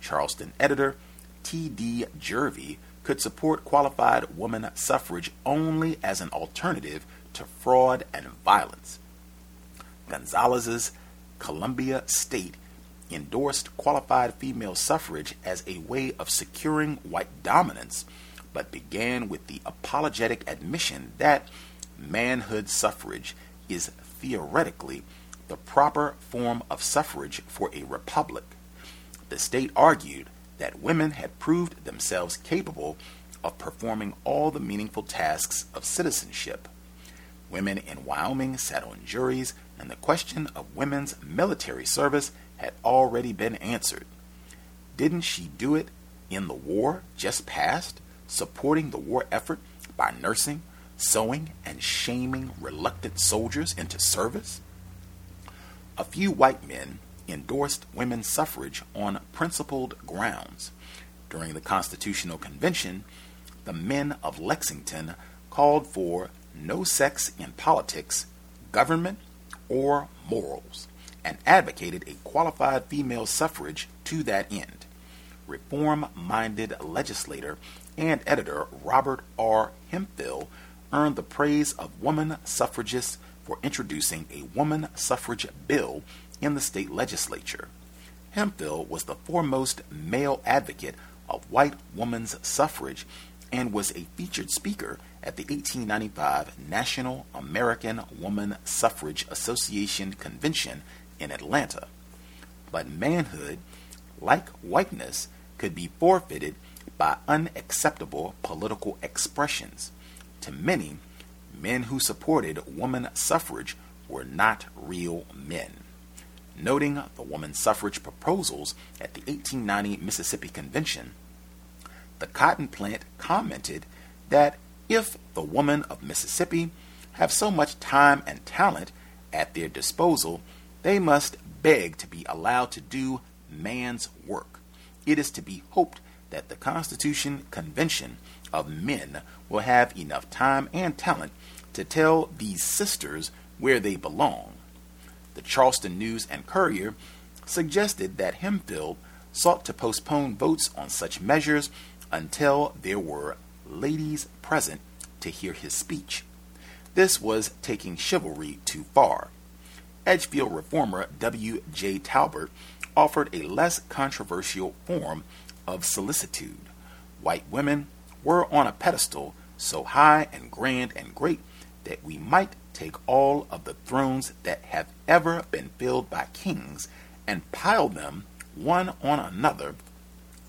Charleston editor T.D. Jervey could support qualified woman suffrage only as an alternative to fraud and violence. Gonzales's Columbia State endorsed qualified female suffrage as a way of securing white dominance, but began with the apologetic admission that manhood suffrage is theoretically the proper form of suffrage for a republic. The state argued that women had proved themselves capable of performing all the meaningful tasks of citizenship. Women in Wyoming sat on juries, and the question of women's military service had already been answered. Didn't she do it in the war just past, supporting the war effort by nursing, sewing, and shaming reluctant soldiers into service? A few white men endorsed women's suffrage on principled grounds. During the Constitutional Convention, the men of Lexington called for no sex in politics, government, or morals, and advocated a qualified female suffrage to that end. Reform minded legislator and editor Robert R. Hemphill earned the praise of woman suffragists for introducing a woman suffrage bill in the state legislature. Hemphill was the foremost male advocate of white woman's suffrage and was a featured speaker at the 1895 National American Woman Suffrage Association convention in Atlanta. But manhood, like whiteness, could be forfeited by unacceptable political expressions. To many, men who supported woman suffrage were not real men. Noting the woman suffrage proposals at the 1890 Mississippi Convention, the cotton plant commented that if the women of Mississippi have so much time and talent at their disposal, they must beg to be allowed to do man's work. It is to be hoped that the Constitution Convention of men will have enough time and talent to tell these sisters where they belong. The Charleston News and Courier suggested that Hemphill sought to postpone votes on such measures until there were ladies present to hear his speech. This was taking chivalry too far. Edgefield reformer W. J. Talbert offered a less controversial form of solicitude. White women were on a pedestal so high and grand and great that we might take all of the thrones that have ever been filled by kings and pile them one on another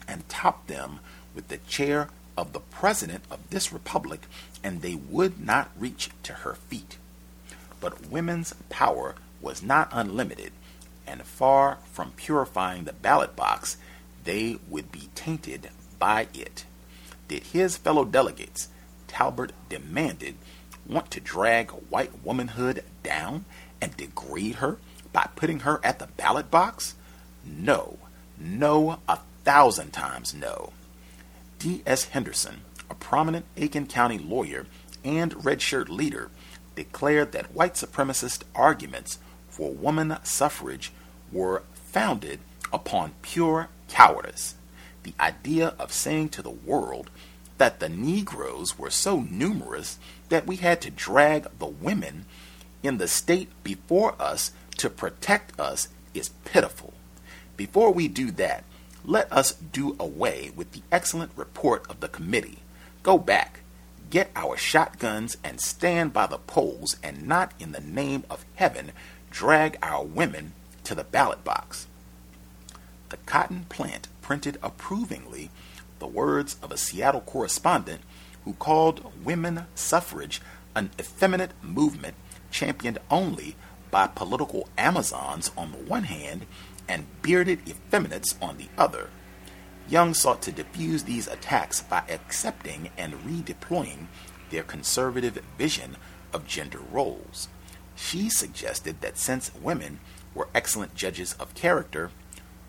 and top them with the chair of the president of this republic, and they would not reach to her feet. But women's power was not unlimited, and far from purifying the ballot box, they would be tainted by it. Did his fellow delegates, Talbert demanded, want to drag white womanhood down and degrade her by putting her at the ballot box? No, no, a thousand times no. D.S. Henderson, a prominent Aiken County lawyer and redshirt leader, declared that white supremacist arguments for woman suffrage were founded upon pure cowardice. The idea of saying to the world that the Negroes were so numerous that we had to drag the women in the state before us to protect us is pitiful. Before we do that, let us do away with the excellent report of the committee. Go back, get our shotguns, and stand by the polls, and not in the name of heaven drag our women to the ballot box. The cotton plant printed approvingly the words of a Seattle correspondent who called women suffrage an effeminate movement championed only by political Amazons on the one hand and bearded effeminates on the other. Young sought to diffuse these attacks by accepting and redeploying their conservative vision of gender roles. She suggested that since women were excellent judges of character,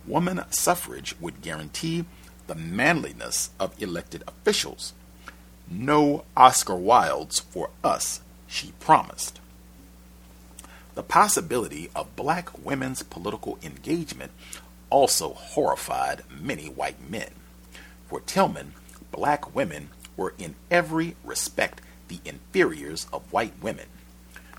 woman suffrage would guarantee the manliness of elected officials. No Oscar Wildes for us, she promised. The possibility of black women's political engagement also horrified many white men. For Tillman, black women were in every respect the inferiors of white women,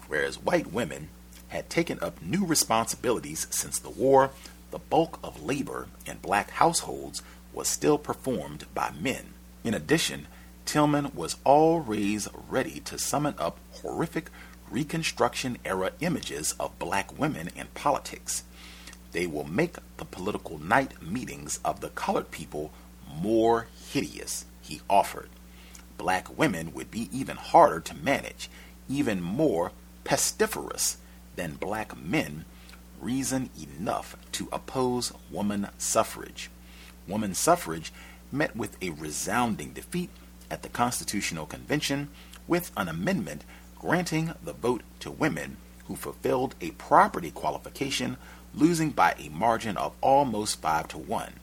whereas white women had taken up new responsibilities since the war. The bulk of labor in black households was still performed by men. In addition, Tillman was always ready to summon up horrific Reconstruction era images of black women in politics. They will make the political night meetings of the colored people more hideous, he offered. Black women would be even harder to manage, even more pestiferous than black men, reason enough to oppose woman suffrage. Woman suffrage met with a resounding defeat at the Constitutional Convention with an amendment granting the vote to women who fulfilled a property qualification, losing by a margin of almost 5 to 1.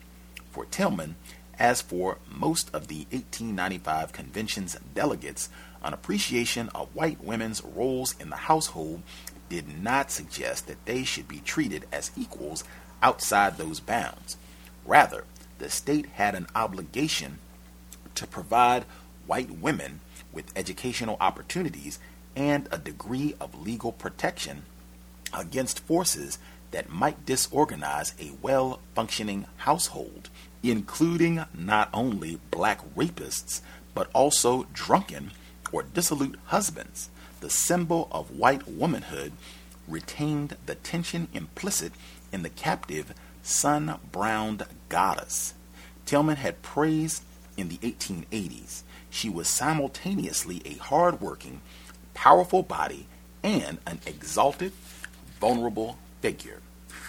For Tillman, As for most of the 1895 convention's delegates, an appreciation of white women's roles in the household did not suggest that they should be treated as equals outside those bounds. Rather, the state had an obligation to provide white women with educational opportunities and a degree of legal protection against forces that might disorganize a well functioning household, including not only black rapists, but also drunken or dissolute husbands. The symbol of white womanhood retained the tension implicit in the captive sun browned goddess. Tillman had praised in the 1880s. She was simultaneously a hard working, powerful body and an exalted, vulnerable figure.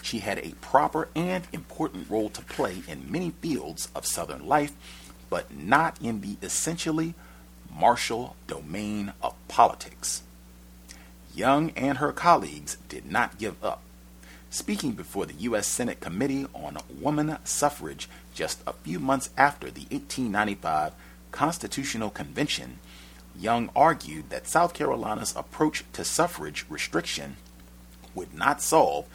She had a proper and important role to play in many fields of Southern life, but not in the essentially martial domain of politics. Young and her colleagues did not give up. Speaking before the U.S. Senate Committee on Woman Suffrage just a few months after the 1895 Constitutional Convention, Young argued that South Carolina's approach to suffrage restriction would not solve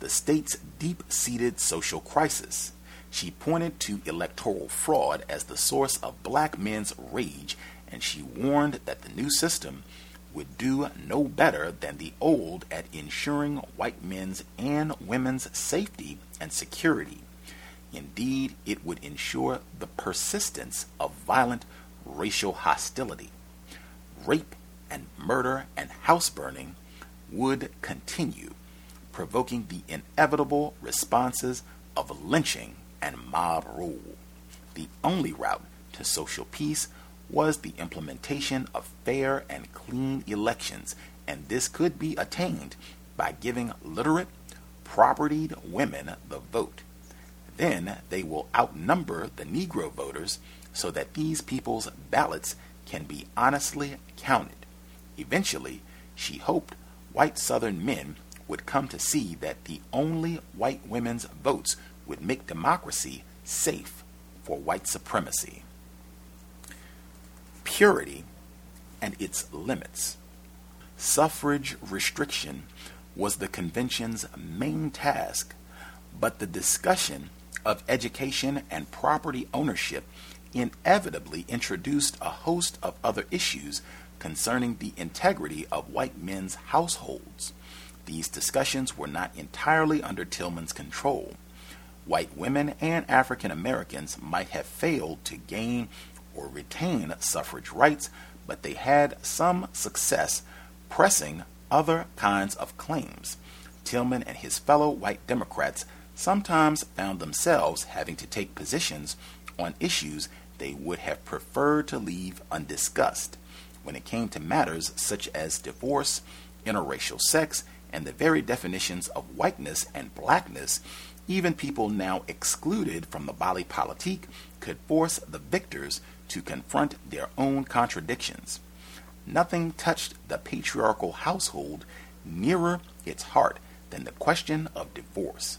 the state's deep seated social crisis. She pointed to electoral fraud as the source of black men's rage, and she warned that the new system would do no better than the old at ensuring white men's and women's safety and security. Indeed, it would ensure the persistence of violent racial hostility. Rape and murder and house burning would continue, provoking the inevitable responses of lynching and mob rule. The only route to social peace was the implementation of fair and clean elections, and this could be attained by giving literate, propertied women the vote. Then they will outnumber the Negro voters so that these people's ballots can be honestly counted. Eventually, she hoped white Southern men would come to see that the only white women's votes would make democracy safe for white supremacy purity and its limits. Suffrage restriction was the convention's main task, but the discussion of education and property ownership inevitably introduced a host of other issues concerning the integrity of white men's households. These discussions were not entirely under Tillman's control. White women and African Americans might have failed to gain or retain suffrage rights, but they had some success pressing other kinds of claims. Tillman and his fellow white Democrats sometimes found themselves having to take positions on issues they would have preferred to leave undiscussed when it came to matters such as divorce, interracial sex, and the very definitions of whiteness and blackness, even people now excluded from the body politique could force the victors to confront their own contradictions. Nothing touched the patriarchal household nearer its heart than the question of divorce.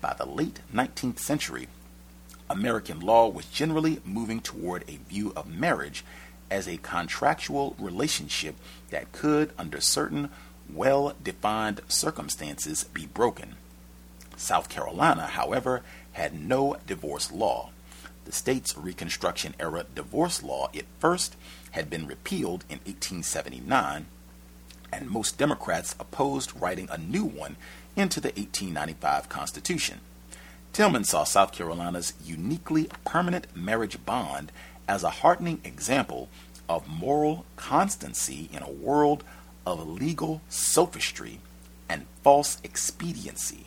By the late 19th century, American law was generally moving toward a view of marriage as a contractual relationship that could, under certain well defined circumstances, be broken. South Carolina, however, had no divorce law. The state's Reconstruction era divorce law, at first, had been repealed in 1879, and most Democrats opposed writing a new one into the 1895 Constitution. Tillman saw South Carolina's uniquely permanent marriage bond as a heartening example of moral constancy in a world of legal sophistry and false expediency.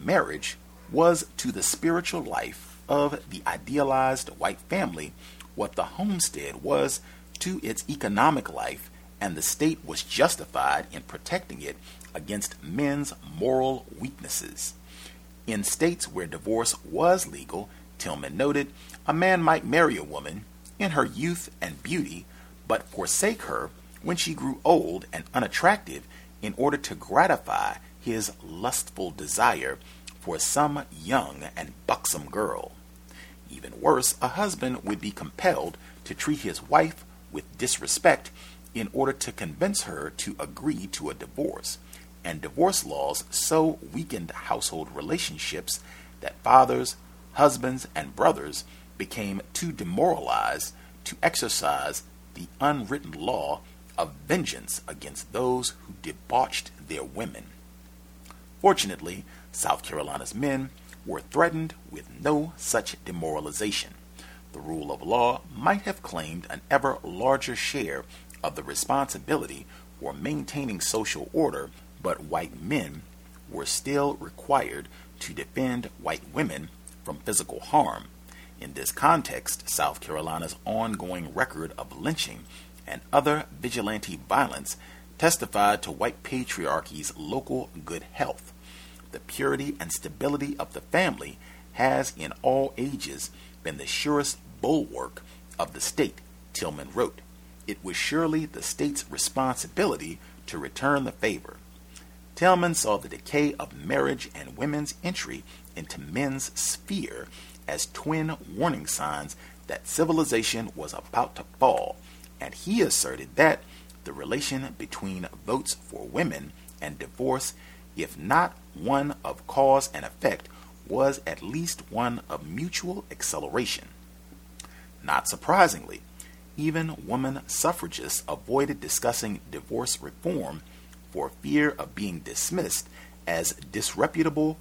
Marriage was to the spiritual life of the idealized white family what the homestead was to its economic life, and the state was justified in protecting it against men's moral weaknesses. In states where divorce was legal, Tillman noted, a man might marry a woman in her youth and beauty, but forsake her when she grew old and unattractive in order to gratify his lustful desire for some young and buxom girl. Even worse, a husband would be compelled to treat his wife with disrespect in order to convince her to agree to a divorce. And divorce laws so weakened household relationships that fathers, husbands, and brothers became too demoralized to exercise the unwritten law of vengeance against those who debauched their women. Fortunately, South Carolina's men were threatened with no such demoralization. The rule of law might have claimed an ever larger share of the responsibility for maintaining social order, but white men were still required to defend white women from physical harm. In this context, South Carolina's ongoing record of lynching and other vigilante violence testified to white patriarchy's local good health. The purity and stability of the family has, in all ages, been the surest bulwark of the state, Tillman wrote. It was surely the state's responsibility to return the favor. Tillman saw the decay of marriage and women's entry into men's sphere as twin warning signs that civilization was about to fall, and he asserted that the relation between votes for women and divorce, if not one of cause and effect, was at least one of mutual acceleration. Not surprisingly, even woman suffragists avoided discussing divorce reform for fear of being dismissed as disreputable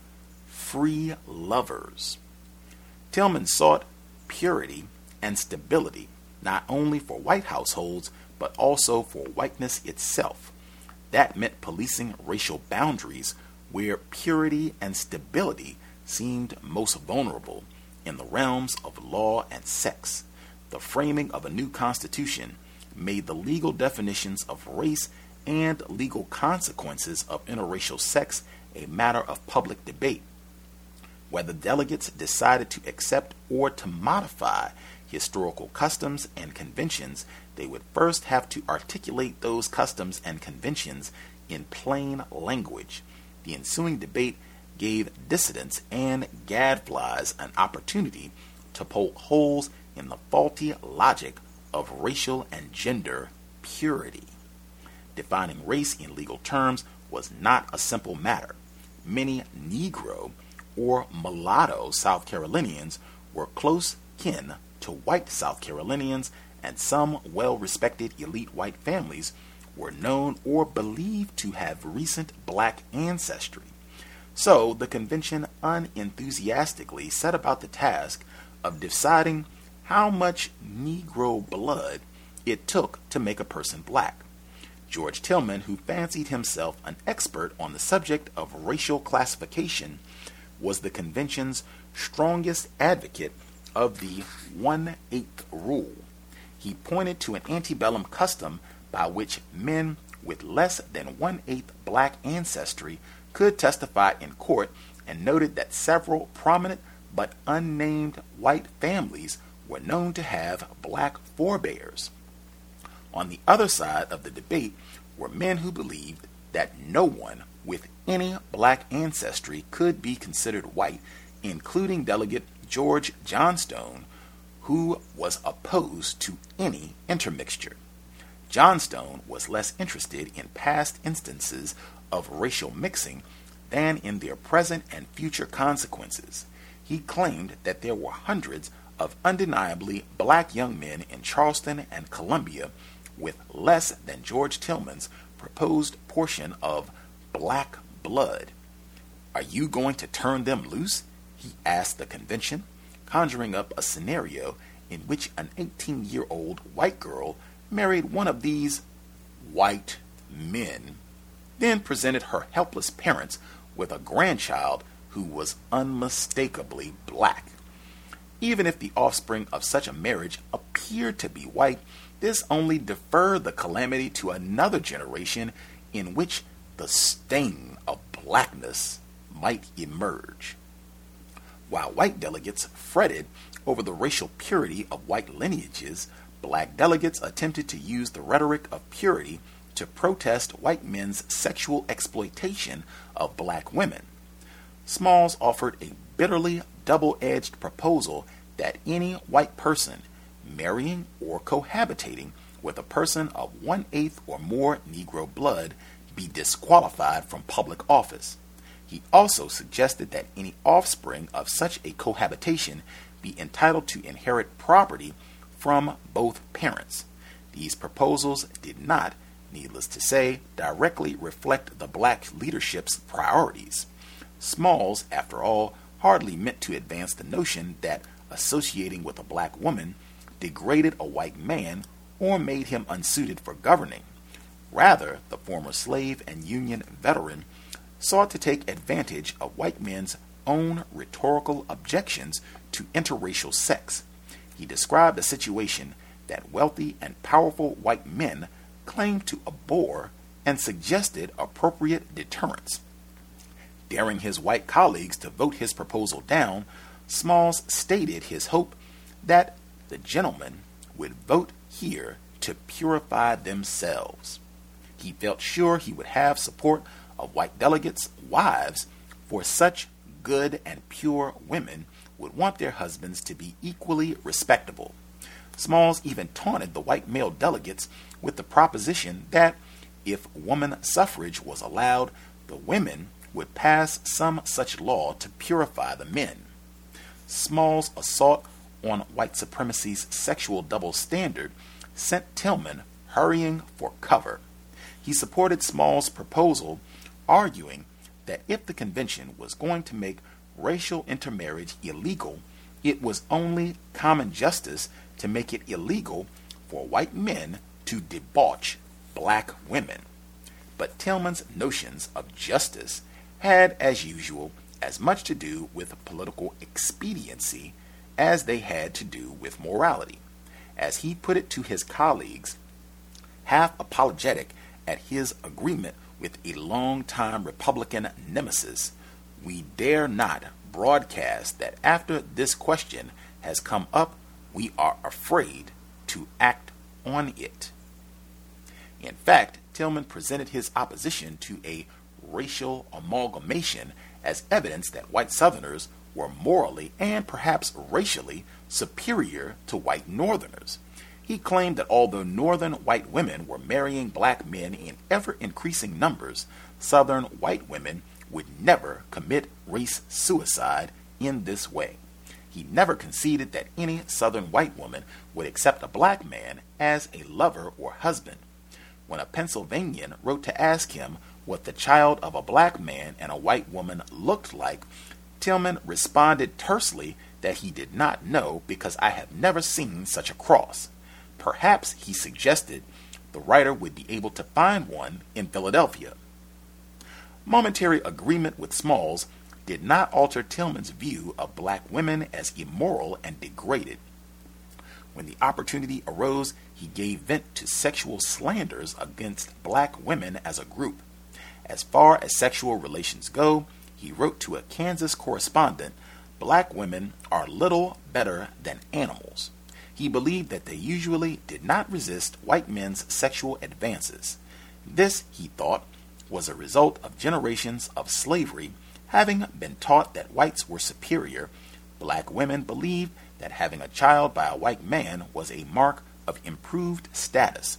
free lovers. Tillman sought purity and stability not only for white households but also for whiteness itself. That meant policing racial boundaries where purity and stability seemed most vulnerable in the realms of law and sex. The framing of a new constitution made the legal definitions of race and legal consequences of interracial sex a matter of public debate whether delegates decided to accept or to modify historical customs and conventions, they would first have to articulate those customs and conventions in plain language. The ensuing debate gave dissidents and gadflies an opportunity to poke holes in the faulty logic of racial and gender purity. Defining race in legal terms was not a simple matter. Many Negro or mulatto South Carolinians were close kin to white South Carolinians, and some well respected elite white families were known or believed to have recent black ancestry. So the convention unenthusiastically set about the task of deciding how much Negro blood it took to make a person black. George Tillman, who fancied himself an expert on the subject of racial classification, was the convention's strongest advocate of the one eighth rule. He pointed to an antebellum custom by which men with less than one eighth black ancestry could testify in court and noted that several prominent but unnamed white families were known to have black forebears. On the other side of the debate were men who believed that no one with any black ancestry could be considered white, including Delegate George Johnstone, who was opposed to any intermixture. Johnstone was less interested in past instances of racial mixing than in their present and future consequences. He claimed that there were hundreds of undeniably black young men in Charleston and Columbia with less than George Tillman's proposed portion of black blood. Are you going to turn them loose? He asked the convention, conjuring up a scenario in which an 18 year old white girl married one of these white men, then presented her helpless parents with a grandchild who was unmistakably black. Even if the offspring of such a marriage appeared to be white, this only deferred the calamity to another generation in which the stain of blackness might emerge. While white delegates fretted over the racial purity of white lineages, black delegates attempted to use the rhetoric of purity to protest white men's sexual exploitation of black women. Smalls offered a bitterly double edged proposal that any white person marrying or cohabitating with a person of one eighth or more Negro blood be disqualified from public office. He also suggested that any offspring of such a cohabitation be entitled to inherit property from both parents. These proposals did not, needless to say, directly reflect the black leadership's priorities. Smalls, after all, hardly meant to advance the notion that associating with a black woman degraded a white man or made him unsuited for governing. Rather, the former slave and Union veteran sought to take advantage of white men's own rhetorical objections to interracial sex. He described a situation that wealthy and powerful white men claimed to abhor and suggested appropriate deterrence. Daring his white colleagues to vote his proposal down, Smalls stated his hope that the gentlemen would vote here to purify themselves. He felt sure he would have support of white delegates' wives, for such good and pure women would want their husbands to be equally respectable. Smalls even taunted the white male delegates with the proposition that if woman suffrage was allowed, the women would pass some such law to purify the men. Smalls' assault on white supremacy's sexual double standard sent Tillman hurrying for cover. He supported Smalls' proposal, arguing that if the convention was going to make racial intermarriage illegal, it was only common justice to make it illegal for white men to debauch black women. But Tillman's notions of justice had, as usual, as much to do with political expediency as they had to do with morality. As he put it to his colleagues, half apologetic at his agreement with a long-time Republican nemesis, we dare not broadcast that after this question has come up, we are afraid to act on it. In fact, Tillman presented his opposition to a racial amalgamation as evidence that white Southerners were morally and perhaps racially superior to white Northerners. He claimed that although Northern white women were marrying black men in ever increasing numbers, Southern white women would never commit race suicide in this way. He never conceded that any Southern white woman would accept a black man as a lover or husband. When a Pennsylvanian wrote to ask him what the child of a black man and a white woman looked like, Tillman responded tersely that he did not know because I have never seen such a cross. Perhaps, he suggested, the writer would be able to find one in Philadelphia. Momentary agreement with Smalls did not alter Tillman's view of black women as immoral and degraded. When the opportunity arose, he gave vent to sexual slanders against black women as a group. As far as sexual relations go, he wrote to a Kansas correspondent Black women are little better than animals. He believed that they usually did not resist white men's sexual advances. This, he thought, was a result of generations of slavery having been taught that whites were superior. Black women believed that having a child by a white man was a mark of improved status.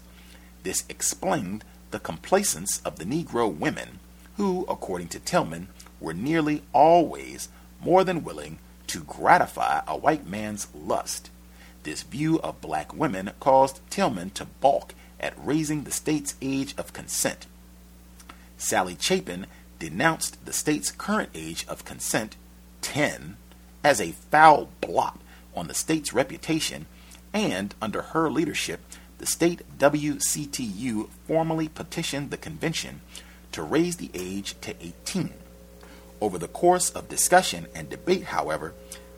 This explained the complacence of the Negro women, who, according to Tillman, were nearly always more than willing to gratify a white man's lust. This view of black women caused Tillman to balk at raising the state's age of consent. Sallie Chapin denounced the state's current age of consent, 10, as a foul blot on the state's reputation, and under her leadership, the state WCTU formally petitioned the convention to raise the age to 18. Over the course of discussion and debate, however,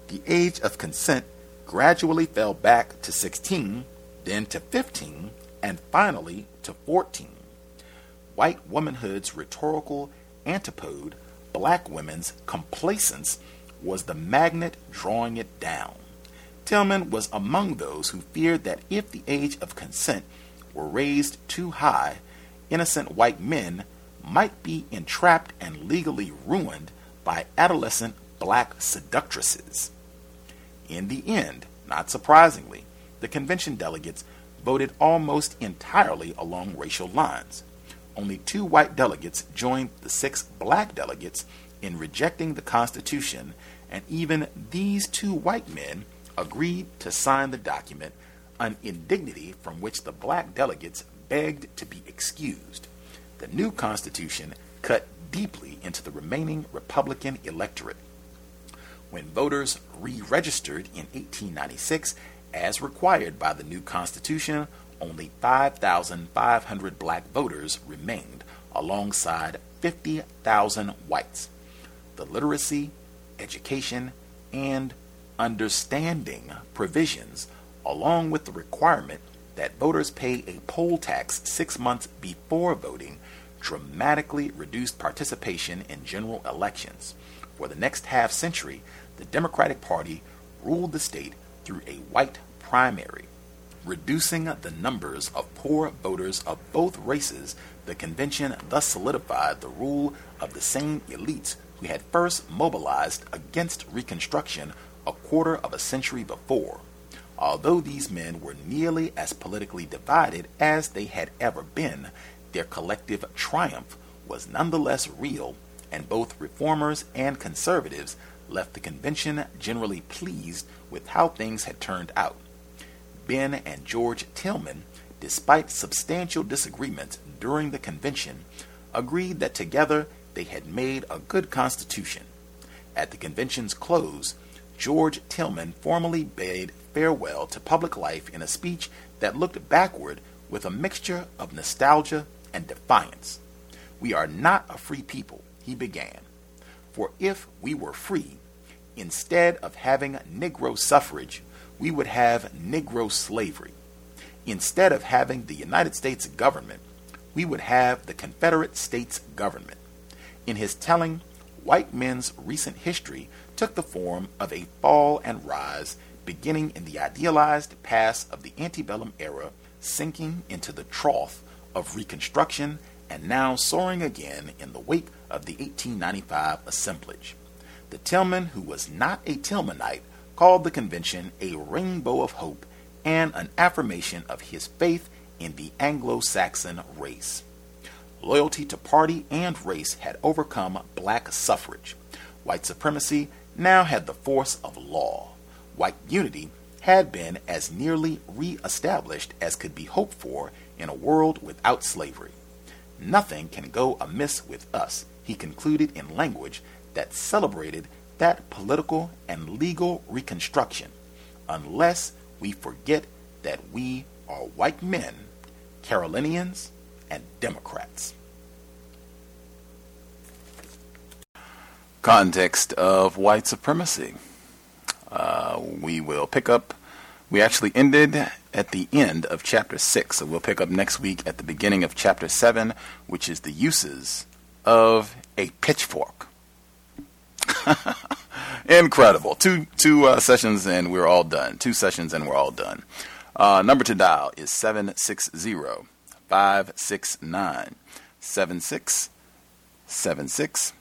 the age of consent gradually fell back to 16, then to 15, and finally to 14. White womanhood's rhetorical antipode, black women's complacence, was the magnet drawing it down. Tillman was among those who feared that if the age of consent were raised too high, innocent white men might be entrapped and legally ruined by adolescent black seductresses. In the end, not surprisingly, the convention delegates voted almost entirely along racial lines. Only two white delegates joined the six black delegates in rejecting the Constitution, and even these two white men agreed to sign the document, an indignity from which the black delegates begged to be excused. The new Constitution cut deeply into the remaining Republican electorate. When voters re registered in 1896, as required by the new Constitution, only 5,500 black voters remained, alongside 50,000 whites. The literacy, education, and understanding provisions, along with the requirement that voters pay a poll tax six months before voting, dramatically reduced participation in general elections. For the next half century, the Democratic Party ruled the state through a white primary. Reducing the numbers of poor voters of both races, the convention thus solidified the rule of the same elites who had first mobilized against Reconstruction a quarter of a century before. Although these men were nearly as politically divided as they had ever been, their collective triumph was nonetheless real, and both reformers and conservatives left the convention generally pleased with how things had turned out. Ben and George Tillman, despite substantial disagreements during the convention, agreed that together they had made a good constitution. At the convention's close, George Tillman formally bade farewell to public life in a speech that looked backward with a mixture of nostalgia and defiance. We are not a free people, he began. For if we were free, instead of having Negro suffrage, we would have Negro slavery. Instead of having the United States government, we would have the Confederate States government. In his telling, white men's recent history took the form of a fall and rise beginning in the idealized past of the antebellum era, sinking into the trough of Reconstruction, and now soaring again in the wake of the 1895 assemblage. The Tillman, who was not a Tillmanite, called the convention a rainbow of hope and an affirmation of his faith in the Anglo Saxon race. Loyalty to party and race had overcome black suffrage. White supremacy now had the force of law white unity had been as nearly re established as could be hoped for in a world without slavery. Nothing can go amiss with us, he concluded in language that celebrated that political and legal reconstruction, unless we forget that we are white men, Carolinians, and Democrats. Context of white supremacy. Uh, we will pick up. We actually ended at the end of chapter 6, so we'll pick up next week at the beginning of chapter 7, which is the uses of a pitchfork. Incredible. Two, two uh, sessions and we're all done. Two sessions and we're all done. Uh, number to dial is 760 569 7676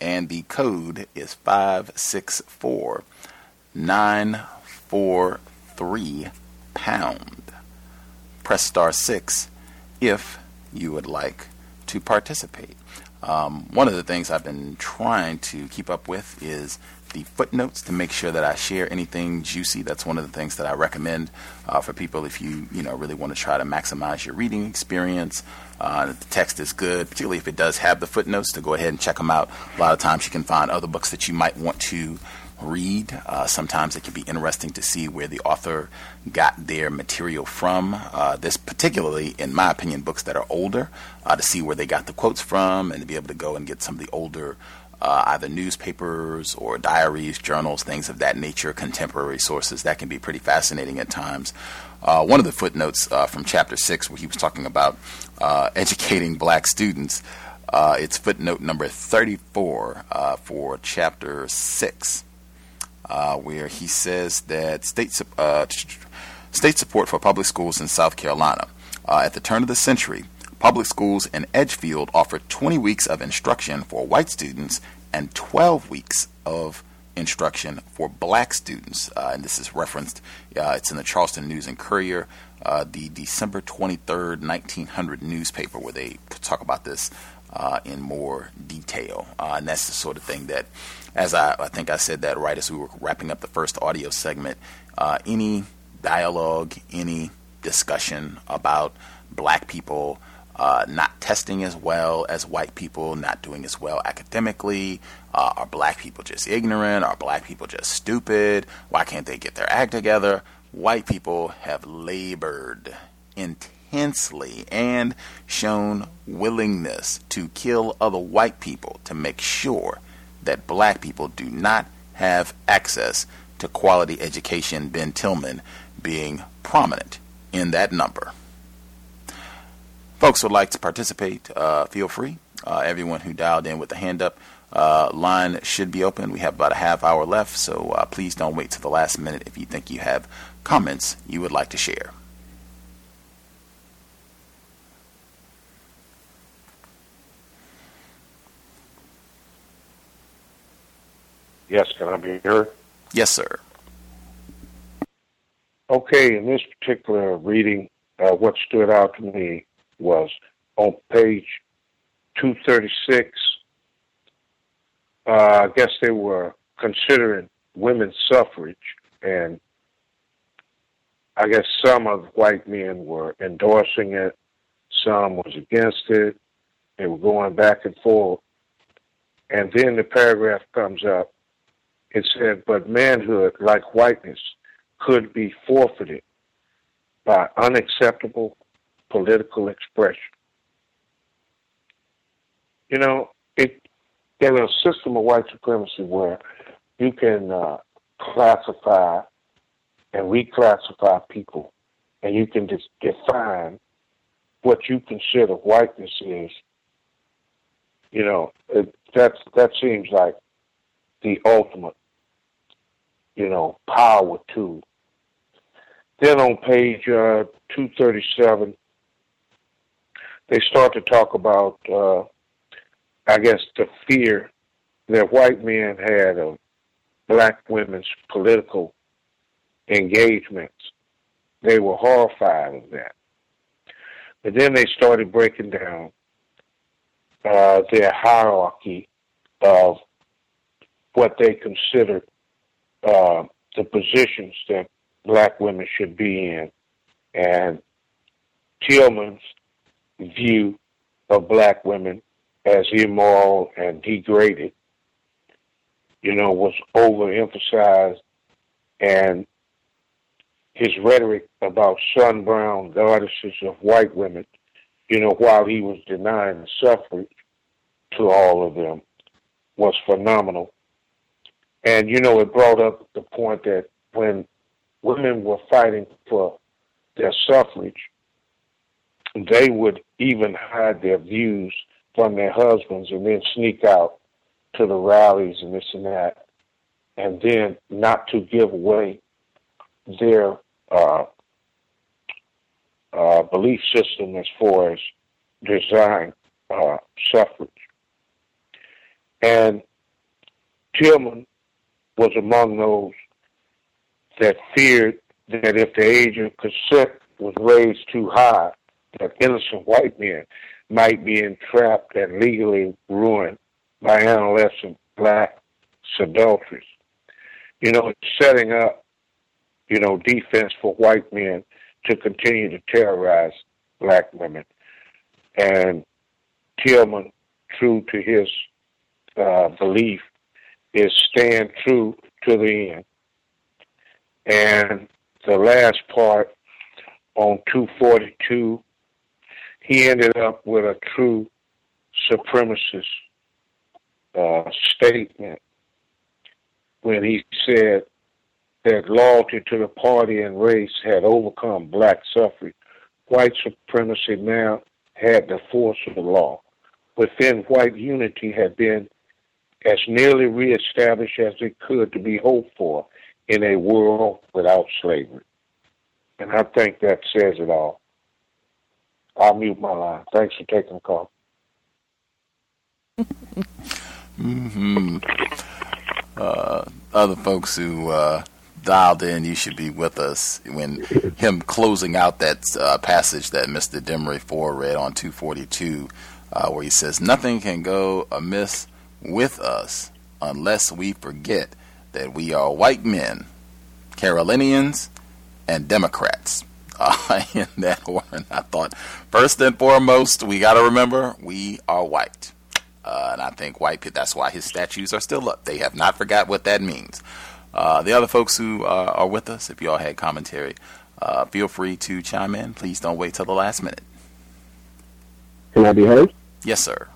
and the code is 564943 pound. Press star 6 if you would like to participate. Um, one of the things I've been trying to keep up with is the footnotes to make sure that I share anything juicy. That's one of the things that I recommend uh, for people if you you know really want to try to maximize your reading experience. Uh, the text is good, particularly if it does have the footnotes. To go ahead and check them out. A lot of times you can find other books that you might want to read. Uh, sometimes it can be interesting to see where the author got their material from. Uh, this, particularly, in my opinion, books that are older, uh, to see where they got the quotes from and to be able to go and get some of the older. Uh, either newspapers or diaries, journals, things of that nature, contemporary sources. That can be pretty fascinating at times. Uh, one of the footnotes uh, from chapter six, where he was talking about educating black students, it's footnote number 34 for chapter six where he says that state, uh, state support for public schools in South Carolina. Uh, at the turn of the century, public schools in Edgefield offered 20 weeks of instruction for white students and 12 weeks of instruction for black students. Uh, and this is referenced, uh, it's in the Charleston News and Courier, uh, the December 23rd, 1900 newspaper, where they talk about this uh, in more detail. Uh, and that's the sort of thing that, as I, I, think I said that right as we were wrapping up the first audio segment, uh, any dialogue, any discussion about black people uh, not testing as well as white people, not doing as well academically. Uh, are black people just ignorant? Are black people just stupid? Why can't they get their act together? White people have labored intensely and shown willingness to kill other white people to make sure that black people do not have access to quality education. Ben Tillman being prominent in that number. Folks would like to participate, uh, feel free. Uh, everyone who dialed in with the hand up uh, line should be open. We have about a half hour left, so uh, please don't wait to the last minute if you think you have comments you would like to share. Yes, can I be heard? Yes, sir. Okay, in this particular reading, uh, what stood out to me was on page 236. Uh, I guess they were considering women's suffrage, and I guess some of the white men were endorsing it, some was against it. They were going back and forth. And then the paragraph comes up. It said, but manhood, like whiteness, could be forfeited by unacceptable political expression. You know, it in a system of white supremacy where you can uh, classify and reclassify people, and you can just define what you consider whiteness is. You know, it, that's that seems like the ultimate, you know, power tool. Then on page uh, 237, they start to talk about, uh, I guess, the fear that white men had of black women's political engagements. They were horrified of that. But then they started breaking down uh, their hierarchy of what they considered uh, the positions that black women should be in. And Tillman's view of black women as immoral and degraded, you know, was overemphasized and his rhetoric about sun brown goddesses of white women, you know, while he was denying the suffrage to all of them was phenomenal. And, you know, it brought up the point that when women were fighting for their suffrage, they would even hide their views from their husbands and then sneak out to the rallies and this and that, and then not to give away their uh, uh, belief system as far as design uh, suffrage. And Tillman was among those that feared that if the age of consent was raised too high, that innocent white men might be entrapped and legally ruined by adolescent black adulteries. You know, it's setting up, you know, defense for white men to continue to terrorize black women. And Tillman, true to his uh, belief, is stand true to the end. And the last part on 242 he ended up with a true supremacist uh, statement when he said that loyalty to the party and race had overcome black suffrage. White supremacy now had the force of the law. Within white unity had been as nearly reestablished as it could to be hoped for in a world without slavery. And I think that says it all. I'll mute my line. Thanks for taking the call. hmm uh, other folks who uh, dialed in, you should be with us when him closing out that uh, passage that Mr. Demery Four read on 242, uh, where he says, "Nothing can go amiss with us unless we forget that we are white men, Carolinians, and Democrats." Uh, in that order, I thought, first and foremost, we got to remember we are white. Uh, and I think white people, that's why his statues are still up. They have not forgot what that means. Uh, the other folks who uh, are with us, if you all had commentary, uh, feel free to chime in. Please don't wait till the last minute. Can I be heard? Yes, sir.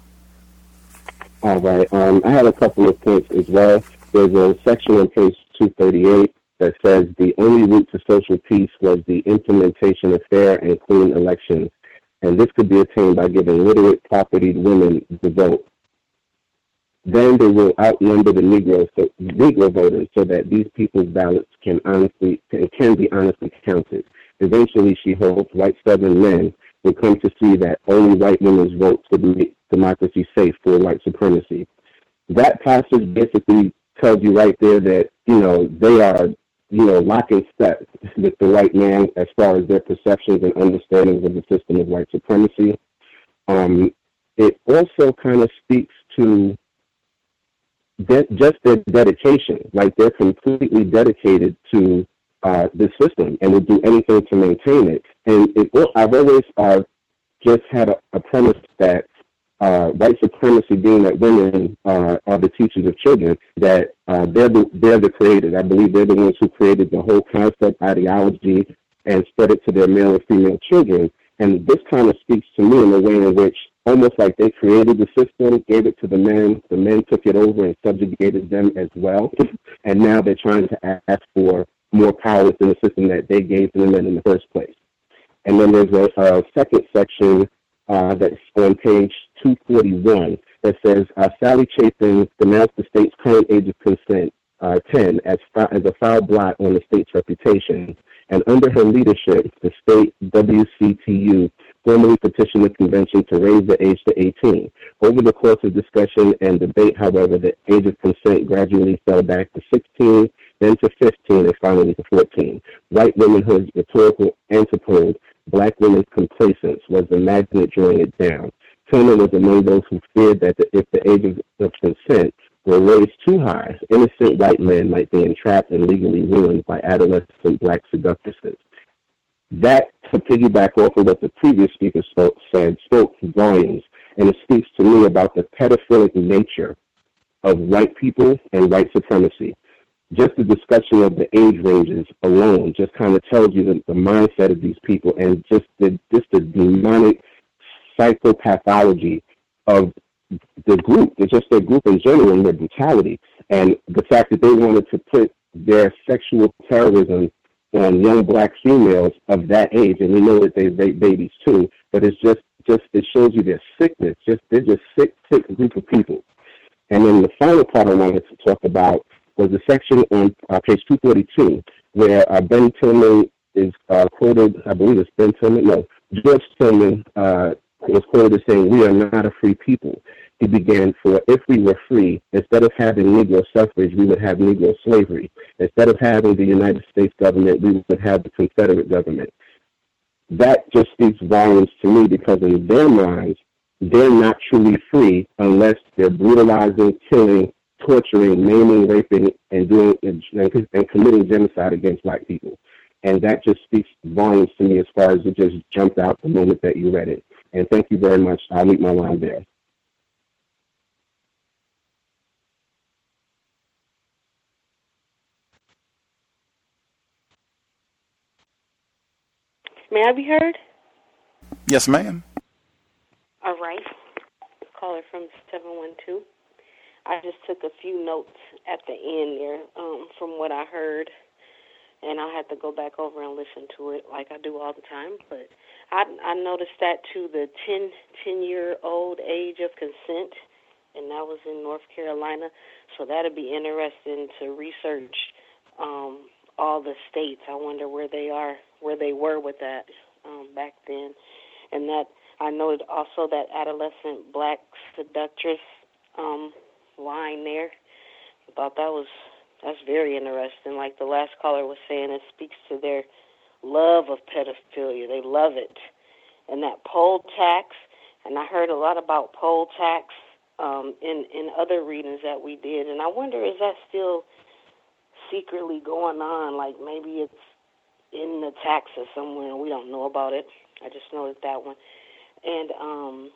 All right. Um, I have a couple of points as well. There's a section on page 238 that says the only route to social peace was the implementation of fair and clean elections, and this could be attained by giving literate, propertied women the vote. Then they will outnumber the Negro, so, Negro voters so that these people's ballots can honestly can be honestly counted. Eventually, she hopes white Southern men will come to see that only white women's votes would make democracy safe for white supremacy. That passage basically tells you right there that you know they are you know, locking step with the white man as far as their perceptions and understandings of the system of white supremacy. Um, it also kind of speaks to de- just their dedication, like they're completely dedicated to uh, the system and would do anything to maintain it. And it, I've always uh, just had a, a premise that uh, white supremacy being that women uh, are the teachers of children, that uh, they're, the, they're the creators. I believe they're the ones who created the whole concept, ideology, and spread it to their male and female children. And this kind of speaks to me in a way in which almost like they created the system, gave it to the men, the men took it over and subjugated them as well. and now they're trying to ask for more power within the system that they gave to the men in the first place. And then there's a, a second section uh, that's on page 241 that says uh, Sallie Chapin denounced the state's current age of consent, uh, 10, as, as a foul blot on the state's reputation. And under her leadership, the state WCTU formally petitioned the convention to raise the age to 18. Over the course of discussion and debate, however, the age of consent gradually fell back to 16, then to 15, and finally to 14. White womanhood's rhetorical antipode black women's complacence was the magnet drawing it down. Turner was among those who feared that the, if the age of consent were raised too high, innocent white men might be entrapped and legally ruined by adolescent black seductresses. That, to piggyback off of what the previous speaker spoke, said, spoke volumes, and it speaks to me about the pedophilic nature of white people and white supremacy just the discussion of the age ranges alone just kind of tells you the, the mindset of these people and just the just the demonic psychopathology of the group, just their group in general and their brutality. And the fact that they wanted to put their sexual terrorism on young black females of that age, and we know that they rape babies too, but it's just just it shows you their sickness. Just they're just sick, sick group of people. And then the final part I wanted to talk about was the section on uh, page 242 where uh, Ben Tillman is uh, quoted, I believe it's Ben Tillman, no, George Tillman uh, was quoted as saying, We are not a free people. He began, For if we were free, instead of having Negro suffrage, we would have Negro slavery. Instead of having the United States government, we would have the Confederate government. That just speaks volumes to me because in their minds, they're not truly free unless they're brutalizing, killing, torturing, maiming, raping, and doing and, and committing genocide against black people. And that just speaks volumes to me as far as it just jumped out the moment that you read it. And thank you very much. I'll leave my line there. May I be heard? Yes, ma'am. All right. Caller from 712. I just took a few notes at the end there um, from what I heard, and I'll have to go back over and listen to it like I do all the time. But I, I noticed that to the 10, 10 year old age of consent, and that was in North Carolina. So that'd be interesting to research um, all the states. I wonder where they are, where they were with that um, back then, and that I know also that adolescent black seductress um, line there I thought that was that's very interesting. Like the last caller was saying, it speaks to their love of pedophilia. They love it, and that poll tax. And I heard a lot about poll tax um, in in other readings that we did, and I wonder is that still secretly going on? Like maybe it's in the taxes somewhere and we don't know about it. I just noticed that one. And um,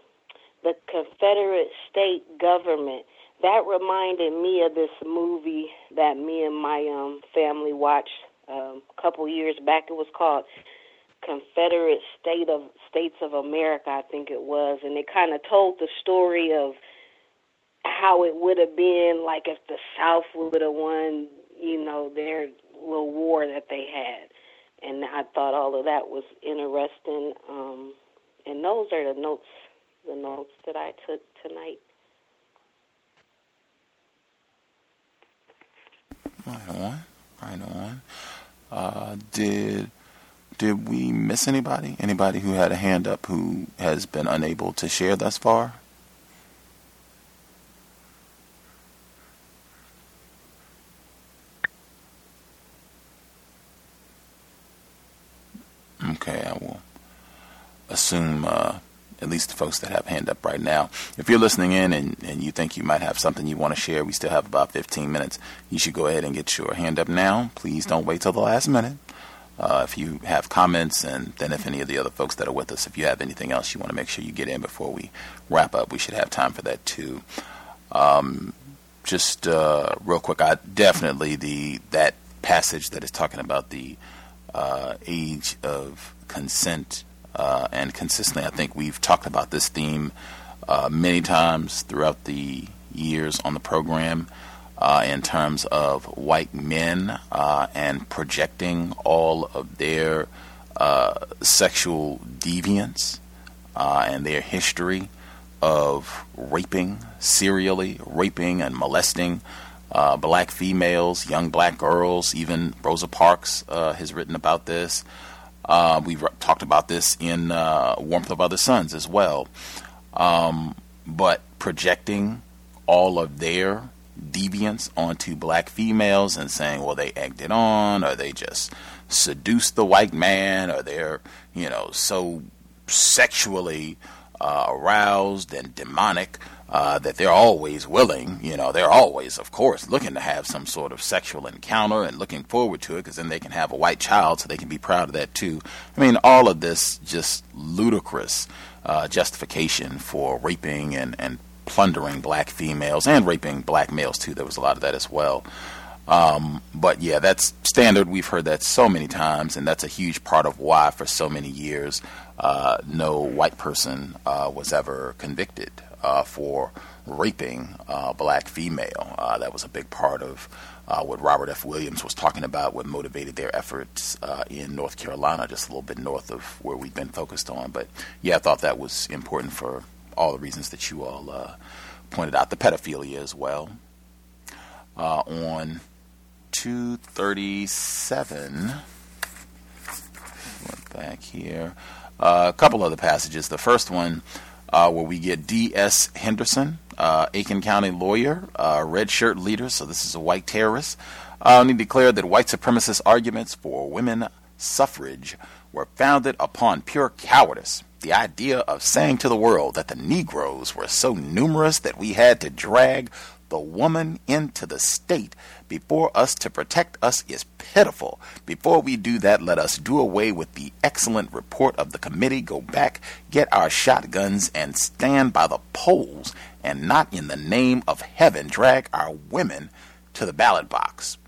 the Confederate state government that reminded me of this movie that me and my um, family watched um, a couple years back. It was called Confederate State of States of America, I think it was, and it kind of told the story of how it would have been like if the South would have won, you know, their little war that they had. And I thought all of that was interesting. Um, and those are the notes, the notes that I took tonight. Right on, right on. Uh, did did we miss anybody? Anybody who had a hand up who has been unable to share thus far? Okay, I will assume uh, at least the folks that have hand up right now. If you're listening in and, and you think you might have something you want to share, we still have about 15 minutes. You should go ahead and get your hand up now. Please don't wait till the last minute. Uh, if you have comments, and then if any of the other folks that are with us, if you have anything else you want to make sure you get in before we wrap up, we should have time for that too. Um, just uh, real quick, I definitely the that passage that is talking about the uh, age of consent uh, and consistently, I think we've talked about this theme uh, many times throughout the years on the program uh, in terms of white men uh, and projecting all of their uh, sexual deviance uh, and their history of raping, serially raping and molesting uh, black females, young black girls. Even Rosa Parks uh, has written about this. Uh, we've talked about this in uh, Warmth of Other Suns as well. Um, but projecting all of their deviance onto black females and saying, well, they egged it on, or they just seduced the white man, or they're, you know, so sexually uh, aroused and demonic uh, that they're always willing, you know, they're always, of course, looking to have some sort of sexual encounter and looking forward to it because then they can have a white child so they can be proud of that too. I mean, all of this just ludicrous uh, justification for raping and, and plundering black females and raping black males too. There was a lot of that as well. Um, but yeah, that's standard. We've heard that so many times, and that's a huge part of why, for so many years, uh, no white person uh, was ever convicted uh, for raping a black female. Uh, that was a big part of uh, what Robert F. Williams was talking about, what motivated their efforts uh, in North Carolina, just a little bit north of where we've been focused on. But yeah, I thought that was important for all the reasons that you all uh, pointed out. The pedophilia as well. Uh, on 237, went back here, a couple other passages. The first one uh, where we get D.S. Henderson, uh, Aiken County lawyer, uh, red shirt leader, so this is a white terrorist, uh, and he declared that white supremacist arguments for women suffrage were founded upon pure cowardice. The idea of saying to the world that the Negroes were so numerous that we had to drag the woman into the state before us to protect us is pitiful. Before we do that, let us do away with the excellent report of the committee, go back, get our shotguns, and stand by the polls, and not in the name of heaven drag our women to the ballot box.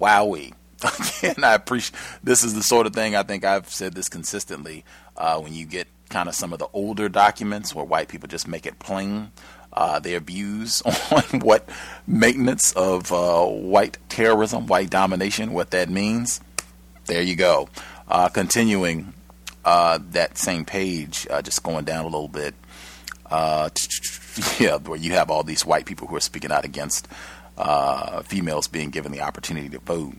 Wowee. Again, I appreciate this is the sort of thing I think I've said this consistently. Uh, when you get kind of some of the older documents where white people just make it plain uh, their views on what maintenance of uh, white terrorism, white domination, what that means. There you go. Uh, continuing uh, that same page, uh, just going down a little bit. Uh, yeah, where you have all these white people who are speaking out against females being given the opportunity to vote.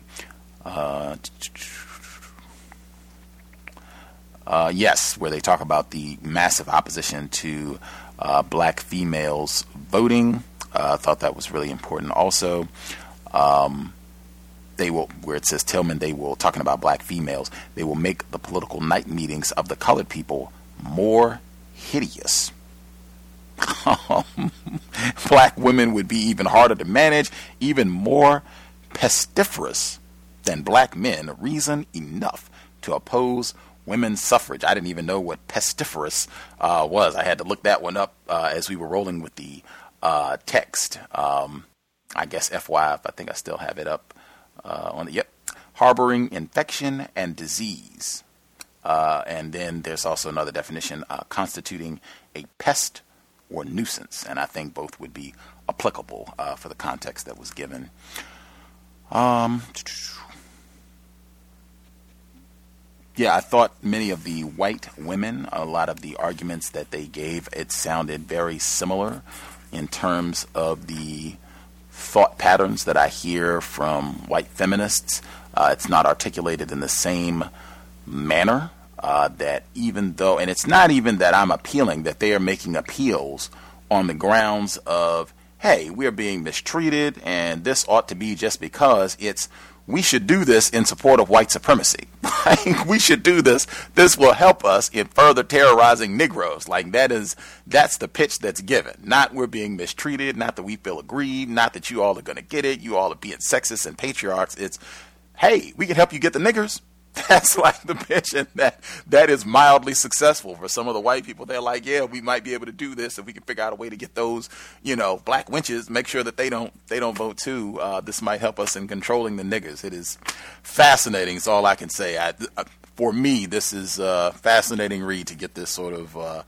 yes, where they talk about the massive opposition to uh, black females voting Uh, I thought that was really important. Also, um, they will, where it says Tillman, they will, talking about black females, they will make the political night meetings of the colored people more hideous. black women would be even harder to manage, even more pestiferous than black men. Reason enough to oppose women's suffrage. I didn't even know what pestiferous uh, was. I had to look that one up uh, as we were rolling with the uh, text. Um, I guess FYI, I think I still have it up uh, on the yep. Harboring infection and disease. Uh, and then there's also another definition uh, constituting a pest or nuisance. And I think both would be applicable for the context that was given. Um, yeah, I thought many of the white women, a lot of the arguments that they gave, it sounded very similar in terms of the thought patterns that I hear from white feminists. Uh, it's not articulated in the same manner. Uh, that even though, and it's not even that I'm appealing, that they are making appeals on the grounds of, hey, we're being mistreated, and this ought to be just because it's we should do this in support of white supremacy. We should do this. This will help us in further terrorizing Negroes. Like that is that's the pitch that's given. Not we're being mistreated. Not that we feel aggrieved. Not that you all are to get it. You all are being sexist and patriarchs. It's hey, we can help you get the niggers. That's like the and that that is mildly successful for some of the white people. They're like, yeah, we might be able to do this if we can figure out a way to get those, you know, black wenches. Make sure that they don't they don't vote too. Uh, this might help us in controlling the niggers. It is fascinating. It's all I can say. I, uh, for me, this is a fascinating read to get this sort of uh,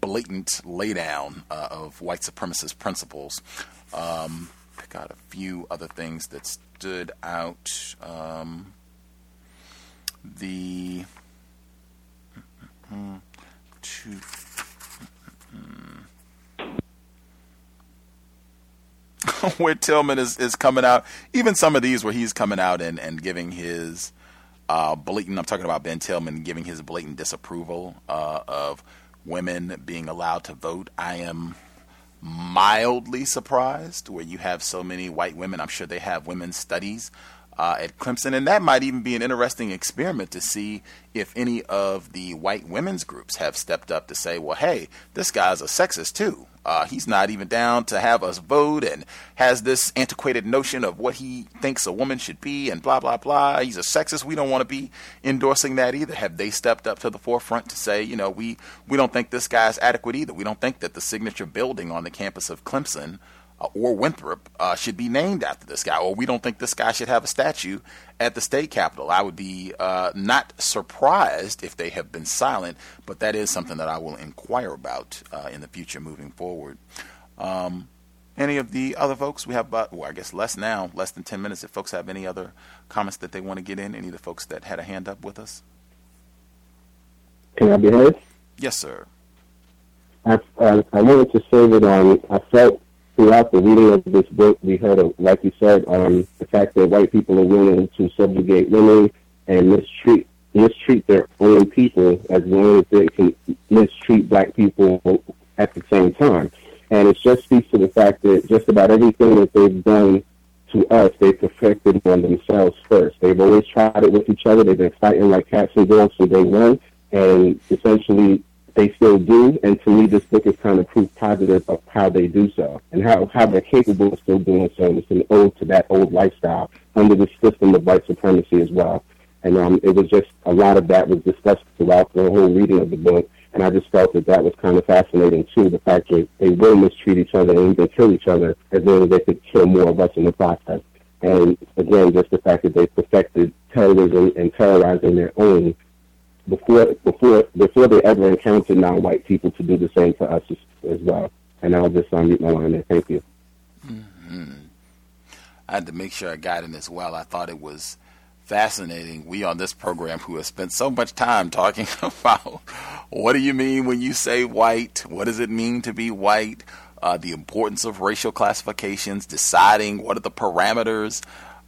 blatant laydown uh, of white supremacist principles. Um, pick out a few other things that stood out. Um, the where Tillman is, is coming out, even some of these where he's coming out and, and giving his uh, blatant, I'm talking about Ben Tillman giving his blatant disapproval uh, of women being allowed to vote. I am mildly surprised where you have so many white women. I'm sure they have women's studies uh, at Clemson, and that might even be an interesting experiment to see if any of the white women's groups have stepped up to say, "Well, hey, this guy's a sexist too. Uh, he's not even down to have us vote, and has this antiquated notion of what he thinks a woman should be, and blah blah blah. He's a sexist. We don't want to be endorsing that either." Have they stepped up to the forefront to say, you know, we we don't think this guy's adequate either. We don't think that the signature building on the campus of Clemson or Winthrop uh, should be named after this guy, or we don't think this guy should have a statue at the state capitol. I would be uh, not surprised if they have been silent, but that is something that I will inquire about uh, in the future moving forward. Um, any of the other folks? We have about, well, I guess less now, less than 10 minutes. If folks have any other comments that they want to get in, any of the folks that had a hand up with us? Can I be heard? Yes, sir. I, uh, I wanted to say that um, I felt throughout the reading of this book, we heard, of, like you said, um, the fact that white people are willing to subjugate women and mistreat mistreat their own people as well as they can mistreat black people at the same time. And it just speaks to the fact that just about everything that they've done to us, they perfected on themselves first. They've always tried it with each other. They've been fighting like cats and dogs from day one. And essentially, they still do. And to me, this book is kind of proof positive of how they do so and how, how they're capable of still doing so. And it's an ode to that old lifestyle under the system of white supremacy as well. And um, it was just a lot of that was discussed throughout the whole reading of the book. And I just felt that that was kind of fascinating too. The fact that they will mistreat each other and even kill each other as long as they could kill more of us in the process. And again, just the fact that they perfected terrorism and terrorizing their own before before before they ever encountered non-white people to do the same to us as, as well. And I'll just unmute my line there. Thank you. Mm-hmm. I had to make sure I got in as well. I thought it was fascinating. We on this program who have spent so much time talking about what do you mean when you say white? What does it mean to be white? Uh, the importance of racial classifications, deciding what are the parameters,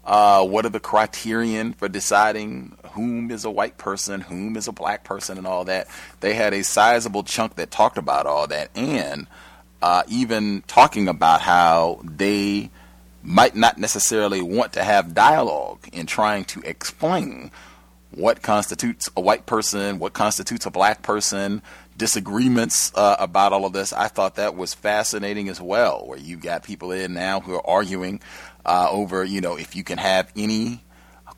uh, what are the criterion for deciding whom is a white person, whom is a black person, and all that. They had a sizable chunk that talked about all that, and uh, even talking about how they might not necessarily want to have dialogue in trying to explain what constitutes a white person, what constitutes a black person, disagreements uh, about all of this. I thought that was fascinating as well, where you've got people in now who are arguing uh, over, you know, if you can have any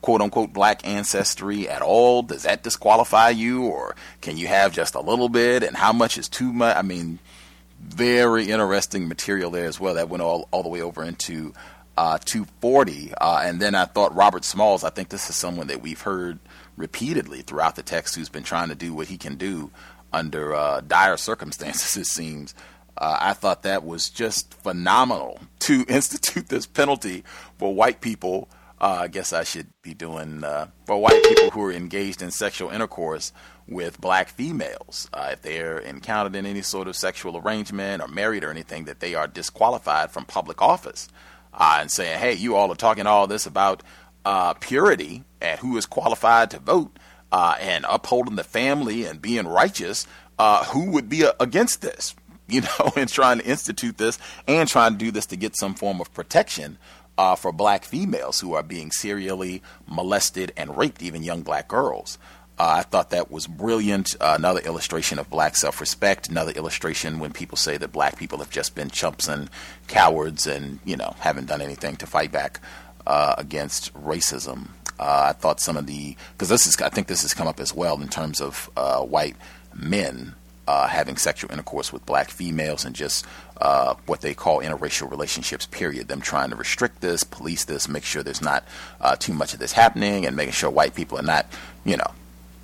quote unquote black ancestry at all, does that disqualify you, or can you have just a little bit, and how much is too much? I mean, very interesting material there as well. That went all, all the way over into uh, 240. Uh, and then I thought Robert Smalls, I think this is someone that we've heard repeatedly throughout the text who's been trying to do what he can do under uh, dire circumstances, it seems. Uh, I thought that was just phenomenal to institute this penalty for white people. Uh, I guess I should be doing uh, for white people who are engaged in sexual intercourse with black females. Uh, if they're encountered in any sort of sexual arrangement or married or anything, that they are disqualified from public office. Uh, and saying, hey, you all are talking all this about uh, purity and who is qualified to vote and upholding the family and being righteous, who would be uh, against this? You know, and trying to institute this and trying to do this to get some form of protection uh, for black females who are being serially molested and raped, even young black girls. Uh, I thought that was brilliant. Uh, another illustration of black self respect. Another illustration when people say that black people have just been chumps and cowards and, you know, haven't done anything to fight back uh, against racism. Uh, I thought some of the, because this is, I think this has come up as well in terms of uh, white men uh, having sexual intercourse with black females and just uh, what they call interracial relationships, period. Them trying to restrict this, police this, make sure there's not uh, too much of this happening, and making sure white people are not, you know,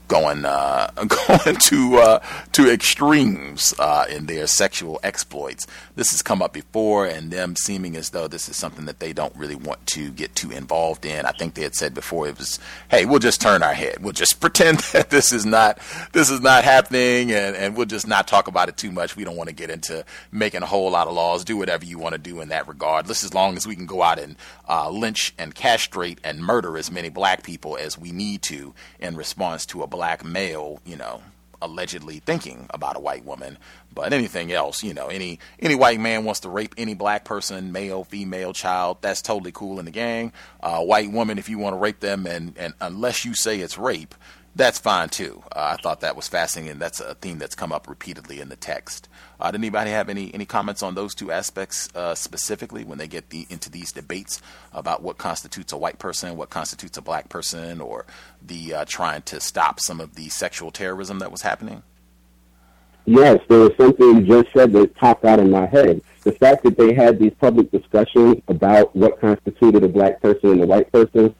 going uh, going to uh, to extremes uh, in their sexual exploits. This has come up before, and them seeming as though this is something that they don't really want to get too involved in. I think they had said before it was, "Hey, we'll just turn our head. We'll just pretend that this is not this is not happening, and, and we'll just not talk about it too much. We don't want to get into making a whole lot of laws. Do whatever you want to do in that regard. Just as long as we can go out and uh, lynch and castrate and murder as many black people as we need to in response to a black male, you know, allegedly thinking about a white woman. But anything else, you know, any any white man wants to rape any black person, male, female, child, that's totally cool in the gang. Uh, white woman, if you want to rape them, and and unless you say it's rape, that's fine too. Uh, I thought that was fascinating. That's a theme that's come up repeatedly in the text. Uh, did anybody have any, any comments on those two aspects uh, specifically when they get the, into these debates about what constitutes a white person, what constitutes a black person, or the uh, trying to stop some of the sexual terrorism that was happening? Yes, there was something you just said that popped out in my head. The fact that they had these public discussions about what constituted a black person and a white person,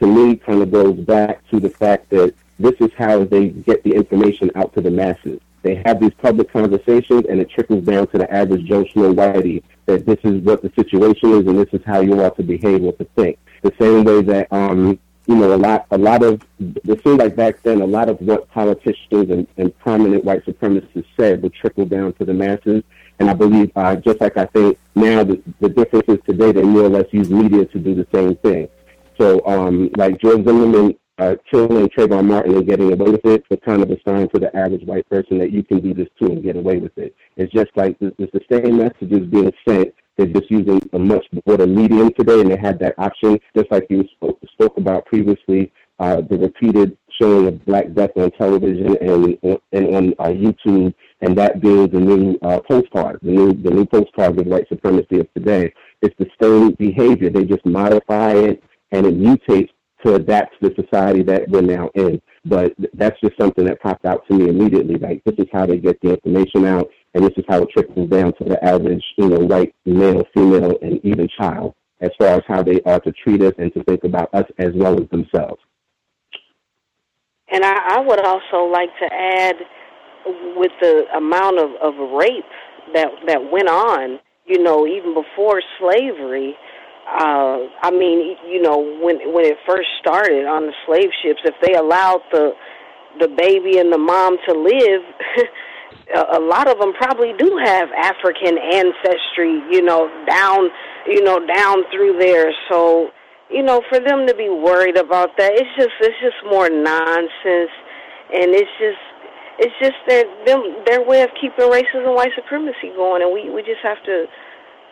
to me, kind of goes back to the fact that this is how they get the information out to the masses. They have these public conversations, and it trickles down to the average Joe Schmo Whitey that this is what the situation is, and this is how you ought to behave or to think. The same way that, um, you know, a lot, a lot of it seemed like back then, a lot of what politicians and, and prominent white supremacists said would trickle down to the masses. And I believe, uh, just like I think now, the, the difference is today they more or less use media to do the same thing. So, um, like George Zimmerman uh, killing Trayvon Martin and getting away with it was kind of a sign to the average white person that you can do this too and get away with it. It's just like it's the same messages being sent. They're just using a much broader medium today, and they had that option, just like you spoke, spoke about previously, uh, the repeated showing of Black Death on television and and on uh, YouTube, and that being the new uh, postcard, the new the new postcard of white supremacy of today. It's the same behavior. They just modify it and it mutates to adapt to the society that we're now in. But that's just something that popped out to me immediately. Like this is how they get the information out, and this is how it trickles down to the average, you know, white male, female, and even child, as far as how they are to treat us and to think about us as well as themselves. And I, I would also like to add, with the amount of, of rape that that went on, you know, even before slavery uh, I mean, you know, when when it first started on the slave ships, if they allowed the the baby and the mom to live, a, lot of them probably do have African ancestry, you know, down, you know, down through there. So, you know, for them to be worried about that, it's just it's just more nonsense, and it's just it's just their them their way of keeping racism, and white supremacy going, and we we just have to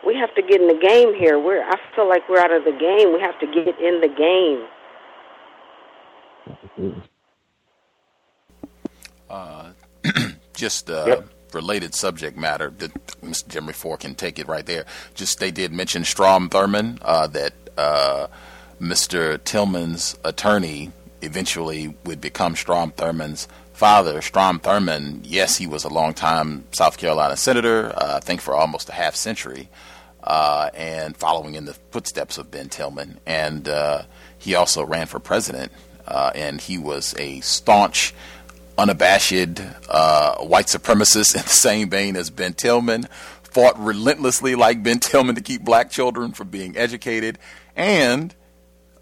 we have to get in the game here. We're I feel like we're out of the game. We have to get in the game. Uh, just uh, yep. related subject matter that Mr. Jimmy Four can take it right there. Just they did mention Strom Thurmond uh, that uh, Mr. Tillman's attorney eventually would become Strom Thurmond's father, Strom Thurmond, yes, he was a long-time South Carolina senator, uh, I think for almost a half century, uh, and following in the footsteps of Ben Tillman. And uh, he also ran for president, uh, and he was a staunch, unabashed uh, white supremacist in the same vein as Ben Tillman, fought relentlessly like Ben Tillman to keep black children from being educated, and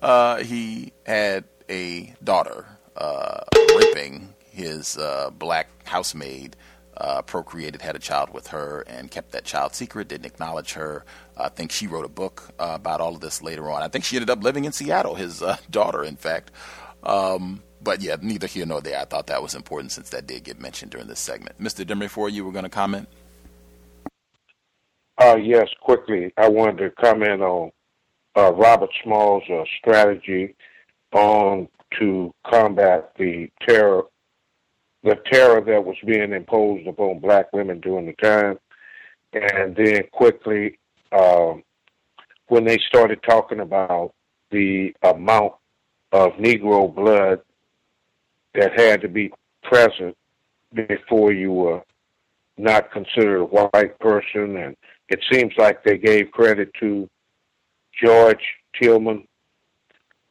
uh, he had a daughter raping his uh, black housemaid uh, procreated, had a child with her, and kept that child secret. Didn't acknowledge her. I think she wrote a book uh, about all of this later on. I think she ended up living in Seattle. His uh, daughter, in fact. Um, but yeah, neither here nor there. I thought that was important since that did get mentioned during this segment. Mr. Demery, for you were going to comment. Uh, yes, quickly. I wanted to comment on uh, Robert Smalls' uh, strategy on to combat the terror the terror that was being imposed upon black women during the time. And then quickly, um, when they started talking about the amount of Negro blood that had to be present before you were not considered a white person, and it seems like they gave credit to George Tillman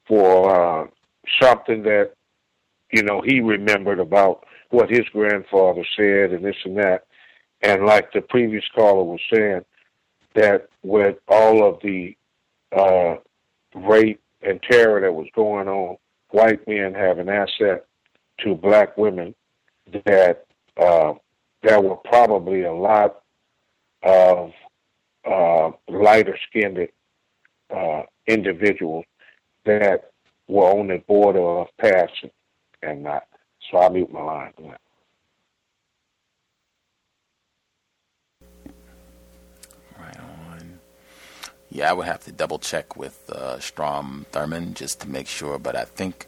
for uh, something that you know he remembered about what his grandfather said and this and that. And like the previous caller was saying, that with all of the uh, rape and terror that was going on, white men have an asset to black women that uh, there were probably a lot of uh, lighter skinned uh, individuals that were on the border of passing and not. So I mute my line. Right on. Yeah, I would have to double check with uh, Strom Thurmond just to make sure, but I think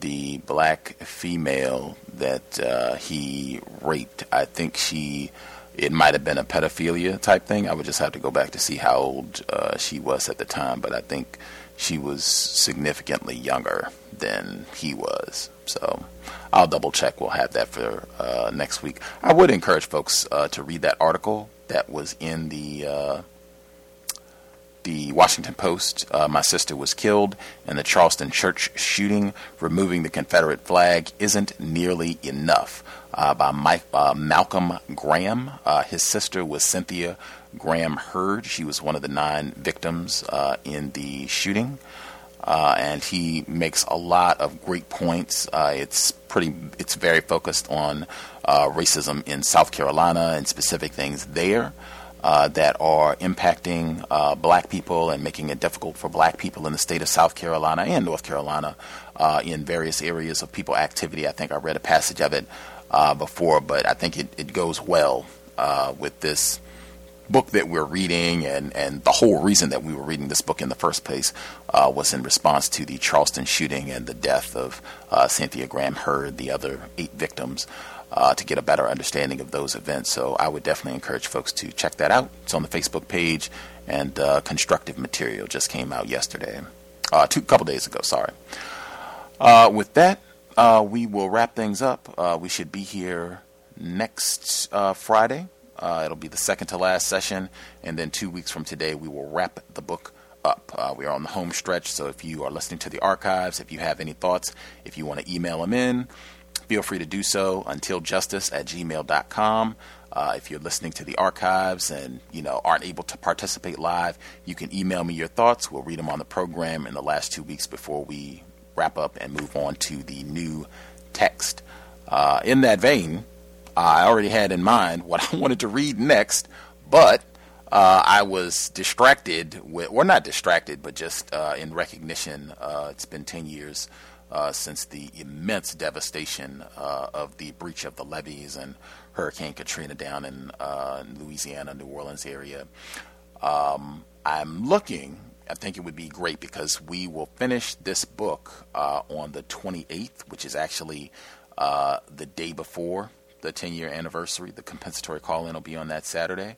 the black female that uh, he raped, I think she, it might have been a pedophilia type thing. I would just have to go back to see how old uh, she was at the time, but I think she was significantly younger than he was. So I'll double check. We'll have that for uh, next week. I would encourage folks uh, to read that article that was in the uh, the Washington Post. Uh, my sister was killed in the Charleston church shooting. Removing the Confederate flag isn't nearly enough. Uh, by Mike, uh, Malcolm Graham. his sister was Cynthia Graham Hurd. She was one of the nine victims in the shooting. Uh, and he makes a lot of great points. Uh, it's pretty, it's very focused on uh, racism in South Carolina and specific things there uh, that are impacting uh, black people and making it difficult for black people in the state of South Carolina and North Carolina uh, in various areas of people activity. I think I read a passage of it before, but I think it, it goes well with this book that we're reading, and, and the whole reason that we were reading this book in the first place uh, was in response to the Charleston shooting and the death of uh, Cynthia Graham Hurd, the other eight victims, uh, to get a better understanding of those events. So I would definitely encourage folks to check that out. It's on the Facebook page, and uh, constructive material just came out yesterday, uh, two couple days ago. Sorry. Uh, with that, we will wrap things up. we should be here next Friday uh, it'll be the second to last session, and then two weeks from today, we will wrap the book up. Uh, we are on the home stretch, so if you are listening to the archives, if you have any thoughts, if you want to email them in, feel free to do so until justice at gmail.com. Uh, if you're listening to the archives and you know aren't able to participate live, you can email me your thoughts. We'll read them on the program in the last two weeks before we wrap up and move on to the new text. Uh, in that vein, I already had in mind what I wanted to read next, but uh, I was distracted with, or not distracted, but just uh, in recognition. Uh, it's been 10 years uh, since the immense devastation uh, of the breach of the levees and Hurricane Katrina down in Louisiana, New Orleans area. Um, I'm looking. I think it would be great because we will finish this book uh, on the 28th, which is actually uh, the day before the 10 year anniversary. The compensatory call in will be on that Saturday.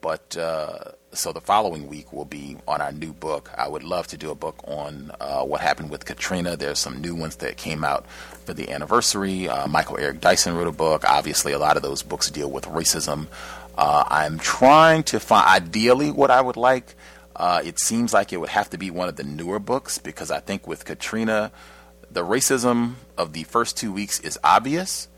But uh, so the following week will be on our new book. I would love to do a book on uh, what happened with Katrina. There's some new ones that came out for the anniversary. Uh, Michael Eric Dyson wrote a book. Obviously, a lot of those books deal with racism. Uh, I'm trying to find, ideally, what I would like. Uh, it seems like it would have to be one of the newer books because I think with Katrina, the racism of the first two weeks is obvious.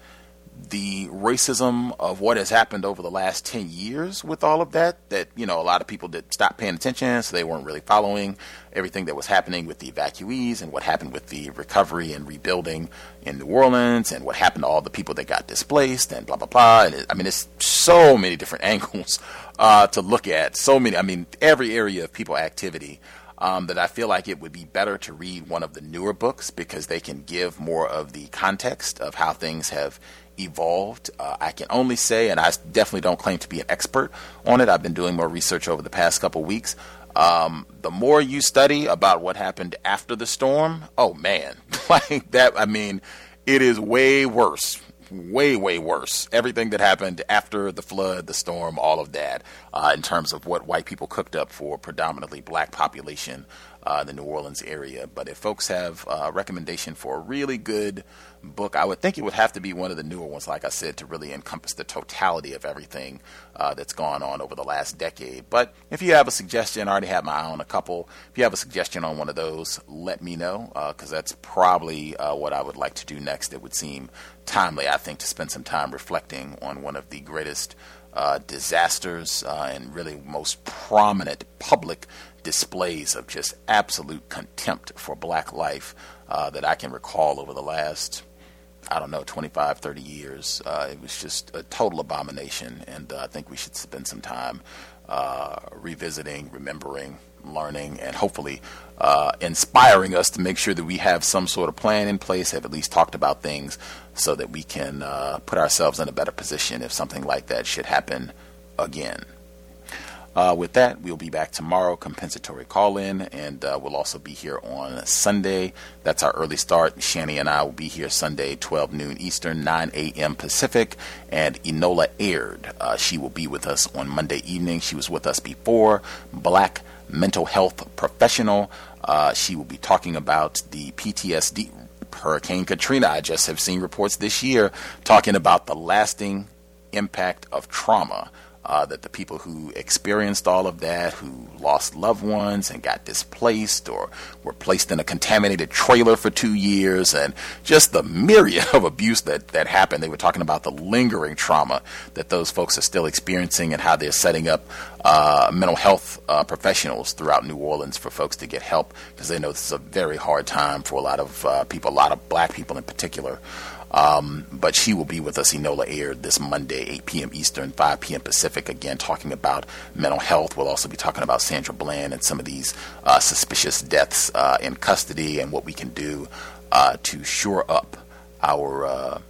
The racism of what has happened over the last 10 years with all of that that you know a lot of people did stop paying attention so they weren't really following everything that was happening with the evacuees and what happened with the recovery and rebuilding in New Orleans and what happened to all the people that got displaced and blah blah blah. And it, I mean it's so many different angles uh, to look at so many I mean every area of people activity um, that I feel like it would be better to read one of the newer books because they can give more of the context of how things have evolved. Uh, I can only say, and I definitely don't claim to be an expert on it. I've been doing more research over the past couple weeks. Um, the more you study about what happened after the storm, oh man, like that. I mean, it is way worse way, way worse. Everything that happened after the flood, the storm, all of that, uh, in terms of what white people cooked up for predominantly black population uh, the New Orleans area. But if folks have a recommendation for a really good book, I would think it would have to be one of the newer ones, like I said, to really encompass the totality of everything uh, that's gone on over the last decade. But if you have a suggestion, I already have my own a couple. If you have a suggestion on one of those, let me know, because uh, that's probably uh, what I would like to do next. It would seem timely, I think, to spend some time reflecting on one of the greatest. Uh, disasters uh, and really most prominent public displays of just absolute contempt for black life uh, that I can recall over the last, I don't know, 25, 30 years. Uh, it was just a total abomination, and uh, I think we should spend some time uh, revisiting, remembering, learning, and hopefully uh, inspiring us to make sure that we have some sort of plan in place, have at least talked about things so that we can uh, put ourselves in a better position if something like that should happen again. Uh, with that, we'll be back tomorrow, compensatory call in, and uh, we'll also be here on Sunday. That's our early start. Shani and I will be here Sunday, 12 noon Eastern, 9 a.m. Pacific. And Enola Aird, uh, she will be with us on Monday evening. She was with us before. Black mental health professional. Uh, she will be talking about the PTSD. Hurricane Katrina, I just have seen reports this year talking about the lasting impact of trauma uh, that the people who experienced all of that, who lost loved ones and got displaced or were placed in a contaminated trailer for two years, and just the myriad of abuse that, that happened. They were talking about the lingering trauma that those folks are still experiencing and how they're setting up uh, mental health uh, professionals throughout New Orleans for folks to get help because they know this is a very hard time for a lot of uh, people, a lot of black people in particular. Um, but she will be with us, Enola Aird, this Monday, 8 p.m. Eastern, 5 p.m. Pacific, again, talking about mental health. We'll also be talking about Sandra Bland and some of these uh, suspicious deaths uh, in custody and what we can do uh, to shore up our uh,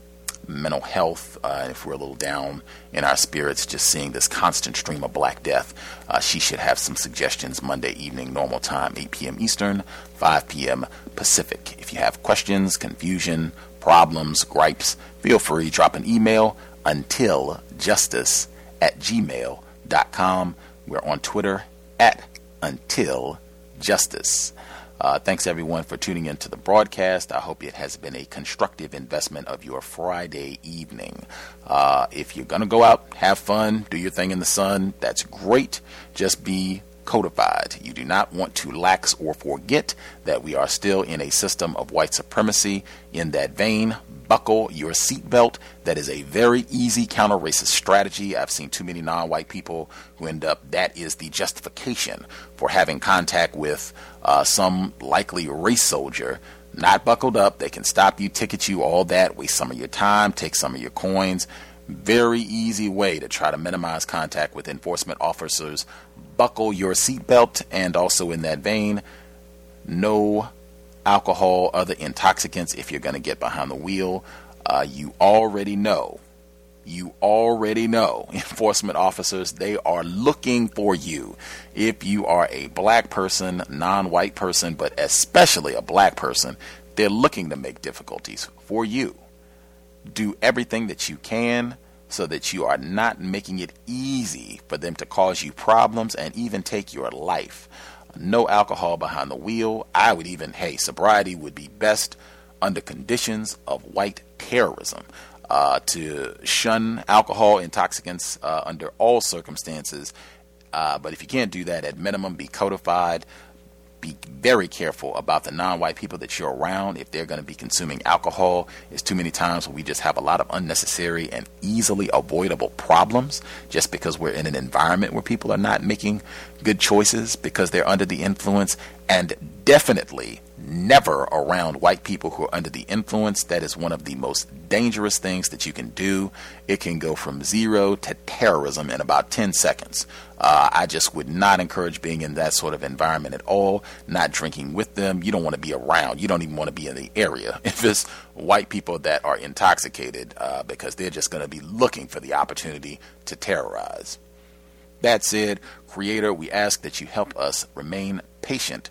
mental health uh, if we're a little down in our spirits, just seeing this constant stream of black death. Uh, she should have some suggestions Monday evening, normal time, 8 p.m. Eastern, 5 p.m. Pacific. If you have questions, confusion, problems, gripes, feel free drop an email until justice at gmail.com. We're on Twitter at until justice. Uh, thanks everyone for tuning into the broadcast. I hope it has been a constructive investment of your Friday evening. Uh, if you're going to go out, have fun, do your thing in the sun, that's great. Just be codified. You do not want to lax or forget that we are still in a system of white supremacy. In that vein, buckle your seatbelt. That is a very easy counter racist strategy. I've seen too many non white people who end up, that is the justification for having contact with uh, some likely race soldier. Not buckled up, they can stop you, ticket you, all that, waste some of your time, take some of your coins. Very easy way to try to minimize contact with enforcement officers buckle your seatbelt, and also in that vein, no alcohol, other intoxicants if you're going to get behind the wheel. Uh, you already know. You already know, enforcement officers, they are looking for you. If you are a black person, non white person, but especially a black person, they're looking to make difficulties for you. Do everything that you can so that you are not making it easy for them to cause you problems and even take your life. No alcohol behind the wheel. I would even, hey, sobriety would be best under conditions of white terrorism. Uh, to shun alcohol, intoxicants uh, under all circumstances. Uh, but if you can't do that, at minimum, be codified be very careful about the non-white people that you're around if they're going to be consuming alcohol. It's too many times where we just have a lot of unnecessary and easily avoidable problems just because we're in an environment where people are not making good choices because they're under the influence and definitely never around white people who are under the influence. That is one of the most dangerous things that you can do. It can go from zero to terrorism in about 10 seconds. Uh, I just would not encourage being in that sort of environment at all, not drinking with them. You don't want to be around. You don't even want to be in the area if it's white people that are intoxicated uh, because they're just going to be looking for the opportunity to terrorize. That said, Creator, we ask that you help us remain patient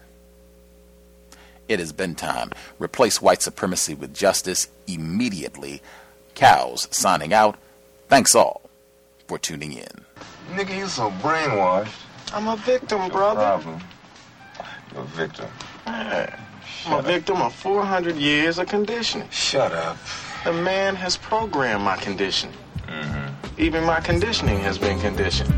It has been time. Replace white supremacy with justice immediately. Cows signing out. Thanks all for tuning in. Nigga, you so brainwashed. I'm a victim, brother. Problem. You're a victim. I'm a victim of 400 years of conditioning. Shut up. The man has programmed my conditioning. Mm-hmm. Even my conditioning has been conditioned.